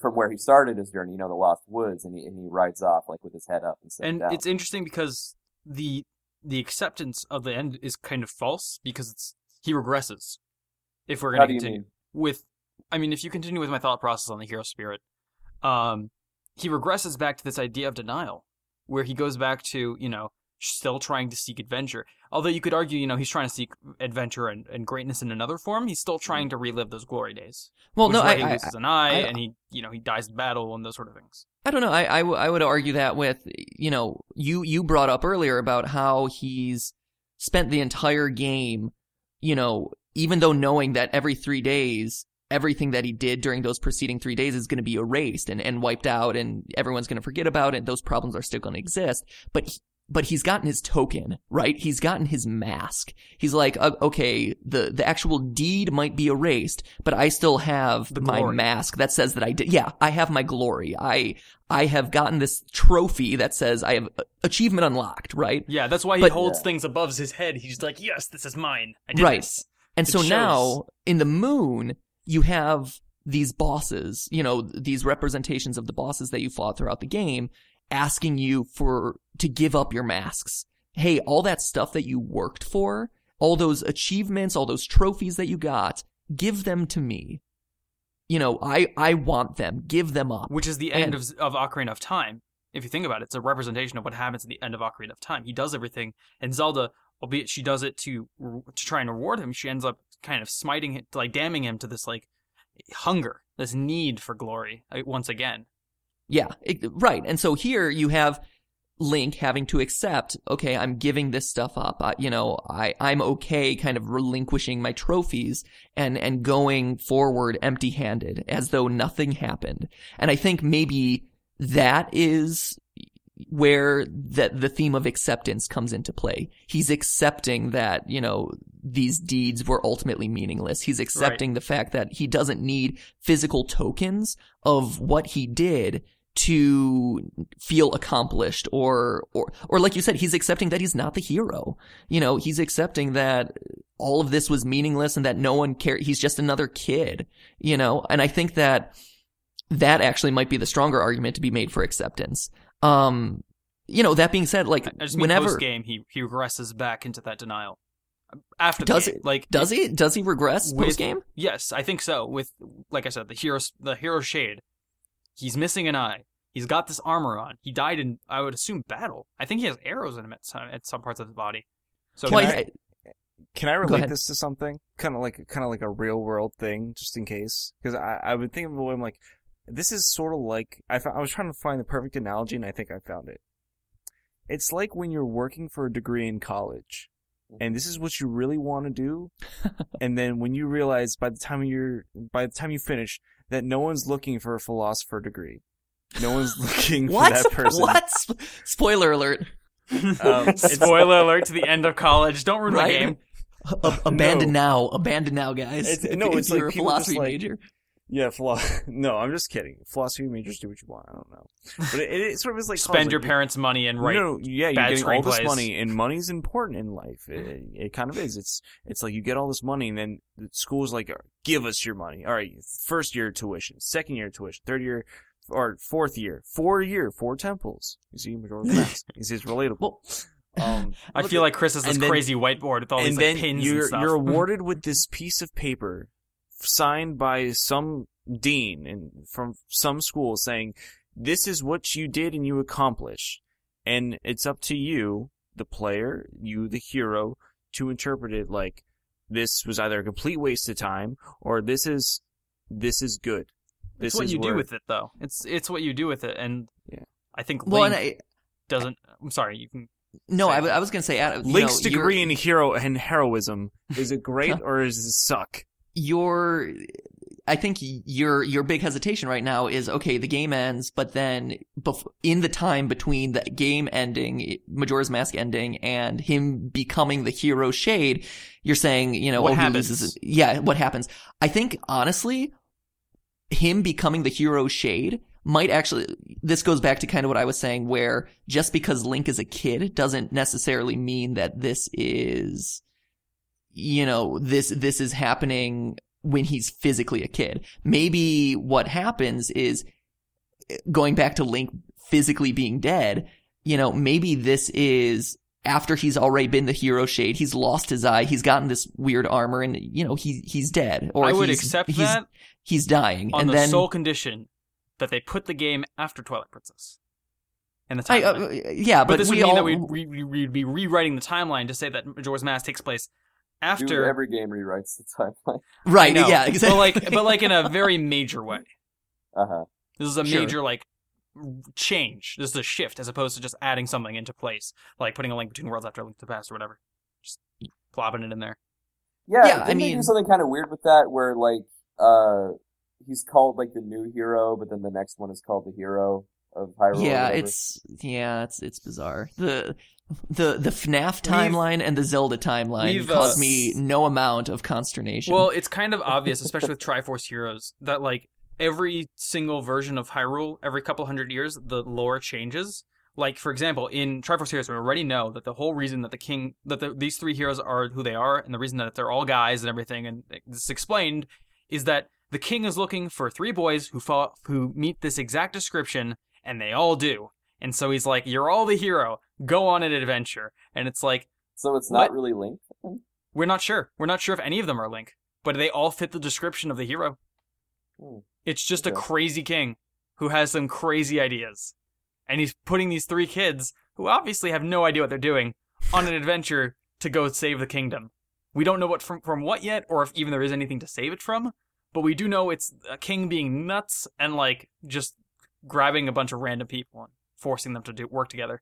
from where he started his journey, you know, the Lost Woods, and he and he rides off like with his head up instead And down. it's interesting because the the acceptance of the end is kind of false because it's he regresses. If we're going to continue with, I mean, if you continue with my thought process on the hero spirit, um, he regresses back to this idea of denial, where he goes back to you know still trying to seek adventure. Although you could argue, you know, he's trying to seek adventure and, and greatness in another form. He's still trying to relive those glory days. Well, no, I, he I, loses an eye I- and he, you know, he dies in battle and those sort of things. I don't know. I, I, w- I would argue that with, you know, you, you brought up earlier about how he's spent the entire game, you know, even though knowing that every three days, everything that he did during those preceding three days is going to be erased and, and wiped out and everyone's going to forget about it. Those problems are still going to exist. But he, but he's gotten his token, right? He's gotten his mask. He's like, uh, okay, the, the actual deed might be erased, but I still have The my glory. mask that says that I did. Yeah, I have my glory. I, I have gotten this trophy that says I have uh, achievement unlocked, right? Yeah, that's why he But- holds Yeah. things above his head. He's like, yes, this is mine. I did Right. this. And It so shows. now in the moon, you have these bosses, you know, these representations of the bosses that you fought throughout the game asking you for, to give up your masks. Hey, all that stuff that you worked for, all those achievements, all those trophies that you got, give them to me. You know, I, I want them. Give them up. Which is the end And- of, of Ocarina of Time. If you think about it, it's a representation of what happens at the end of Ocarina of Time. He does everything, and Zelda, albeit she does it to to try and reward him, she ends up kind of smiting him, like damning him to this like hunger, this need for glory uh, once again. Yeah, it, right. And so here you have Link having to accept, okay, I'm giving this stuff up. I, you know, I, I'm okay kind of relinquishing my trophies and, and going forward empty handed as though nothing happened. And I think maybe that is where that the theme of acceptance comes into play. He's accepting that, you know, these deeds were ultimately meaningless. He's accepting the fact that he doesn't need physical tokens of what he did to feel accomplished or or or like you said he's accepting that he's not the hero you know he's accepting that all of this was meaningless and that no one cared he's just another kid you know and i think that that actually might be the stronger argument to be made for acceptance um you know that being said like I I just whenever post game, he he regresses back into that denial. After the Does game, it- like does he does he regress with- post game Yes, I think so. With like I said, the hero the hero shade. He's missing an eye. He's got this armor on. He died in I would assume battle. I think he has arrows in him at some, at some parts of his body. So Well, can I- I- Can I relate this to something? Kind of like kind of like a real world thing, just in case. Because I I would think of a way I'm like, this is sort of like I fo- I was trying to find the perfect analogy, and I think I found it. It's like when you're working for a degree in college, and this is what you really want to do, and then when you realize by the time you're by the time you finish that no one's looking for a philosopher degree, no one's looking for that person. what Sp- spoiler alert Um, Spoiler alert to the end of college. Don't ruin Right? my game. A- abandon now abandon now guys It's- if, no, if it's like you're a philosophy like- major Yeah, philo- no, I'm just kidding. Philosophy majors do what you want. I don't know, but it, it sort of is like Spend your like, parents' money and write. No, yeah, you're getting all this money, and money's important in life. It, it kind of is. It's it's like you get all this money, and then the school's like, give us your money. All right, first year tuition, second year tuition, third year, or fourth year, four year, four temples. You see, majority see, it's relatable. Well, Um, I feel at- like Chris has this crazy whiteboard with all these and like, pins you're and stuff. you're awarded with this piece of paper signed by some dean and from some school saying this is what you did and you accomplished and it's up to you the player you the hero to interpret it like this was either a complete waste of time or this is this is good this it's what is you where, do with it, though. It's it's what you do with it, and Yeah. I think well Link and I, doesn't. I'm sorry. You can. no I. I was gonna say Adam, you link's know, you're- degree in hero and heroism is it great or is it suck your I think your your big hesitation right now is okay. The game ends, but then bef- in the time between the game ending, Majora's Mask ending, and him becoming the hero Shade, you're saying you know What oh, happens? loses. Yeah, what happens? I think honestly, him becoming the hero Shade might actually. This goes back to kind of what I was saying, where just because Link is a kid doesn't necessarily mean that this is you know this this is happening when he's physically a kid. Maybe what happens is going back to Link physically being dead, you know, maybe this is after he's already been the hero shade, he's lost his eye, he's gotten this weird armor and you know, he he's dead or I would he's, accept he's, that he's dying on and the then sole condition that they put the game after Twilight Princess. In the I, timeline. uh, yeah, but, but, this we would mean all that we'd, re- we- we'd be rewriting the timeline to say that Majora's Mask takes place Dude, after. every game rewrites the timeline. right, I yeah, exactly. But like, but like in a very major way. Uh huh. This is a Sure. major like change. This is a shift as opposed to just adding something into place, like putting a link between worlds after a link to the past or whatever. Just plopping it in there. Yeah, Yeah, I didn't they mean- do something kind of weird with that, where like uh he's called like the new hero, but then the next one is called the hero. Of Hyrule. yeah, it's yeah, it's it's bizarre. The the the FNAF timeline and the Zelda timeline we've, uh, caused me no amount of consternation. Well, it's kind of obvious, especially with Triforce Heroes, that like every single version of Hyrule, every couple hundred years, the lore changes. Like for example, in Triforce Heroes, we already know that the whole reason that the king, that the, these three heroes are who they are, and the reason that they're all guys and everything, and it's explained, is that the king is looking for three boys who fall, who meet this exact description, and they all do. And so he's like, "You're all the hero. Go on an adventure." And it's like, so it's what? not really Link. we're not sure. We're not sure if any of them are Link, but they all fit the description of the hero. Hmm. It's just a crazy king who has some crazy ideas. And he's putting these three kids, who obviously have no idea what they're doing, on an adventure to go save the kingdom. We don't know what from, from what yet, or if even there is anything to save it from, but we do know it's a king being nuts and like just grabbing a bunch of random people and forcing them to do work together.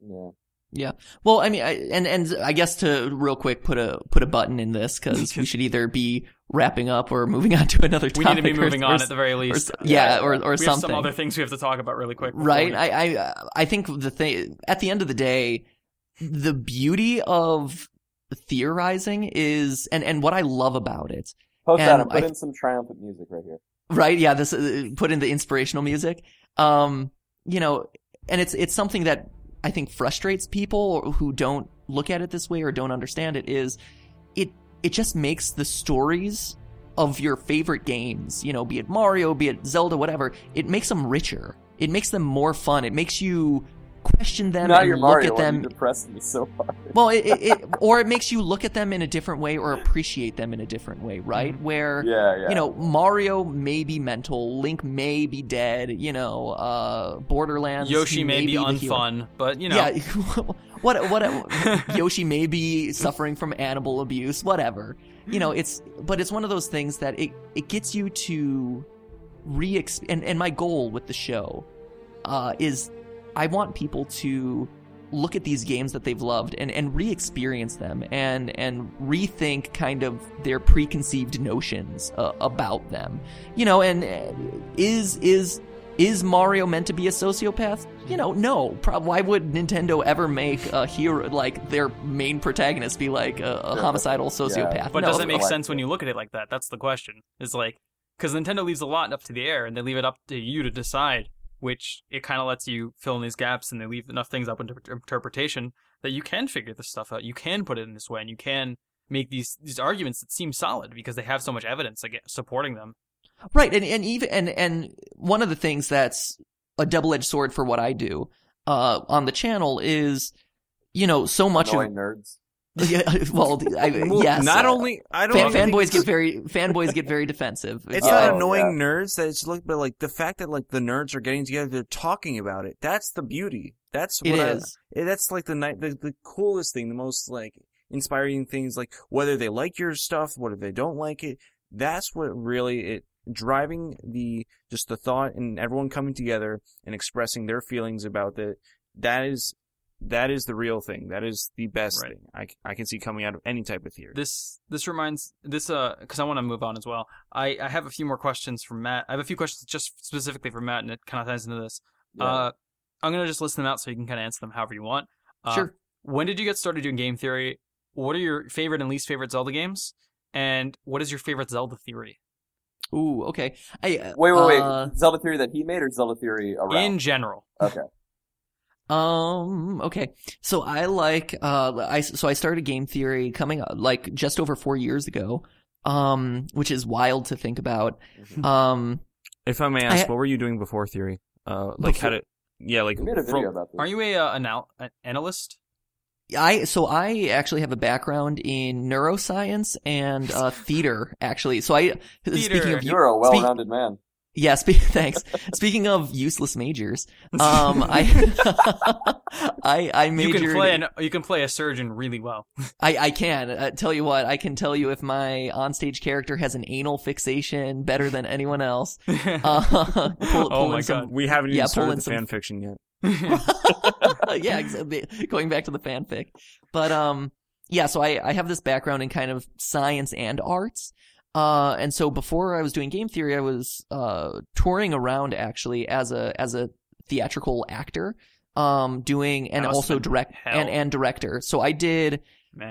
Yeah. Yeah. Well, I mean, I, and and I guess to real quick put a put a button in this because we should either be wrapping up or moving on to another topic. We need to be or- moving or, on at the very least. s- yeah, or or we have some other things we have to talk about really quick. right? we- I I I think the thing at the end of the day, the beauty of theorizing is, and and what I love about it, Post And Adam, put I- in some triumphant music right here. Right? Yeah, this uh, put in the inspirational music. Um, you know, and it's it's something that I think frustrates people who don't look at it this way or don't understand it. Is it it just makes the stories of your favorite games, you know, be it Mario, be it Zelda, whatever, it makes them richer. It makes them more fun. It makes you question them Not and your look Mario at them You depressed me so hard. well, it, it, it or it makes you look at them in a different way or appreciate them in a different way, right? Where Yeah, yeah. you know Mario may be mental, Link may be dead, you know, uh, Borderlands Yoshi he may be the hero. unfun, but you know, Yeah, what what Yoshi may be suffering from animal abuse, whatever. You know, it's but it's one of those things that it it gets you to re and and my goal with the show uh, is I want people to look at these games that they've loved and, and re-experience them and and rethink kind of their preconceived notions uh, about them you know and uh, is is is Mario meant to be a sociopath? You know, no. Pro- why would Nintendo ever make a hero like their main protagonist be like a, a homicidal sociopath? But no, does it make sense when you look at it like that? That's the question. Is like because Nintendo leaves a lot up to the air, and they leave it up to you to decide. Which it kind of lets you fill in these gaps, and they leave enough things up into interpretation that you can figure this stuff out. You can put it in this way, and you can make these these arguments that seem solid because they have so much evidence like, supporting them. Right, and and even and and one of the things that's a double-edged sword for what I do uh, on the channel is, you know, so much of nerds. yeah, well, I, Well, yes, Not uh, only I don't fan, fanboys get very fanboys get very defensive. It's Oh, not annoying yeah. nerds that it's like, but like the fact that like the nerds are getting together, they're talking about it. That's the beauty. That's It what I- is. eh, that's like the night, the, the coolest thing, the most like inspiring things. Like whether they like your stuff, whether they don't like it. That's what really it driving the just the thought and everyone coming together and expressing their feelings about it. That is that is the real thing. That is the best Right. thing I can see coming out of any type of theory. This this reminds this uh because I want to move on as well. I I have a few more questions from Matt. I have a few questions just specifically for Matt, and it kind of ties into this. Yeah. Uh, I'm gonna just list them out so you can kind of answer them however you want. Uh, Sure. When did you get started doing game theory? What are your favorite and least favorite Zelda games? And what is your favorite Zelda theory Ooh, okay. I, uh, wait, wait, wait. uh, Zelda theory that he made or Zelda theory around? in general? Okay. Um. Okay. So I like. Uh. I so I started game theory coming up like just over four years ago. Um. Which is wild to think about. Mhm. Um. If I may ask, I- what were you doing before theory? Uh, like how Before- did? Yeah, like We made a from- video about this. Are you a uh, anal- an analyst? I so I actually have a background in neuroscience and uh theater actually. So I speaking of You're a well-rounded man. Yeah, spe- thanks. Speaking of useless majors, um, I I I You can play an you can play a surgeon really well. I, I can. Uh, tell you what, I can tell you if my onstage character has an anal fixation better than anyone else. Uh, pull, Oh my some, God. we haven't even Yeah, started pulling the some- fan fiction yet. yeah, exactly. Going back to the fanfic. But, um, yeah, so I, I have this background in kind of science and arts. Uh, and so before I was doing game theory, I was uh touring around actually as a as a theatrical actor, um, doing and also direct hell. and and director. So I did.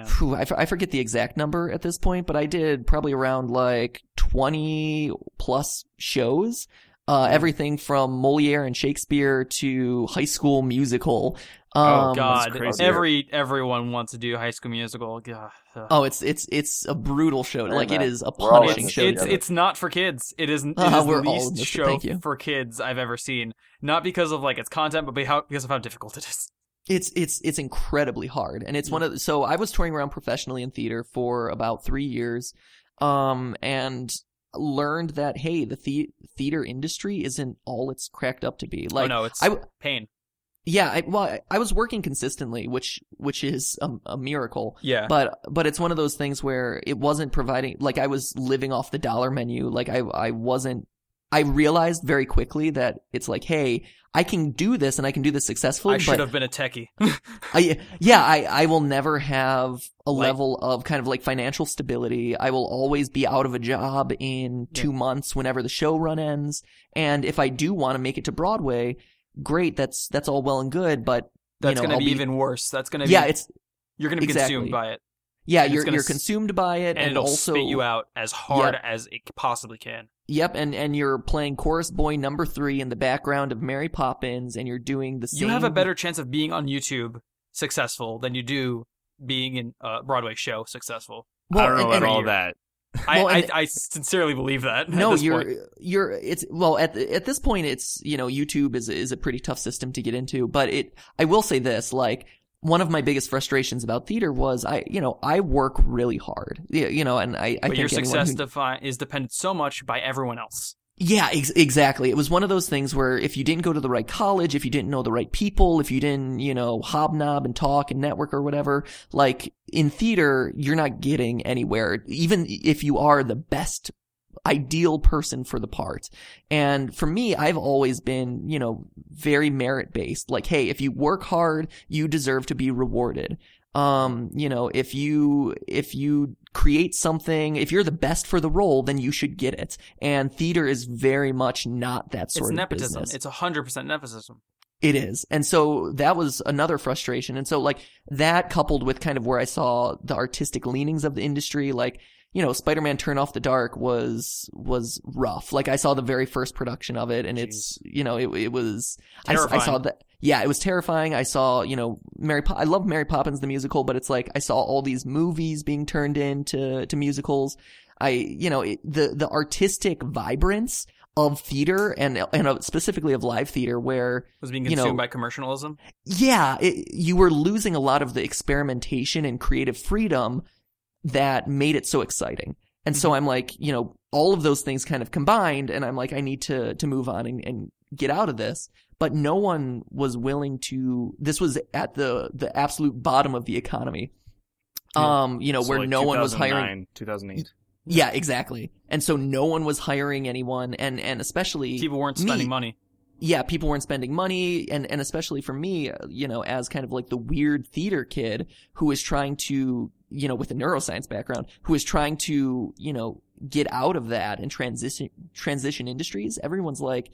Phew, I, f- I forget the exact number at this point, but I did probably around like 20 plus shows. Uh, everything from Moliere and Shakespeare to High School Musical. Um, oh God! Every everyone wants to do High School Musical. God. Oh, it's it's it's a brutal show. Hey, like it man. is a We're all in punishing this show. it's together. it's not for kids. It is, it Uh, is we're the least this, show thank you. for kids I've ever seen. Not because of like its content, but because of how difficult it is. It's it's it's incredibly hard, and it's one of the, so I was touring around professionally in theater for about three years, um, and learned that hey, the, the- theater industry isn't all it's cracked up to be. Like, oh no, it's I w- pain. Yeah, I, well, I, I was working consistently, which which is a, a miracle. Yeah. But but it's one of those things where it wasn't providing like I was living off the dollar menu. Like I I wasn't I realized very quickly that it's like, hey, I can do this and I can do this successfully, I should have been a techie. I yeah, I I will never have a Like- level of kind of like financial stability. I will always be out of a job in 2 months whenever the show run ends. And if I do want to make it to Broadway, great, that's that's all well and good, but That's you know, gonna I'll be, even worse. That's gonna be Yeah, it's you're gonna be exactly. consumed by it, yeah, and you're gonna you're consumed by it and, and, it'll also spit you out as hard as it possibly can. Yep, and and you're playing chorus boy number 3 in the background of Mary Poppins and you're doing the same You have a better chance of being on YouTube successful than you do being in a Broadway show successful. well, I don't know and- about and- all that. I, Well, I, I sincerely believe that. no you're point. you're it's well at at this point it's you know youtube is is a pretty tough system to get into but it i will say this like one of my biggest frustrations about theater was i you know i work really hard Yeah, you know and i i But think your success who- defi- is dependent so much by everyone else. Yeah ex- exactly it was one of those things where if you didn't go to the right college if you didn't know the right people if you didn't you know hobnob and talk and network or whatever like in theater you're not getting anywhere even if you are the best ideal person for the part. And for me, I've always been, you know, very merit based. Like, hey, if you work hard, you deserve to be rewarded. Um, you know, if you, if you create something, if you're the best for the role, then you should get it. And theater is very much not that sort of thing. It's of nepotism. business. It's hundred percent nepotism. It is. And so that was another frustration. And so like that coupled with kind of where I saw the artistic leanings of the industry, like, you know, Spider-Man Turn Off the Dark was, was rough. Like I saw the very first production of it and it's, you know, it, it was, I, I saw that. Yeah, it was terrifying. I saw, you know, Mary, Po- I love Mary Poppins the musical, but it's like I saw all these movies being turned into, to musicals. I, you know, it, the, the artistic vibrance of theater and, and of- specifically of live theater where, Was being You consumed know- by commercialism. yeah, it, you were losing a lot of the experimentation and creative freedom that made it so exciting. And so mm-hmm. I'm like, you know, all of those things kind of combined, and I'm like, I need to to move on and, and get out of this. But no one was willing to. This was at the the absolute bottom of the economy. Yeah. Um, you know, So, where like, no one was hiring. 2009, 2008. Yeah, exactly. And so no one was hiring anyone, and and especially People weren't me spending money. yeah, people weren't spending money, and and especially for me, uh, you know, as kind of like the weird theater kid who is trying to, you know, with a neuroscience background, who is trying to, you know, get out of that and transition transition industries. Everyone's like,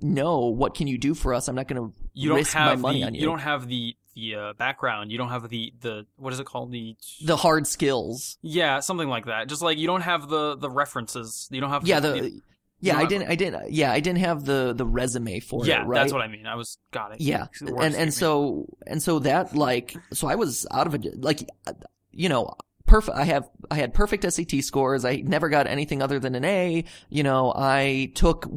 no, what can you do for us? I'm not going to You don't risk have my money the on you. you don't have the the uh, background. You don't have the the what is it called the the hard skills. yeah something like that. Just like you don't have the the references. You don't have Yeah, the, the yeah, I have- didn't, I didn't, yeah, I didn't have the the resume for yeah it. Right? that's what I mean. I was got it. Yeah, and and so and so that like so I was out of it like you know perfect I have I had perfect SAT scores. I never got anything other than an A. You know I took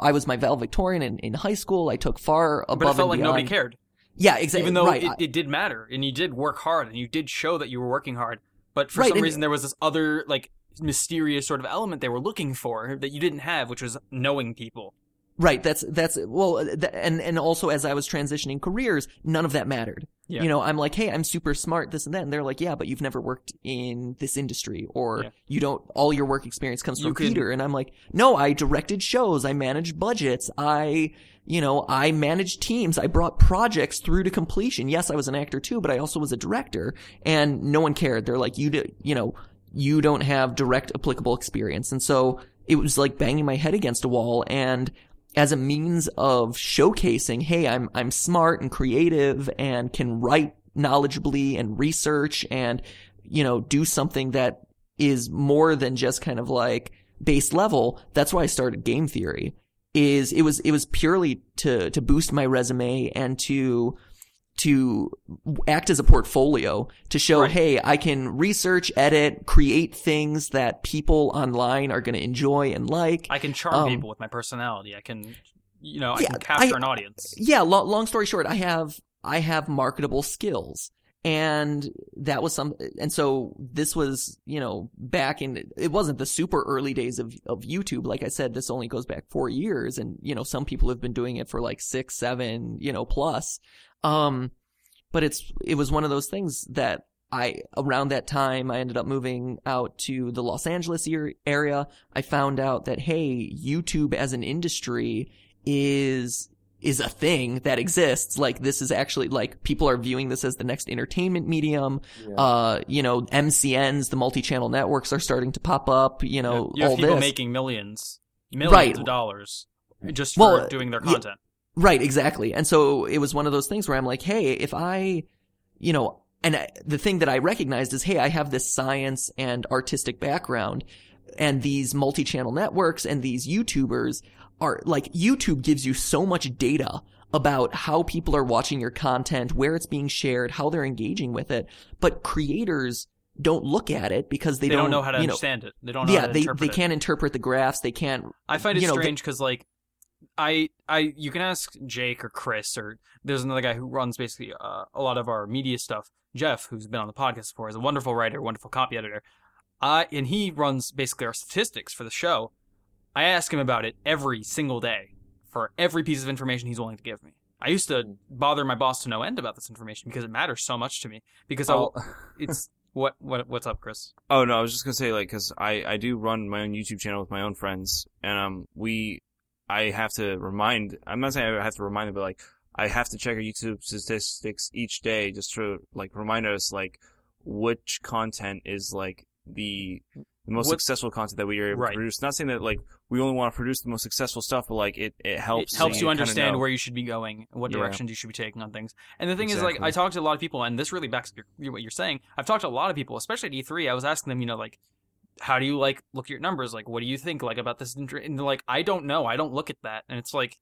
I was my valedictorian in, in high school. I took far above but it felt like nobody cared. yeah exactly even though right it, it did matter and you did work hard and you did show that you were working hard. But for Right, some reason there was this other like mysterious sort of element they were looking for that you didn't have which was knowing people Right. That's that's well, th- and and also as I was transitioning careers, none of that mattered. Yeah. You know, I'm like, hey, I'm super smart, this and that, and they're like, yeah, but you've never worked in this industry, or Yeah. you don't. All your work experience comes You from can- theater, and I'm like, no, I directed shows, I managed budgets, I. You know, I managed teams. I brought projects through to completion. Yes, I was an actor too, but I also was a director and no one cared. They're like, you did, you know, you don't have direct applicable experience. And so it was like banging my head against a wall and as a means of showcasing, hey, I'm, I'm smart and creative and can write knowledgeably and research and, you know, do something that is more than just kind of like base level. That's why I started game theory is it was, it was purely to, to boost my resume and to, to act as a portfolio to show, Right. hey, I can research, edit, create things that people online are going to enjoy and like. I can charm Um, people with my personality. I can, you know, I Yeah, can capture I- an audience. yeah, lo- long story short, I have I have marketable skills. And that was some, and so this was, you know, back in, it wasn't the super early days of, of YouTube. Like I said, this only goes back four years and, you know, some people have been doing it for like six, seven, you know, plus. Um, but it's, it was one of those things that I, around that time, I ended up moving out to the Los Angeles area. I found out that, hey, YouTube as an industry is, is a thing that exists. Like this is actually like people are viewing this as the next entertainment medium. Yeah. Uh, you know, MCNs, the multi-channel networks are starting to pop up, you know, you have all people this. making millions, millions Right. of dollars just for Well, doing their yeah. content. Right, exactly. And so it was one of those things where I'm like, hey, if I, you know, and I, the thing that I recognized is, hey, I have this science and artistic background, and these multi-channel networks and these YouTubers are like YouTube gives you so much data about how people are watching your content, where it's being shared, how they're engaging with it, but creators don't look at it because they, They, don't, know how to you know, understand it. They don't know yeah, how to they interpret they it. can't interpret the graphs. They can't. I find it you know, strange because like I I you can ask Jake or Chris or there's another guy who runs basically uh, a lot of our media stuff. Jeff, who's been on the podcast before, is a wonderful writer, wonderful copy editor. Uh, and he runs basically our statistics for the show. I ask him about it every single day for every piece of information he's willing to give me. I used to bother my boss to no end about this information because it matters so much to me. Because I'll, Oh. it's what what what's up, Chris? Oh no, I was just gonna say like because I I do run my own YouTube channel with my own friends, and um we I have to remind. I'm not saying I have to remind them, but like I have to check our YouTube statistics each day just to like remind us like which content is like the the most What- successful content that we are able Right. to produce. Not saying that like we only want to produce the most successful stuff, but like it it helps. it helps you understand where you should be going, and what Yeah. directions you should be taking on things. And the thing is, like, I talked to a lot of people, and this really backs your, your- what you're saying. I've talked to a lot of people, especially at E3. I was asking them, you know, like, how do you like look at your numbers? Like, what do you think like about this? And they're like, I don't know. I don't look at that. And it's like,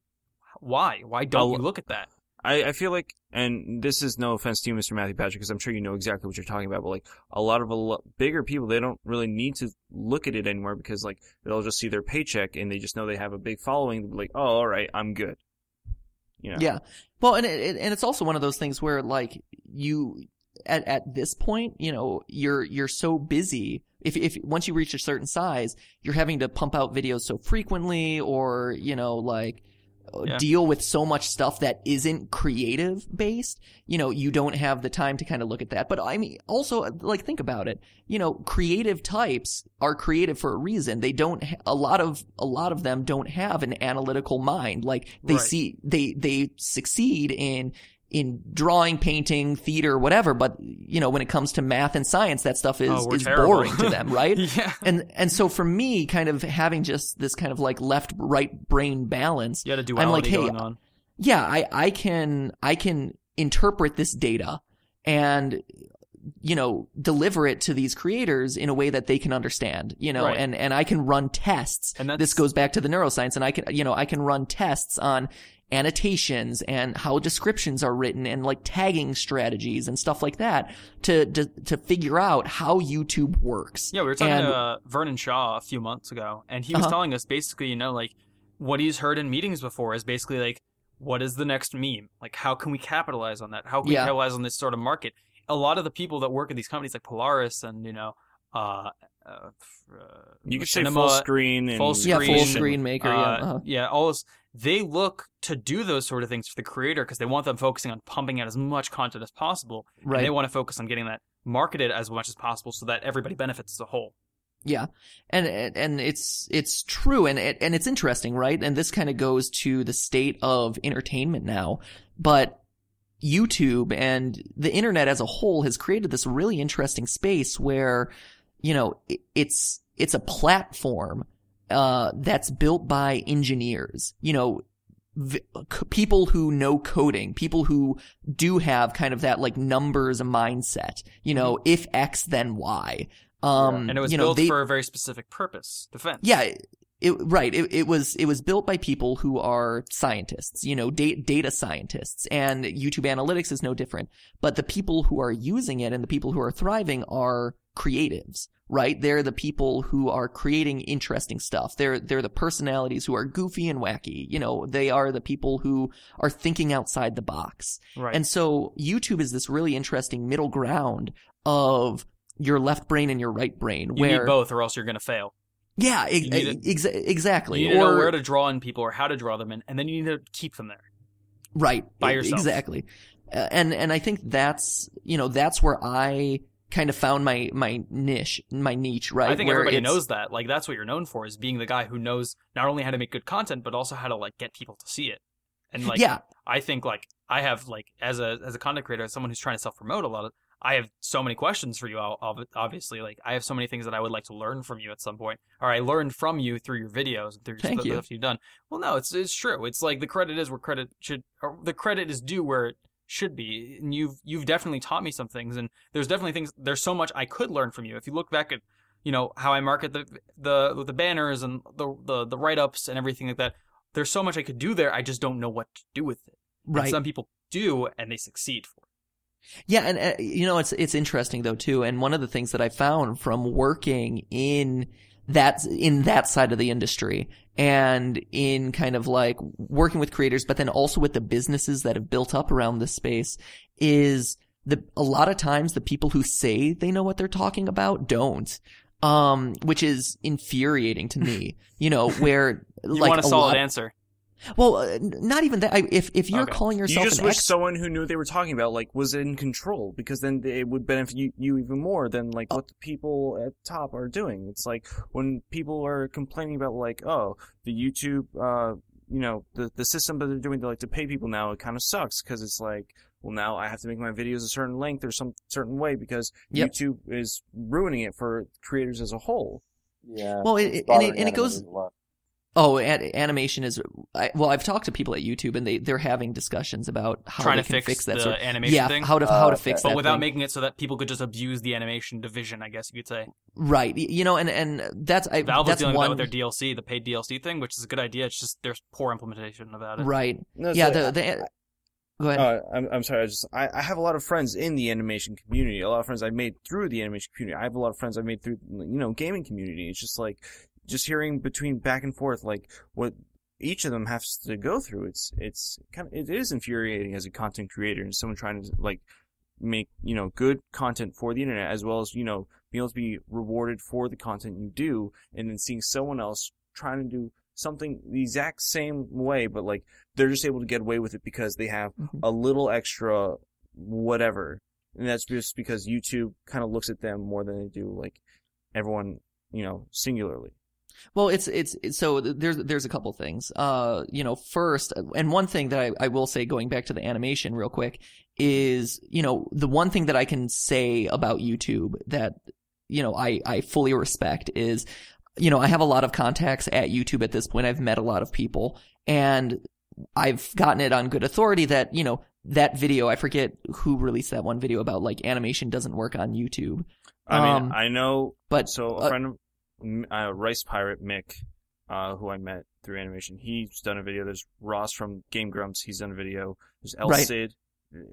why? Why don't I'll- you look at that? I, I feel like, and this is no offense to you, Mr. Matthew Patrick, because I'm sure you know exactly what you're talking about, but like a lot of a lo- bigger people, they don't really need to look at it anymore because like they'll just see their paycheck and they just know they have a big following. Like, oh, all right, I'm good. You know? Yeah. Well, and it, and it's also one of those things where like you at at this point, you know, you're you're so busy. If if once you reach a certain size, you're having to pump out videos so frequently, or you know, like Yeah. deal with so much stuff that isn't creative based. You know, you don't have the time to kind of look at that. But I mean, also like think about it. You know, creative types are creative for a reason. They don't. Ha- a lot of a lot of them don't have an analytical mind. Like they Right. see they they succeed in in drawing, painting, theater, whatever. But you know, when it comes to math and science, that stuff is Oh, is terrible. boring to them, right? yeah. And and so for me, kind of having just this kind of like left right brain balance, You had a I'm duality like, hey, going on. yeah, I I can I can interpret this data and you know deliver it to these creators in a way that they can understand you know Right. and and I can run tests And that's- this goes back to the neuroscience and I can you know I can run tests on annotations and how descriptions are written and like tagging strategies and stuff like that to to, to figure out how YouTube works Yeah, we were talking And- to uh, Vernon Shaw a few months ago, and he was Uh-huh. telling us basically, you know, like what he's heard in meetings before is basically like, what is the next meme? Like, how can we capitalize on that? How can Yeah. we capitalize on this sort of market? A lot of the people that work at these companies, like Polaris and you know, uh, uh, uh You could say Machinima, full screen and full yeah screen, full screen maker yeah uh, uh-huh. yeah, all this. They look to do those sort of things for the creator because they want them focusing on pumping out as much content as possible. And right they want to focus on getting that marketed as much as possible so that everybody benefits as a whole. Yeah, and and and it's it's true, and it, and it's interesting, right? And this kind of goes to the state of entertainment now, but YouTube and the internet as a whole has created this really interesting space where, you know, it's, it's a platform, uh, that's built by engineers, you know, v- people who know coding, people who do have kind of that like numbers mindset, you know, if X, then Y. Um, and it was you know, built they, for a very specific purpose, defense. yeah, it, right. It, it was it was built by people who are scientists, you know, da- data scientists, and YouTube Analytics is no different. But the people who are using it and the people who are thriving are creatives, right? They're the people who are creating interesting stuff. They're they're the personalities who are goofy and wacky. You know, they are the people who are thinking outside the box. right. And so YouTube is this really interesting middle ground of your left brain and your right brain, you where need both, or else you're going to fail. Yeah, need ex- ex- exactly. You need to or know where to draw in people or how to draw them in, and then you need to keep them there. right by yourself. Exactly. Uh, and and I think that's you know that's where I kind of found my my niche, my niche, right? I think where everybody knows that. Like that's what you're known for is being the guy who knows not only how to make good content, but also how to like get people to see it. And like yeah, I think like I have like as a as a content creator, as someone who's trying to self promote a lot of I have so many questions for you ob- ob- obviously like I have so many things that I would like to learn from you at some point or I learned from you through your videos and through Thank the you. stuff you've done. Well no, it's it's true. It's like the credit is where credit should or the credit is due where it should be. And you've you've definitely taught me some things and there's definitely things there's so much I could learn from you. If you look back at you know how I market the the the banners and the the, the write ups and everything like that. There's so much I could do there. I just don't know what to do with it. And right. some people do, and they succeed for it. Yeah, and uh, you know it's it's interesting though too. And one of the things that I found from working in that in that side of the industry and in kind of like working with creators, but then also with the businesses that have built up around this space is the a lot of times the people who say they know what they're talking about don't. Um, which is infuriating to me, you know, where You like want a solid lot, answer. Well, uh, not even that. I, if if you're Okay. calling yourself, You just an wish ex- someone who knew what they were talking about, like, was in control, because then it would benefit you, you even more than like what the people at top are doing. It's like when people are complaining about like, oh, the YouTube, uh, you know, the the system that they're doing to like to pay people now, it kind of sucks because it's like, well, now I have to make my videos a certain length or some certain way because Yep. YouTube is ruining it for creators as a whole. Yeah. Well, it- and it- and it goes- animators a lot. Oh, an- animation is. I, well, I've talked to people at YouTube, and they they're having discussions about how Trying they to can fix, that. the sort animation yeah, thing, how to Oh, how to okay. fix but that. without thing. making it so that people could just abuse the animation division. I guess you could say right. You know, and and that's I, Valve is that's dealing one with that with their DLC, the paid DLC thing, which is a good idea. It's just there's poor implementation about it. right. No, Yeah, like- the the. Go ahead. Uh, I'm, I'm sorry. I just I, I have a lot of friends in the animation community. A lot of friends I've made through the animation community. I have a lot of friends I've made through you know gaming community. It's just like just hearing between back and forth like what each of them has to go through. It's it's kind of it is infuriating as a content creator and someone trying to like make you know good content for the internet as well as you know being able to be rewarded for the content you do and then seeing someone else trying to do something the exact same way but like they're just able to get away with it because they have Mhm. a little extra whatever and that's just because youtube kind of looks at them more than they do like everyone you know singularly Well, it's, it's it's so there's there's a couple things. Uh, you know, first, and one thing that I, I will say, going back to the animation real quick, is you know the one thing that I can say about YouTube that you know I I fully respect is you know I have a lot of contacts at YouTube at this point. I've met a lot of people, and I've gotten it on good authority that you know that video. I forget who released that one video about like animation doesn't work on YouTube, i mean Um, i know but so a uh, friend of uh, rice pirate mick uh, who i met through animation. He's done a video. There's ross from game grumps. He's done a video. There's el Right. Cid,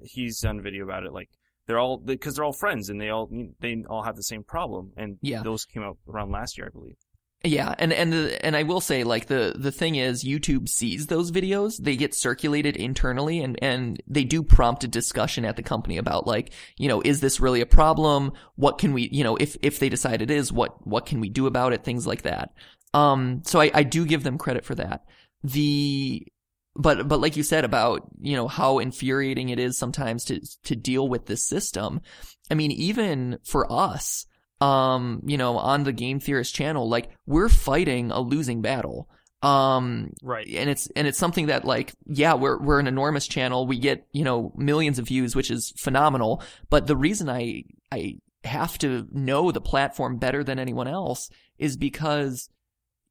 he's done a video about it. Like they're all because they're all friends and they all they all have the same problem. And Yeah. those came out around last year i believe Yeah, and and and I will say like the the thing is YouTube sees those videos, they get circulated internally and and they do prompt a discussion at the company about like, you know, is this really a problem? What can we, you know, if if they decide it is, what what can we do about it? Things like that. Um so I I do give them credit for that. The but but like you said about, you know, how infuriating it is sometimes to to deal with this system. I mean, even for us, um, you know, on the Game Theorist channel, like we're fighting a losing battle. Um, Right. and it's and it's something that like yeah we're we're an enormous channel we get you know millions of views which is phenomenal but the reason I I have to know the platform better than anyone else is because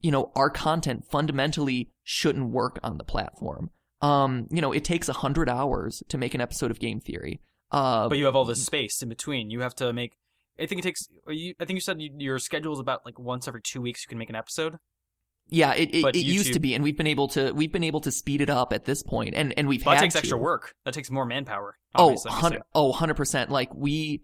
you know our content fundamentally shouldn't work on the platform. Um, you know, it takes a hundred hours to make an episode of Game Theory. Uh, But you have all this space in between. You have to make. I think it takes. You, I think you said you, your schedule is about like once every two weeks you can make an episode. yeah, it, it, it used to be, and we've been able to we've been able to speed it up at this point, and and we've But that takes to. extra work. That takes more manpower. Oh, obviously, I'm 100, oh, 100%. Like we,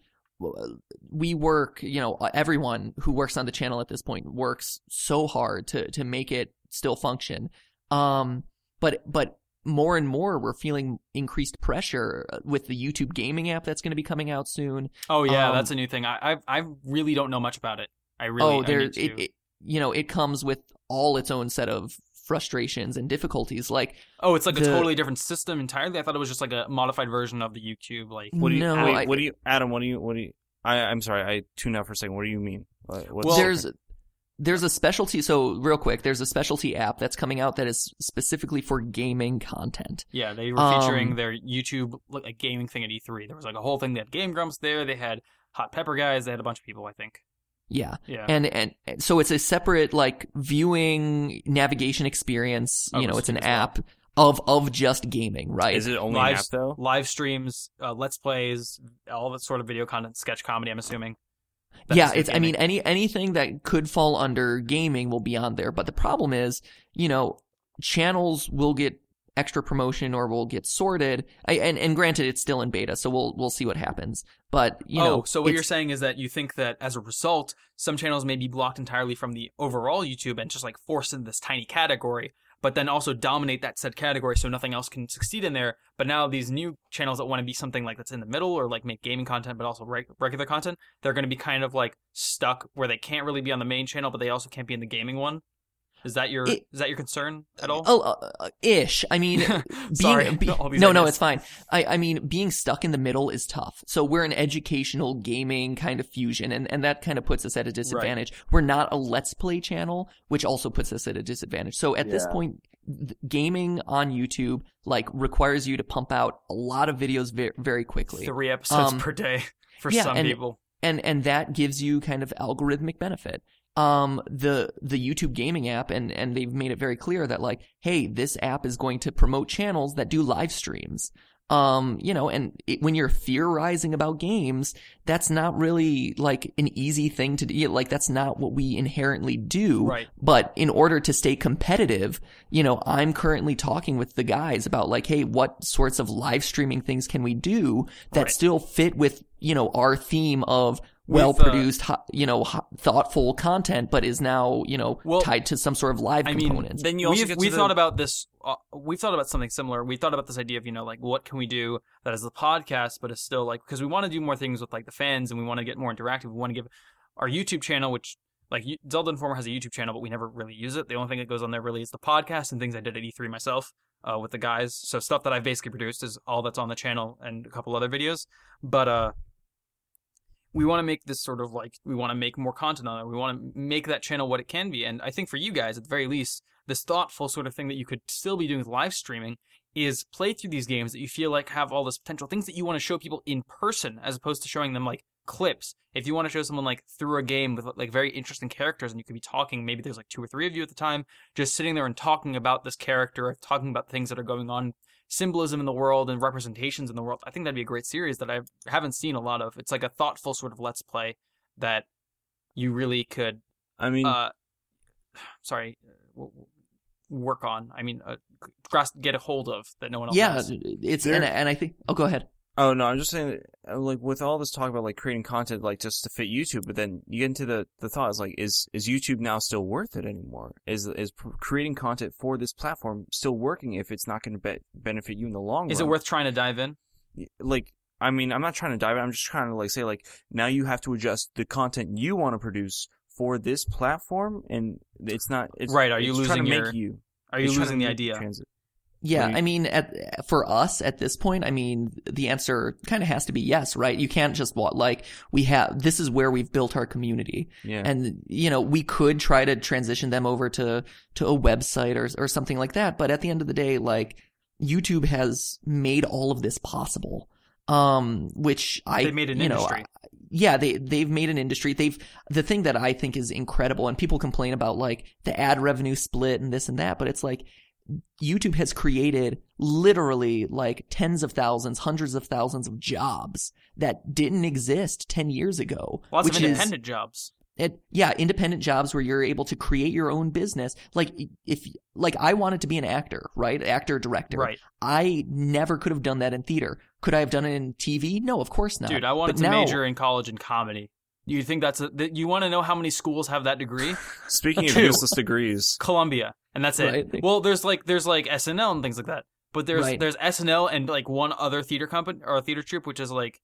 we work, you know, everyone who works on the channel at this point works so hard to, to make it still function. Um, but, but more and more we're feeling increased pressure with the YouTube gaming app that's going to be coming out soon. Oh yeah, Um, that's a new thing. I, I I really don't know much about it. I really. oh, I there, need to- it, it, you know, it comes with all its own set of frustrations and difficulties. Like, oh, it's like a totally different system entirely. I thought it was just like a modified version of the YouTube. Like, What do you? No, wait, I- what do you? Adam, what do you? What do you? I, I'm sorry, I tuned out for a second. What do you mean? What- what's- there's there's a specialty so real quick there's a specialty app that's coming out that is specifically for gaming content yeah, they were featuring Um, their YouTube like a gaming thing at E3. There was like a whole thing. They had Game Grumps there. They had Hot Pepper guys. They had a bunch of people. I think. yeah Yeah. and and and so it's a separate like viewing navigation experience Oh, you know it's it's an as well. app of of just gaming right is it only live, an app though? live streams, uh, let's plays, all that sort of video content, sketch comedy. I'm assuming. That's yeah it's i mean any anything that could fall under gaming will be on there but the problem is you know channels will get extra promotion or will get sorted. I, and and granted it's still in beta so we'll we'll see what happens but you oh, know so what you're saying is that you think that as a result, some channels may be blocked entirely from the overall YouTube and just like forced into this tiny category, but then also dominate that said category so nothing else can succeed in there. But now these new channels that want to be something like that's in the middle or like make gaming content but also reg- regular content, they're going to be kind of like stuck where they can't really be on the main channel, but they also can't be in the gaming one. Is that your It- is that your concern at all? Oh, uh, uh, ish. I mean, being, Sorry, be- all these no, no, it's fine. I, I mean, being stuck in the middle is tough. So we're an educational gaming kind of fusion, and, and that kind of puts us at a disadvantage. We're not a let's play channel, which also puts us at a disadvantage. So at this point, gaming on YouTube like requires you to pump out a lot of videos very, very quickly, Three episodes Um, per day for yeah, some and- people. and and that gives you kind of algorithmic benefit. Um, the the YouTube gaming app, and and they've made it very clear that like, hey, this app is going to promote channels that do live streams. Um, you know, and it, when you're theorizing about games, that's not really like an easy thing to do. Like that's not what we inherently do. Right. But in order to stay competitive, you know, I'm currently talking with the guys about like, hey, what sorts of live streaming things can we do that Right. still fit with, you know, our theme of well produced, you know, thoughtful content, but is now, you know, Well, tied to some sort of live I mean, component. Then you also we've get to we've the- thought about this. Uh, we've thought about something similar. We thought about this idea of you know like what can we do that is a podcast, but is still like because we want to do more things with like the fans and we want to get more interactive. We want to give our YouTube channel, which like Zelda Informer has a YouTube channel, but we never really use it. The only thing that goes on there really is the podcast and things I did at E3 myself uh, with the guys. So stuff that I've basically produced is all that's on the channel and a couple other videos. But uh, we want to make this sort of like we want to make more content on it. We want to make that channel what it can be. And I think for you guys, at the very least, this thoughtful sort of thing that you could still be doing with live streaming is play through these games that you feel like have all this potential things that you want to show people in person as opposed to showing them like clips. If you want to show someone like through a game with like very interesting characters and you could be talking, maybe there's like two or three of you at the time, just sitting there and talking about this character, talking about things that are going on, symbolism in the world and representations in the world. I think that'd be a great series that I haven't seen a lot of. It's like a thoughtful sort of let's play that you really could I mean, uh sorry w- w- work on i mean uh, grasp get a hold of that no one else yeah, has. it's There- and, and I think. Oh, go ahead. Oh no, I'm just saying, that, uh, like with all this talk about like creating content like just to fit YouTube, but then you get into the the thought is like, is is YouTube now still worth it anymore? Is is pr- creating content for this platform still working if it's not going to be- benefit you in the long is run? Is it worth trying to dive in like I mean, I'm not trying to dive in. I'm just trying to like say like now you have to adjust the content you want to produce for this platform, and it's not. It's, Right, are you it's trying to losing make your- you? are you it's losing the idea Transit. Yeah, I mean, at, for us at this point, I mean, the answer kind of has to be yes, right? You can't just what like we have. This is where we've built our community, Yeah. and you know we could try to transition them over to to a website or or something like that. But at the end of the day, like YouTube has made all of this possible, um, which I they made an you know, industry yeah, they they've made an industry. They've the thing that I think is incredible, and people complain about like the ad revenue split and this and that, but it's like YouTube has created literally like tens of thousands, hundreds of thousands of jobs that didn't exist ten years ago. Lots which of is- independent jobs. it, yeah, independent jobs where you're able to create your own business. Like if like I wanted to be an actor, right? Actor, director. Right. I never could have done that in theater. Could I have done it in TV? No, of course not. Dude, I wanted But to now- major in college in comedy. You think that's a, that you want to know how many schools have that degree? Speaking of Two. useless degrees, Columbia, and that's it. Right. Well, there's like there's like SNL and things like that, but there's Right. there's SNL and like one other theater company or theater troupe, which is like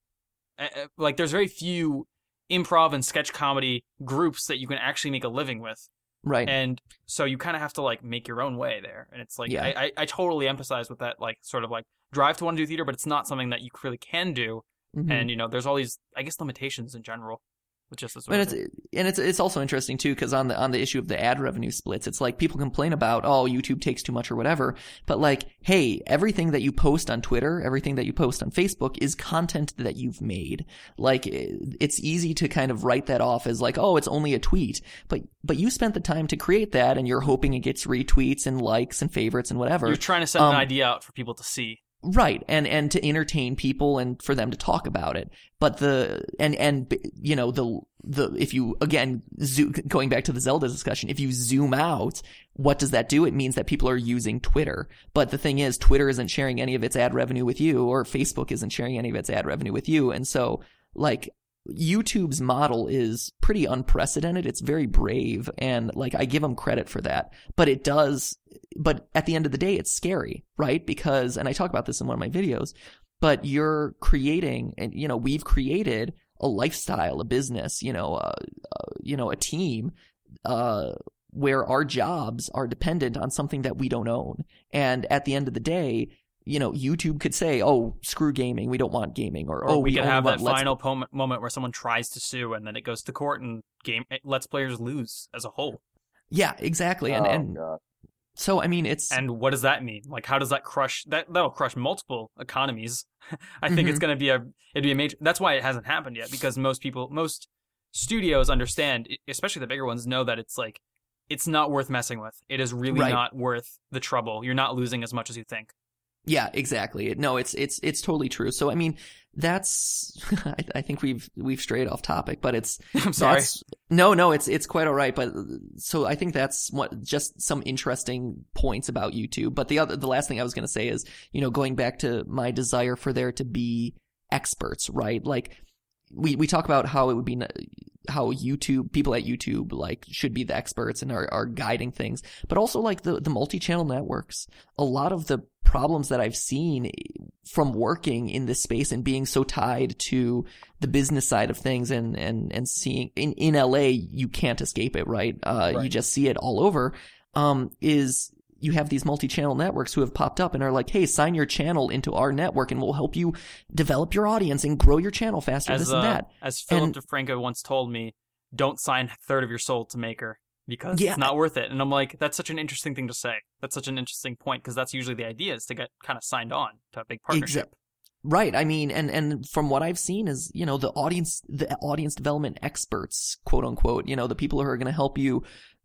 like there's very few improv and sketch comedy groups that you can actually make a living with, Right. and so you kind of have to like make your own way there. And it's like Yeah. I, I I totally empathize with that like sort of like drive to want to do theater, but it's not something that you really can do. Mhm. And you know, there's all these I guess limitations in general, this. But it's and it's it's also interesting too because on the on the issue of the ad revenue splits, it's like people complain about oh YouTube takes too much or whatever, but like hey, everything that you post on Twitter, everything that you post on Facebook is content that you've made. Like it's easy to kind of write that off as like oh it's only a tweet, but but you spent the time to create that and you're hoping it gets retweets and likes and favorites and whatever. you're trying to set um, an idea out for people to see. Right, and and to entertain people and for them to talk about it. But the and and you know the the if you again zo- going back to the Zelda discussion, if you zoom out, what does that do? It means that people are using Twitter. But the thing is, Twitter isn't sharing any of its ad revenue with you, or Facebook isn't sharing any of its ad revenue with you, and so like YouTube's model is pretty unprecedented. It's very brave, and like I give them credit for that. But it does but at the end of the day, it's scary, right? Because, and I talk about this in one of my videos, but you're creating, and you know, we've created a lifestyle, a business, you know, uh, uh, you know, a team, uh, where our jobs are dependent on something that we don't own. And at the end of the day, you know, YouTube could say, "Oh, screw gaming. We don't want gaming," or, Or "Oh, we could only have want that Let's final pom- moment where someone tries to sue and then it goes to court and game it lets players lose as a whole. Yeah, exactly. And oh, and God. so I mean, it's And what does that mean? Like, how does that crush that? That'll crush multiple economies. I think Mm-hmm. it's going to be a it'd be a major. That's why it hasn't happened yet because most people, most studios understand, especially the bigger ones, know that it's like it's not worth messing with. It is really Right. not worth the trouble. You're not losing as much as you think. Yeah, exactly. No, it's it's it's totally true. So I mean, that's I, I think we've we've strayed off topic, but it's I'm sorry. no, no, it's it's quite all right. But so I think that's what just some interesting points about YouTube. But the other the last thing I was going to say is you know going back to my desire for there to be experts, right? Like we we talk about how it would be how YouTube people at YouTube like should be the experts and are, are guiding things, but also like the the multi channel networks. A lot of the problems that I've seen from working in this space and being so tied to the business side of things and and and seeing in in LA you can't escape it, right? Uh, You just see it all over. Um, is you have these multi-channel networks who have popped up and are like, "Hey, sign your channel into our network, and we'll help you develop your audience and grow your channel faster." as this uh, and that. as Philip And- DeFranco once told me, don't sign a third of your soul to Maker because Yeah. it's not worth it. And I'm like, that's such an interesting thing to say. That's such an interesting point because that's usually the idea is to get kind of signed on to a big partnership. Right. I mean, and and from what I've seen is, you know, the audience, the audience development experts, quote unquote, you know, the people who are going to help you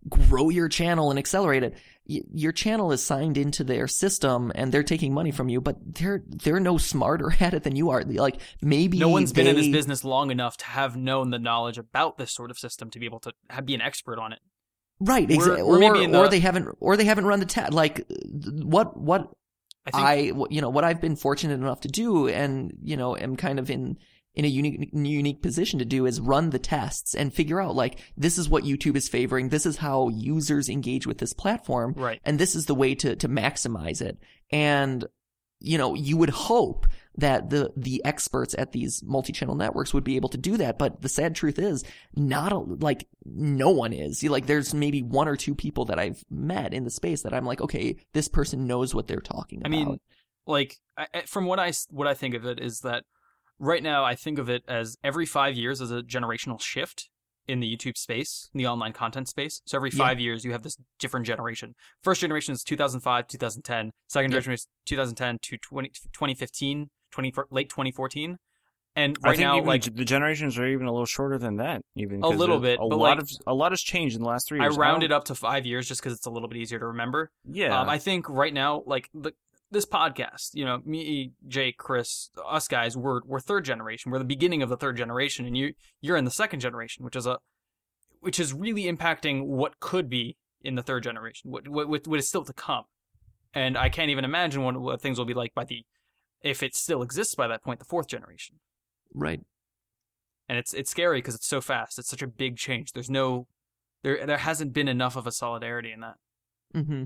grow your channel and accelerate it. Y- your channel is signed into their system, and they're taking money from you, but they're they're no smarter at it than you are. Like maybe No one's been in this business long enough to have known the knowledge about this sort of system to be able to have, be an expert on it. right? Exactly. Or maybe in or they haven't or they haven't run the test. Like what what I think I, you know, what I've been fortunate enough to do, and you know, am kind of in in a unique unique position to do is run the tests and figure out like this is what YouTube is favoring, this is how users engage with this platform, right. and this is the way to to maximize it. And you know, you would hope that the the experts at these multi-channel networks would be able to do that, but the sad truth is, not a, like no one is. Like, there's maybe one or two people that I've met in the space that I'm like, okay, this person knows what they're talking I about. mean, like I, I- from what I what I think of it is that right now I think of it as every five years as a generational shift in the YouTube space, in the online content space. So every Yeah. five years you have this different generation. First generation is 2005, 2010. Second Yep. generation is 2010 to 20, 2015, 20, late 2014. And right now, like the, generations are even a little shorter than that. Even a little bit, A lot like, of a lot has changed in the last three years. I rounded up to five years just because it's a little bit easier to remember. Yeah, Um, I think right now, like the this podcast, you know, me, Jake, Chris, us guys, we're we're third generation. We're the beginning of the third generation, and you you're in the second generation, which is a which is really impacting what could be in the third generation, what what what is still to come. And I can't even imagine what, what things will be like by the if it still exists by that point, the fourth generation. Right. And it's it's scary because it's so fast. It's such a big change. There's no there there hasn't been enough of a solidarity in that. hmm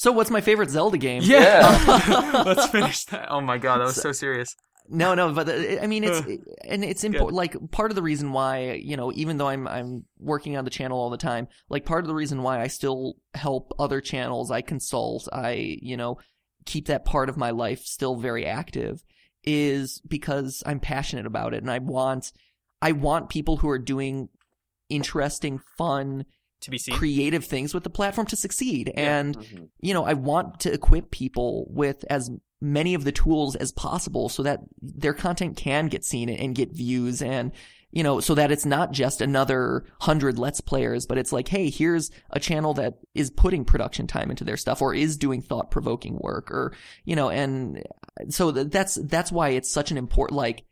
So, what's my favorite Zelda game? Yeah. Let's finish that. Oh my god, that was so serious. No, no, but uh, I mean, it's and it's important. Like part of the reason why you know, even though I'm I'm working on the channel all the time, like part of the reason why I still help other channels, I consult, I you know, keep that part of my life still very active, is because I'm passionate about it, and I want I want people who are doing interesting, fun, To be seen. creative things with the platform to succeed, Yeah. and Mhm. you know, I want to equip people with as many of the tools as possible so that their content can get seen and get views and, you know, so that it's not just another hundred Let's Players, but it's like, hey, here's a channel that is putting production time into their stuff or is doing thought provoking work or, you know, and so that's, that's why it's such an important, like,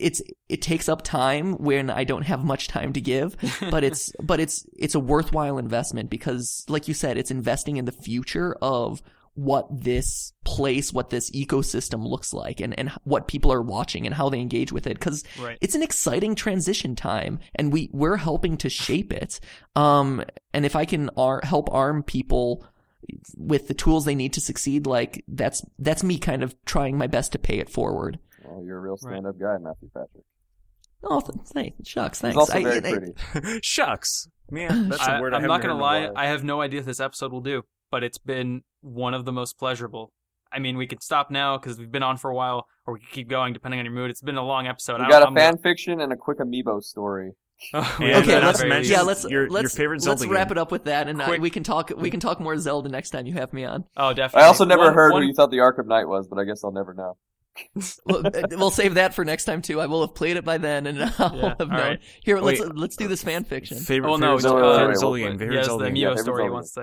it's, it takes up time when I don't have much time to give but it's but it's it's a worthwhile investment because like you said it's investing in the future of what this place what this ecosystem looks like and and what people are watching and how they engage with it. Cuz right. it's an exciting transition time and we we're helping to shape it. Um and if i can ar- help arm people with the tools they need to succeed like that's that's me kind of trying my best to pay it forward Well, you're a real stand-up guy, Matthew Patrick. oh th- thanks shucks He's thanks also I- very I- pretty. Shucks, man, that's a I, word. I I'm haven't gonna heard in a lie. I have no idea if this episode will do, but it's been one of the most pleasurable. I mean, we could stop now because we've been on for a while, or we could keep going depending on your mood. It's been a long episode. We I- got a I'm fan fiction and a quick amiibo story. Gonna... And okay, let's mention yeah, let's your- your let's favorite let's Zelda wrap it up with that, and uh, Quick. we can talk we can talk more Zelda next time you have me on. Oh, definitely. I also never One- heard one- who you thought the Arkham Knight was, but I guess I'll never know. We'll, uh, we'll save that for next time too. I will have played it by then, and I'll Yeah, have all known. right. Here, let's Wait. let's do this fan fiction. Favorite, Oh no, favorite, no, Zelda- no, no, favorite no, Zelda no, game. no. Favorite yes, Zelda the game. Yeah, Mio story he wants to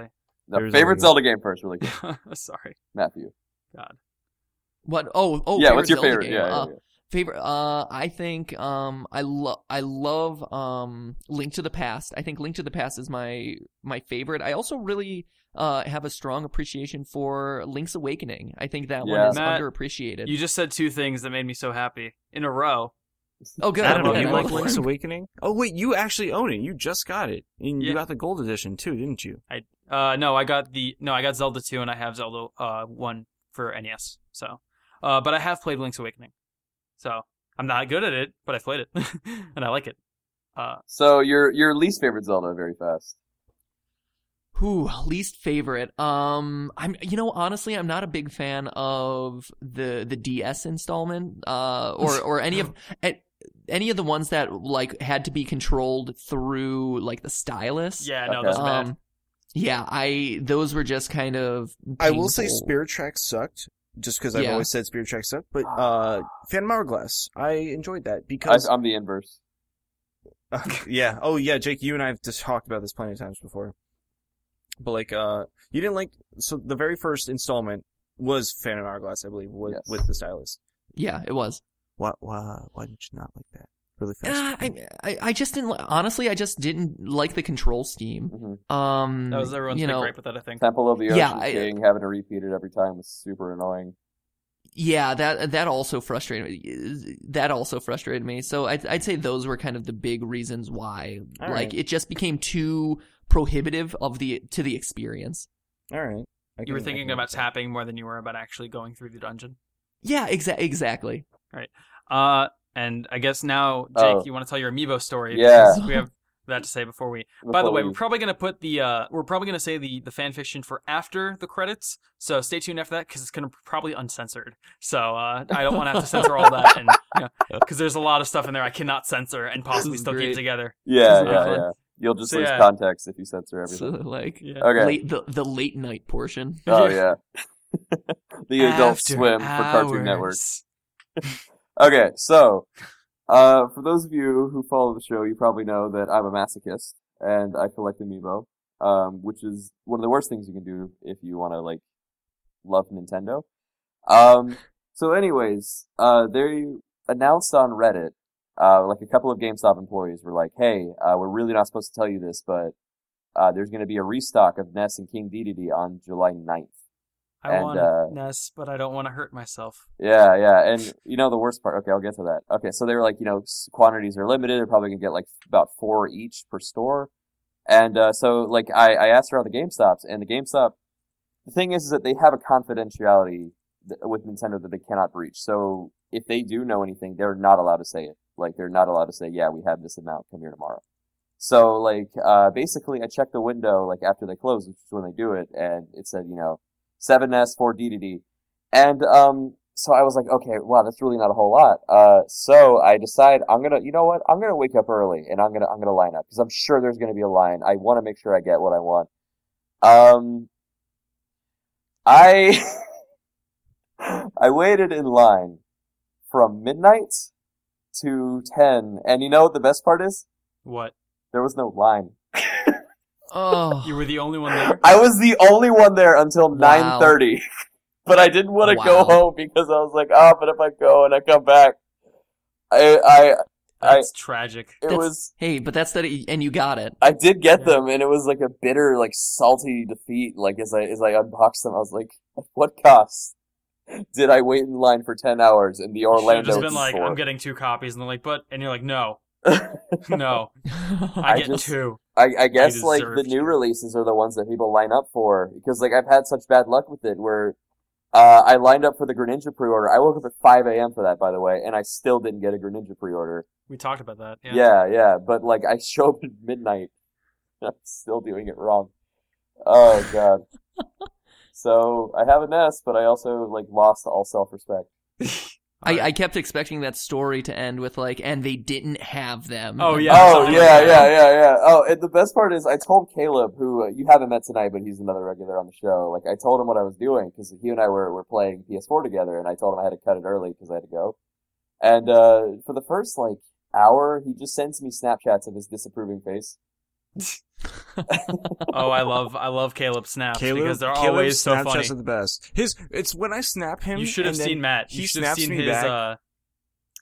The There's favorite Zelda Zelda game first, really quick. Sorry. Matthew. God. What? Oh, oh, yeah, what's your Zelda favorite? game. Yeah, yeah, Uh, yeah. Favorite? Uh, I think um, I love I love um, Link to the Past. I think Link to the Past is my my favorite. I also really uh have a strong appreciation for Link's Awakening. I think that Yeah. one is Matt, underappreciated. You just said two things that made me so happy in a row. oh, good. Adam, good. you I don't know. You like Link's. Awakening? Oh wait, you actually own it. You just got it, and you got the gold edition too, didn't you? Uh, no, I got the no, I got Zelda two, and I have Zelda uh one for NES. So, uh, but I have played Link's Awakening. So I'm not good at it, but I played it, and I like it. Uh, So your your least favorite Zelda, very fast. Who least favorite? Um, I'm you know honestly I'm not a big fan of the the DS installment, uh, or or any of any of the ones that like had to be controlled through like the stylus. yeah, no, Okay. those are bad. Um, yeah, I those were just kind of. I will say. Spirit Tracks sucked, just because I've Yeah. always said Spirit Tracks sucked. But uh, Phantom Hourglass, I enjoyed that I, because I'm the inverse. yeah. Oh yeah, Jake. You and I have just talked about this plenty of times before. But like, uh, you didn't like. So the very first installment was Phantom Hourglass, I believe, with, Yes. with the stylus. Yeah, it was. Why? Why? Why did you not like that? Really fast. Uh, I, I I just didn't li- honestly. I just didn't like the control scheme. hmm Um, That was everyone's you big know, gripe with that, I think. Temple of the Ocean Yeah, I- King having to repeat it every time was super annoying. Yeah, that that also frustrated me. That also frustrated me. So I'd I'd say those were kind of the big reasons why. All like right. it just became too prohibitive of the to the experience. All right. I You were thinking about understand. tapping more than you were about actually going through the dungeon. Yeah, exa- exactly. All right. Uh, and I guess now, Jake, Oh. you want to tell your amiibo story? Yeah. We have that to say before we. By the way, we- we're probably gonna put the uh, we're probably gonna say the the fan fiction for after the credits. So stay tuned after that because it's gonna probably uncensored. So uh, I don't want to have to censor all that, and because there's a lot of stuff in there I cannot censor and possibly This is still keep together. yeah, yeah, yeah. You'll just So, lose yeah. context if you censor So everything. like Yeah. Okay. late the the late night portion. Oh yeah. the Adult After Swim for Cartoon Network. Okay, so uh, for those of you who follow the show, you probably know that I'm a masochist and I collect amiibo, um, which is one of the worst things you can do if you want to like love Nintendo. Um, so, anyways, uh, they announced on Reddit, uh, like a couple of GameStop employees were like, "Hey, uh, we're really not supposed to tell you this, but uh, there's going to be a restock of Ness and King Dedede on July 9th." I And, want uh, Ness, but I don't want to hurt myself. Yeah, yeah, and you know the worst part. Okay, I'll get to that. Okay, so they were like, you know, quantities are limited. They're probably gonna get like about four each per store, and uh, so like I, I asked around the GameStops, and the GameStop, the thing is, is that they have a confidentiality th- with Nintendo that they cannot breach. So if they do know anything, they're not allowed to say it. Like they're not allowed to say, yeah, we have this amount. Come here tomorrow. So like uh, basically, I checked the window like after they close, which is when they do it, and it said, you know, 7S, 4 DDD. And, um, so I was like, okay, wow, that's really not a whole lot. Uh, so I decide I'm gonna, you know what? I'm gonna wake up early and I'm gonna, I'm gonna line up because I'm sure there's gonna be a line. I want to make sure I get what I want. Um, I, I waited in line from midnight to 10. And you know what the best part is? What? There was no line. Oh, You were the only one there? I was the only one there until Wow. 9:30. but I didn't want to go home because I was like, "Oh, but if I go and I come back, I I I That's tragic. it That's- was hey, but that's that, and you got it. I did get Yeah. them and it was like a bitter like salty defeat like as I as I unboxed them I was like, "What cost did I wait in line for 10 hours in the You should have Orlando just been like. I'm getting two copies, and they're like, but, and you're like, no, no, I, I get just- two. I, I guess like the new releases are the ones that people line up for because like I've had such bad luck with it where uh, I lined up for the Greninja pre-order. I woke up at 5 a.m. for that, by the way, and I still didn't get a Greninja pre-order. We talked about that. Yeah. Yeah, yeah, but like I showed up at midnight. I'm still doing it wrong. Oh god. so I have a Ness, but I also like lost all self-respect. I, I kept expecting that story to end with like, and they didn't have them. Oh, yeah, oh yeah, yeah, yeah, yeah. Oh, and the best part is I told Caleb, who uh, you haven't met tonight, but he's another regular on the show. Like I told him what I was doing because he and I were were playing PS4 together, and I told him I had to cut it early because I had to go. And uh for the first like hour, he just sends me Snapchats of his disapproving face. Oh, I love, I love Caleb snaps Caleb, because they're Caleb's always so funny. are the best. His it's when I snap him. You should have seen Matt. You he should snaps seen me his. back. uh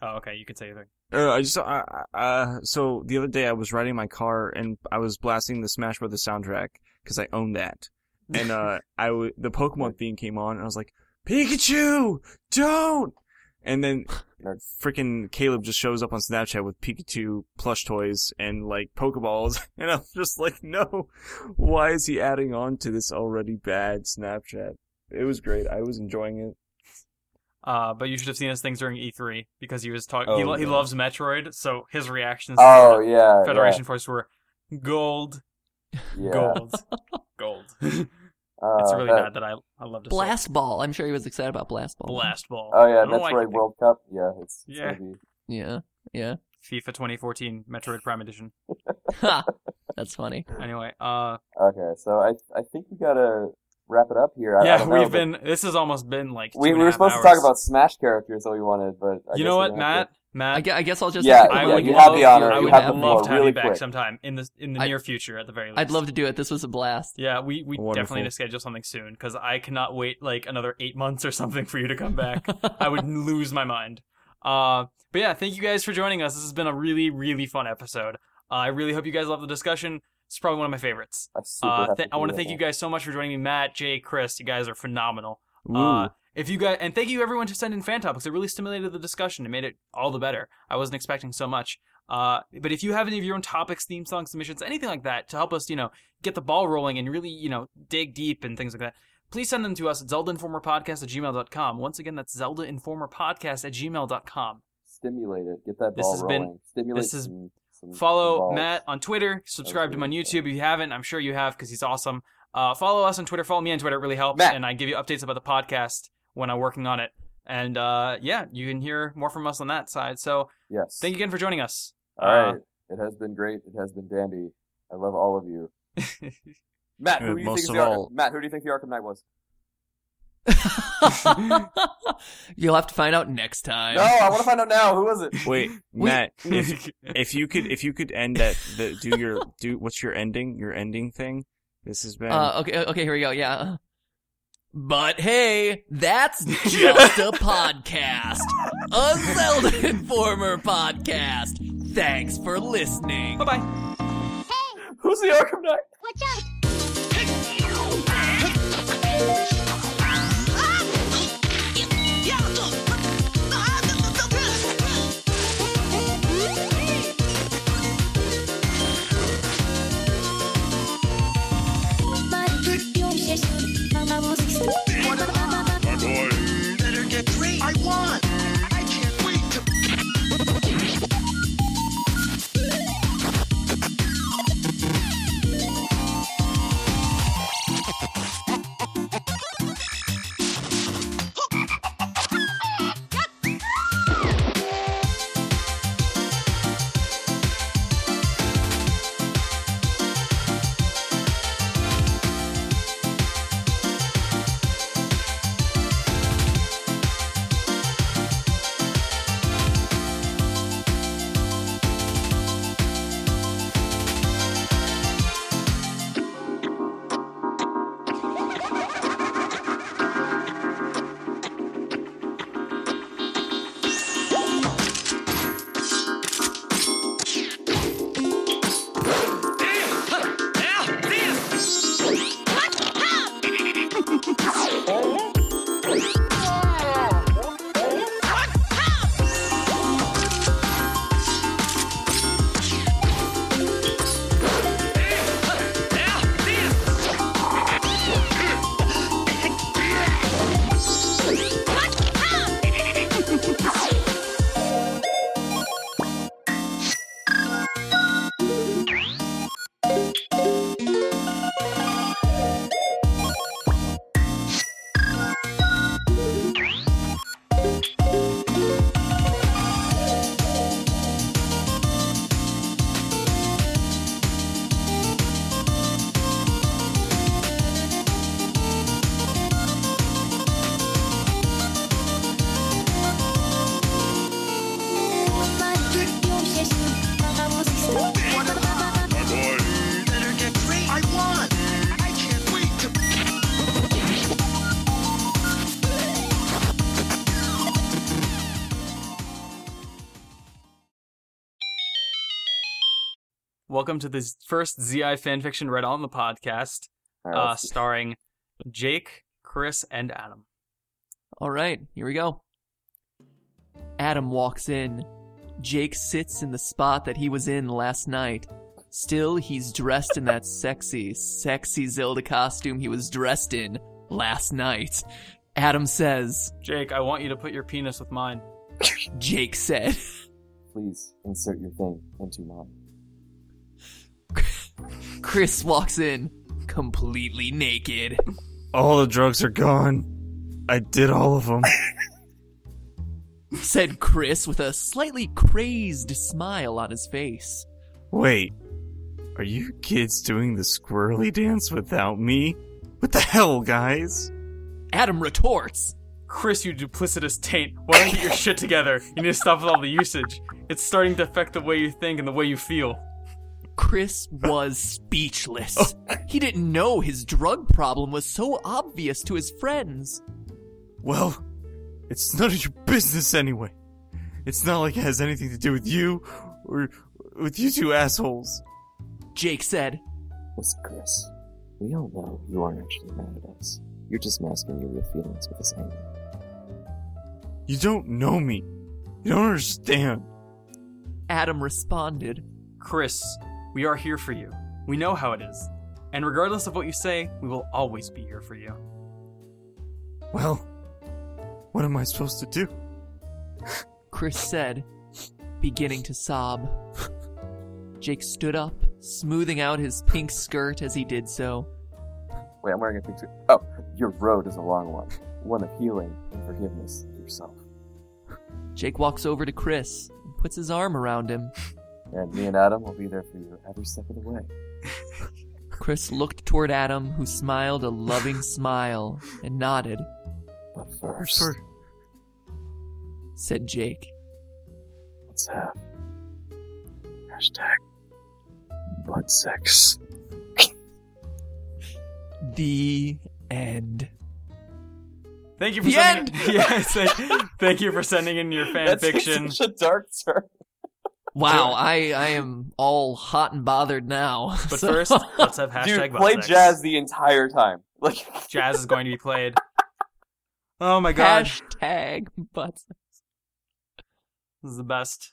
Oh, okay. You could say your thing. Uh, I just uh, uh so the other day I was riding my car and I was blasting the Smash Brothers soundtrack because I own that, and uh I w- the Pokemon theme came on and I was like Pikachu, don't, and then Nerd. freaking Caleb just shows up on Snapchat with Pikachu plush toys and like Pokeballs, and I'm just like, no, why is he adding on to this already bad Snapchat? It was great. I was enjoying it. Uh, but you should have seen his things during E3 because he was talking. Oh, he, lo- he loves Metroid, so his reactions Oh to yeah, Federation Force were gold, yeah, yeah. gold, gold. it's Uh, really that- bad that I I love to Blast Ball. I'm sure he was excited about Blast Ball. blast ball. Oh yeah, that's don't know why I Metroid keep World Cup. Yeah, it's, it's Yeah. be. Yeah, yeah. FIFA 2014 Metroid Prime Edition. Ha! That's funny. Anyway, uh, Okay, so I I think we gotta wrap it up here. I, I yeah, don't know, we've been. This has almost been like. We, and we were half supposed hours. to talk about Smash characters that we wanted, but I you guess know what, Matt? to. Matt. I, gue- I guess I'll just. Yeah, I yeah, would you love, have the honor, I would have love to have really you back quick. sometime in the in the I- near future, at the very least. I'd love to do it. This was a blast. Yeah, we, we Wonderful. definitely need to schedule something soon because I cannot wait like another eight months or something for you to come back. I would lose my mind. Uh, but yeah, thank you guys for joining us. This has been a really, really fun episode. Uh, I really hope you guys love the discussion. It's probably one of my favorites. I, Uh, th- I want to thank you guys so much for joining me, Matt, Jay, Chris. You guys are phenomenal. Ooh. Uh, if you guys and thank you everyone to send in fan topics. It really stimulated the discussion. It made it all the better. I wasn't expecting so much. Uh, but if you have any of your own topics, theme song submissions, anything like that to help us, you know, get the ball rolling and really, you know, dig deep and things like that, please send them to us at ZeldaInformerPodcast at gmail.com. Once again, that's ZeldaInformerPodcast at gmail.com. Stimulate it. Get that This ball has been- Stimulate this has- some, some Follow balls. Matt on Twitter. Subscribe to him on YouTube if you haven't. I'm sure you have because he's awesome. Uh, follow us on Twitter. Follow me on Twitter. It really helps. Matt. And I give you updates about the podcast when I'm working on it. And uh, yeah, you can hear more from us on that side. So Yes. thank you again for joining us. All Uh, right. It has been great. It has been dandy. I love all of you. Matt, who do you most think is of the Arkham? all- Matt, who do you think the Arkham Knight was? You'll have to find out next time. No, I want to find out now. Who was it? Wait, Matt, if if you could if you could end that the do your do what's your ending your ending thing? This has been Uh, okay, okay, here we go. Yeah. But hey, that's just a podcast. A Zelda Informer podcast. Thanks for listening. Bye bye. Hey! Who's the Arkham Knight? Watch out! great. I won. Welcome to the first ZI fanfiction read on the podcast, All right, uh, starring Jake, Chris, and Adam. All right, here we go. Adam walks in. Jake sits in the spot that he was in last night. Still, he's dressed in that sexy, sexy Zelda costume he was dressed in last night. Adam says, Jake, I want you to put your penis with mine. Jake said, Please insert your thing into mine. Chris walks in, completely naked. all the drugs are gone. I did all of them. Said Chris with a slightly crazed smile on his face. Wait, are you kids doing the squirrely dance without me? What the hell, guys? Adam retorts, Chris, you duplicitous taint. Why don't you get your shit together? You need to stop with all the usage. It's starting to affect the way you think and the way you feel. Chris was speechless. Oh. He didn't know his drug problem was so obvious to his friends. Well, it's none of your business anyway. It's not like it has anything to do with you or with you two assholes. Jake said, Listen, Chris, we all know you aren't actually mad at us. You're just masking your real feelings with this anger. You don't know me. You don't understand. Adam responded, Chris, we are here for you. We know how it is. And regardless of what you say, we will always be here for you. Well, what am I supposed to do? Chris said, beginning to sob. Jake stood up, smoothing out his pink skirt as he did so. Wait, I'm wearing a pink suit. Oh, your road is a long one. One of healing and forgiveness yourself. Jake walks over to Chris and puts his arm around him. And me and Adam will be there for you every step of the way. Chris looked toward Adam, who smiled a loving smile and nodded. But first, Said Jake. let's have hashtag butt sex. The end. Thank you for The sending. yes, thank, thank you for sending in your fan That's fiction. such a dark turn. Wow, I I am all hot and bothered now. But So- first, let's have hashtag Dude, play jazz the entire time. Like, Jazz is going to be played. Oh my god, hashtag butts. this is the best.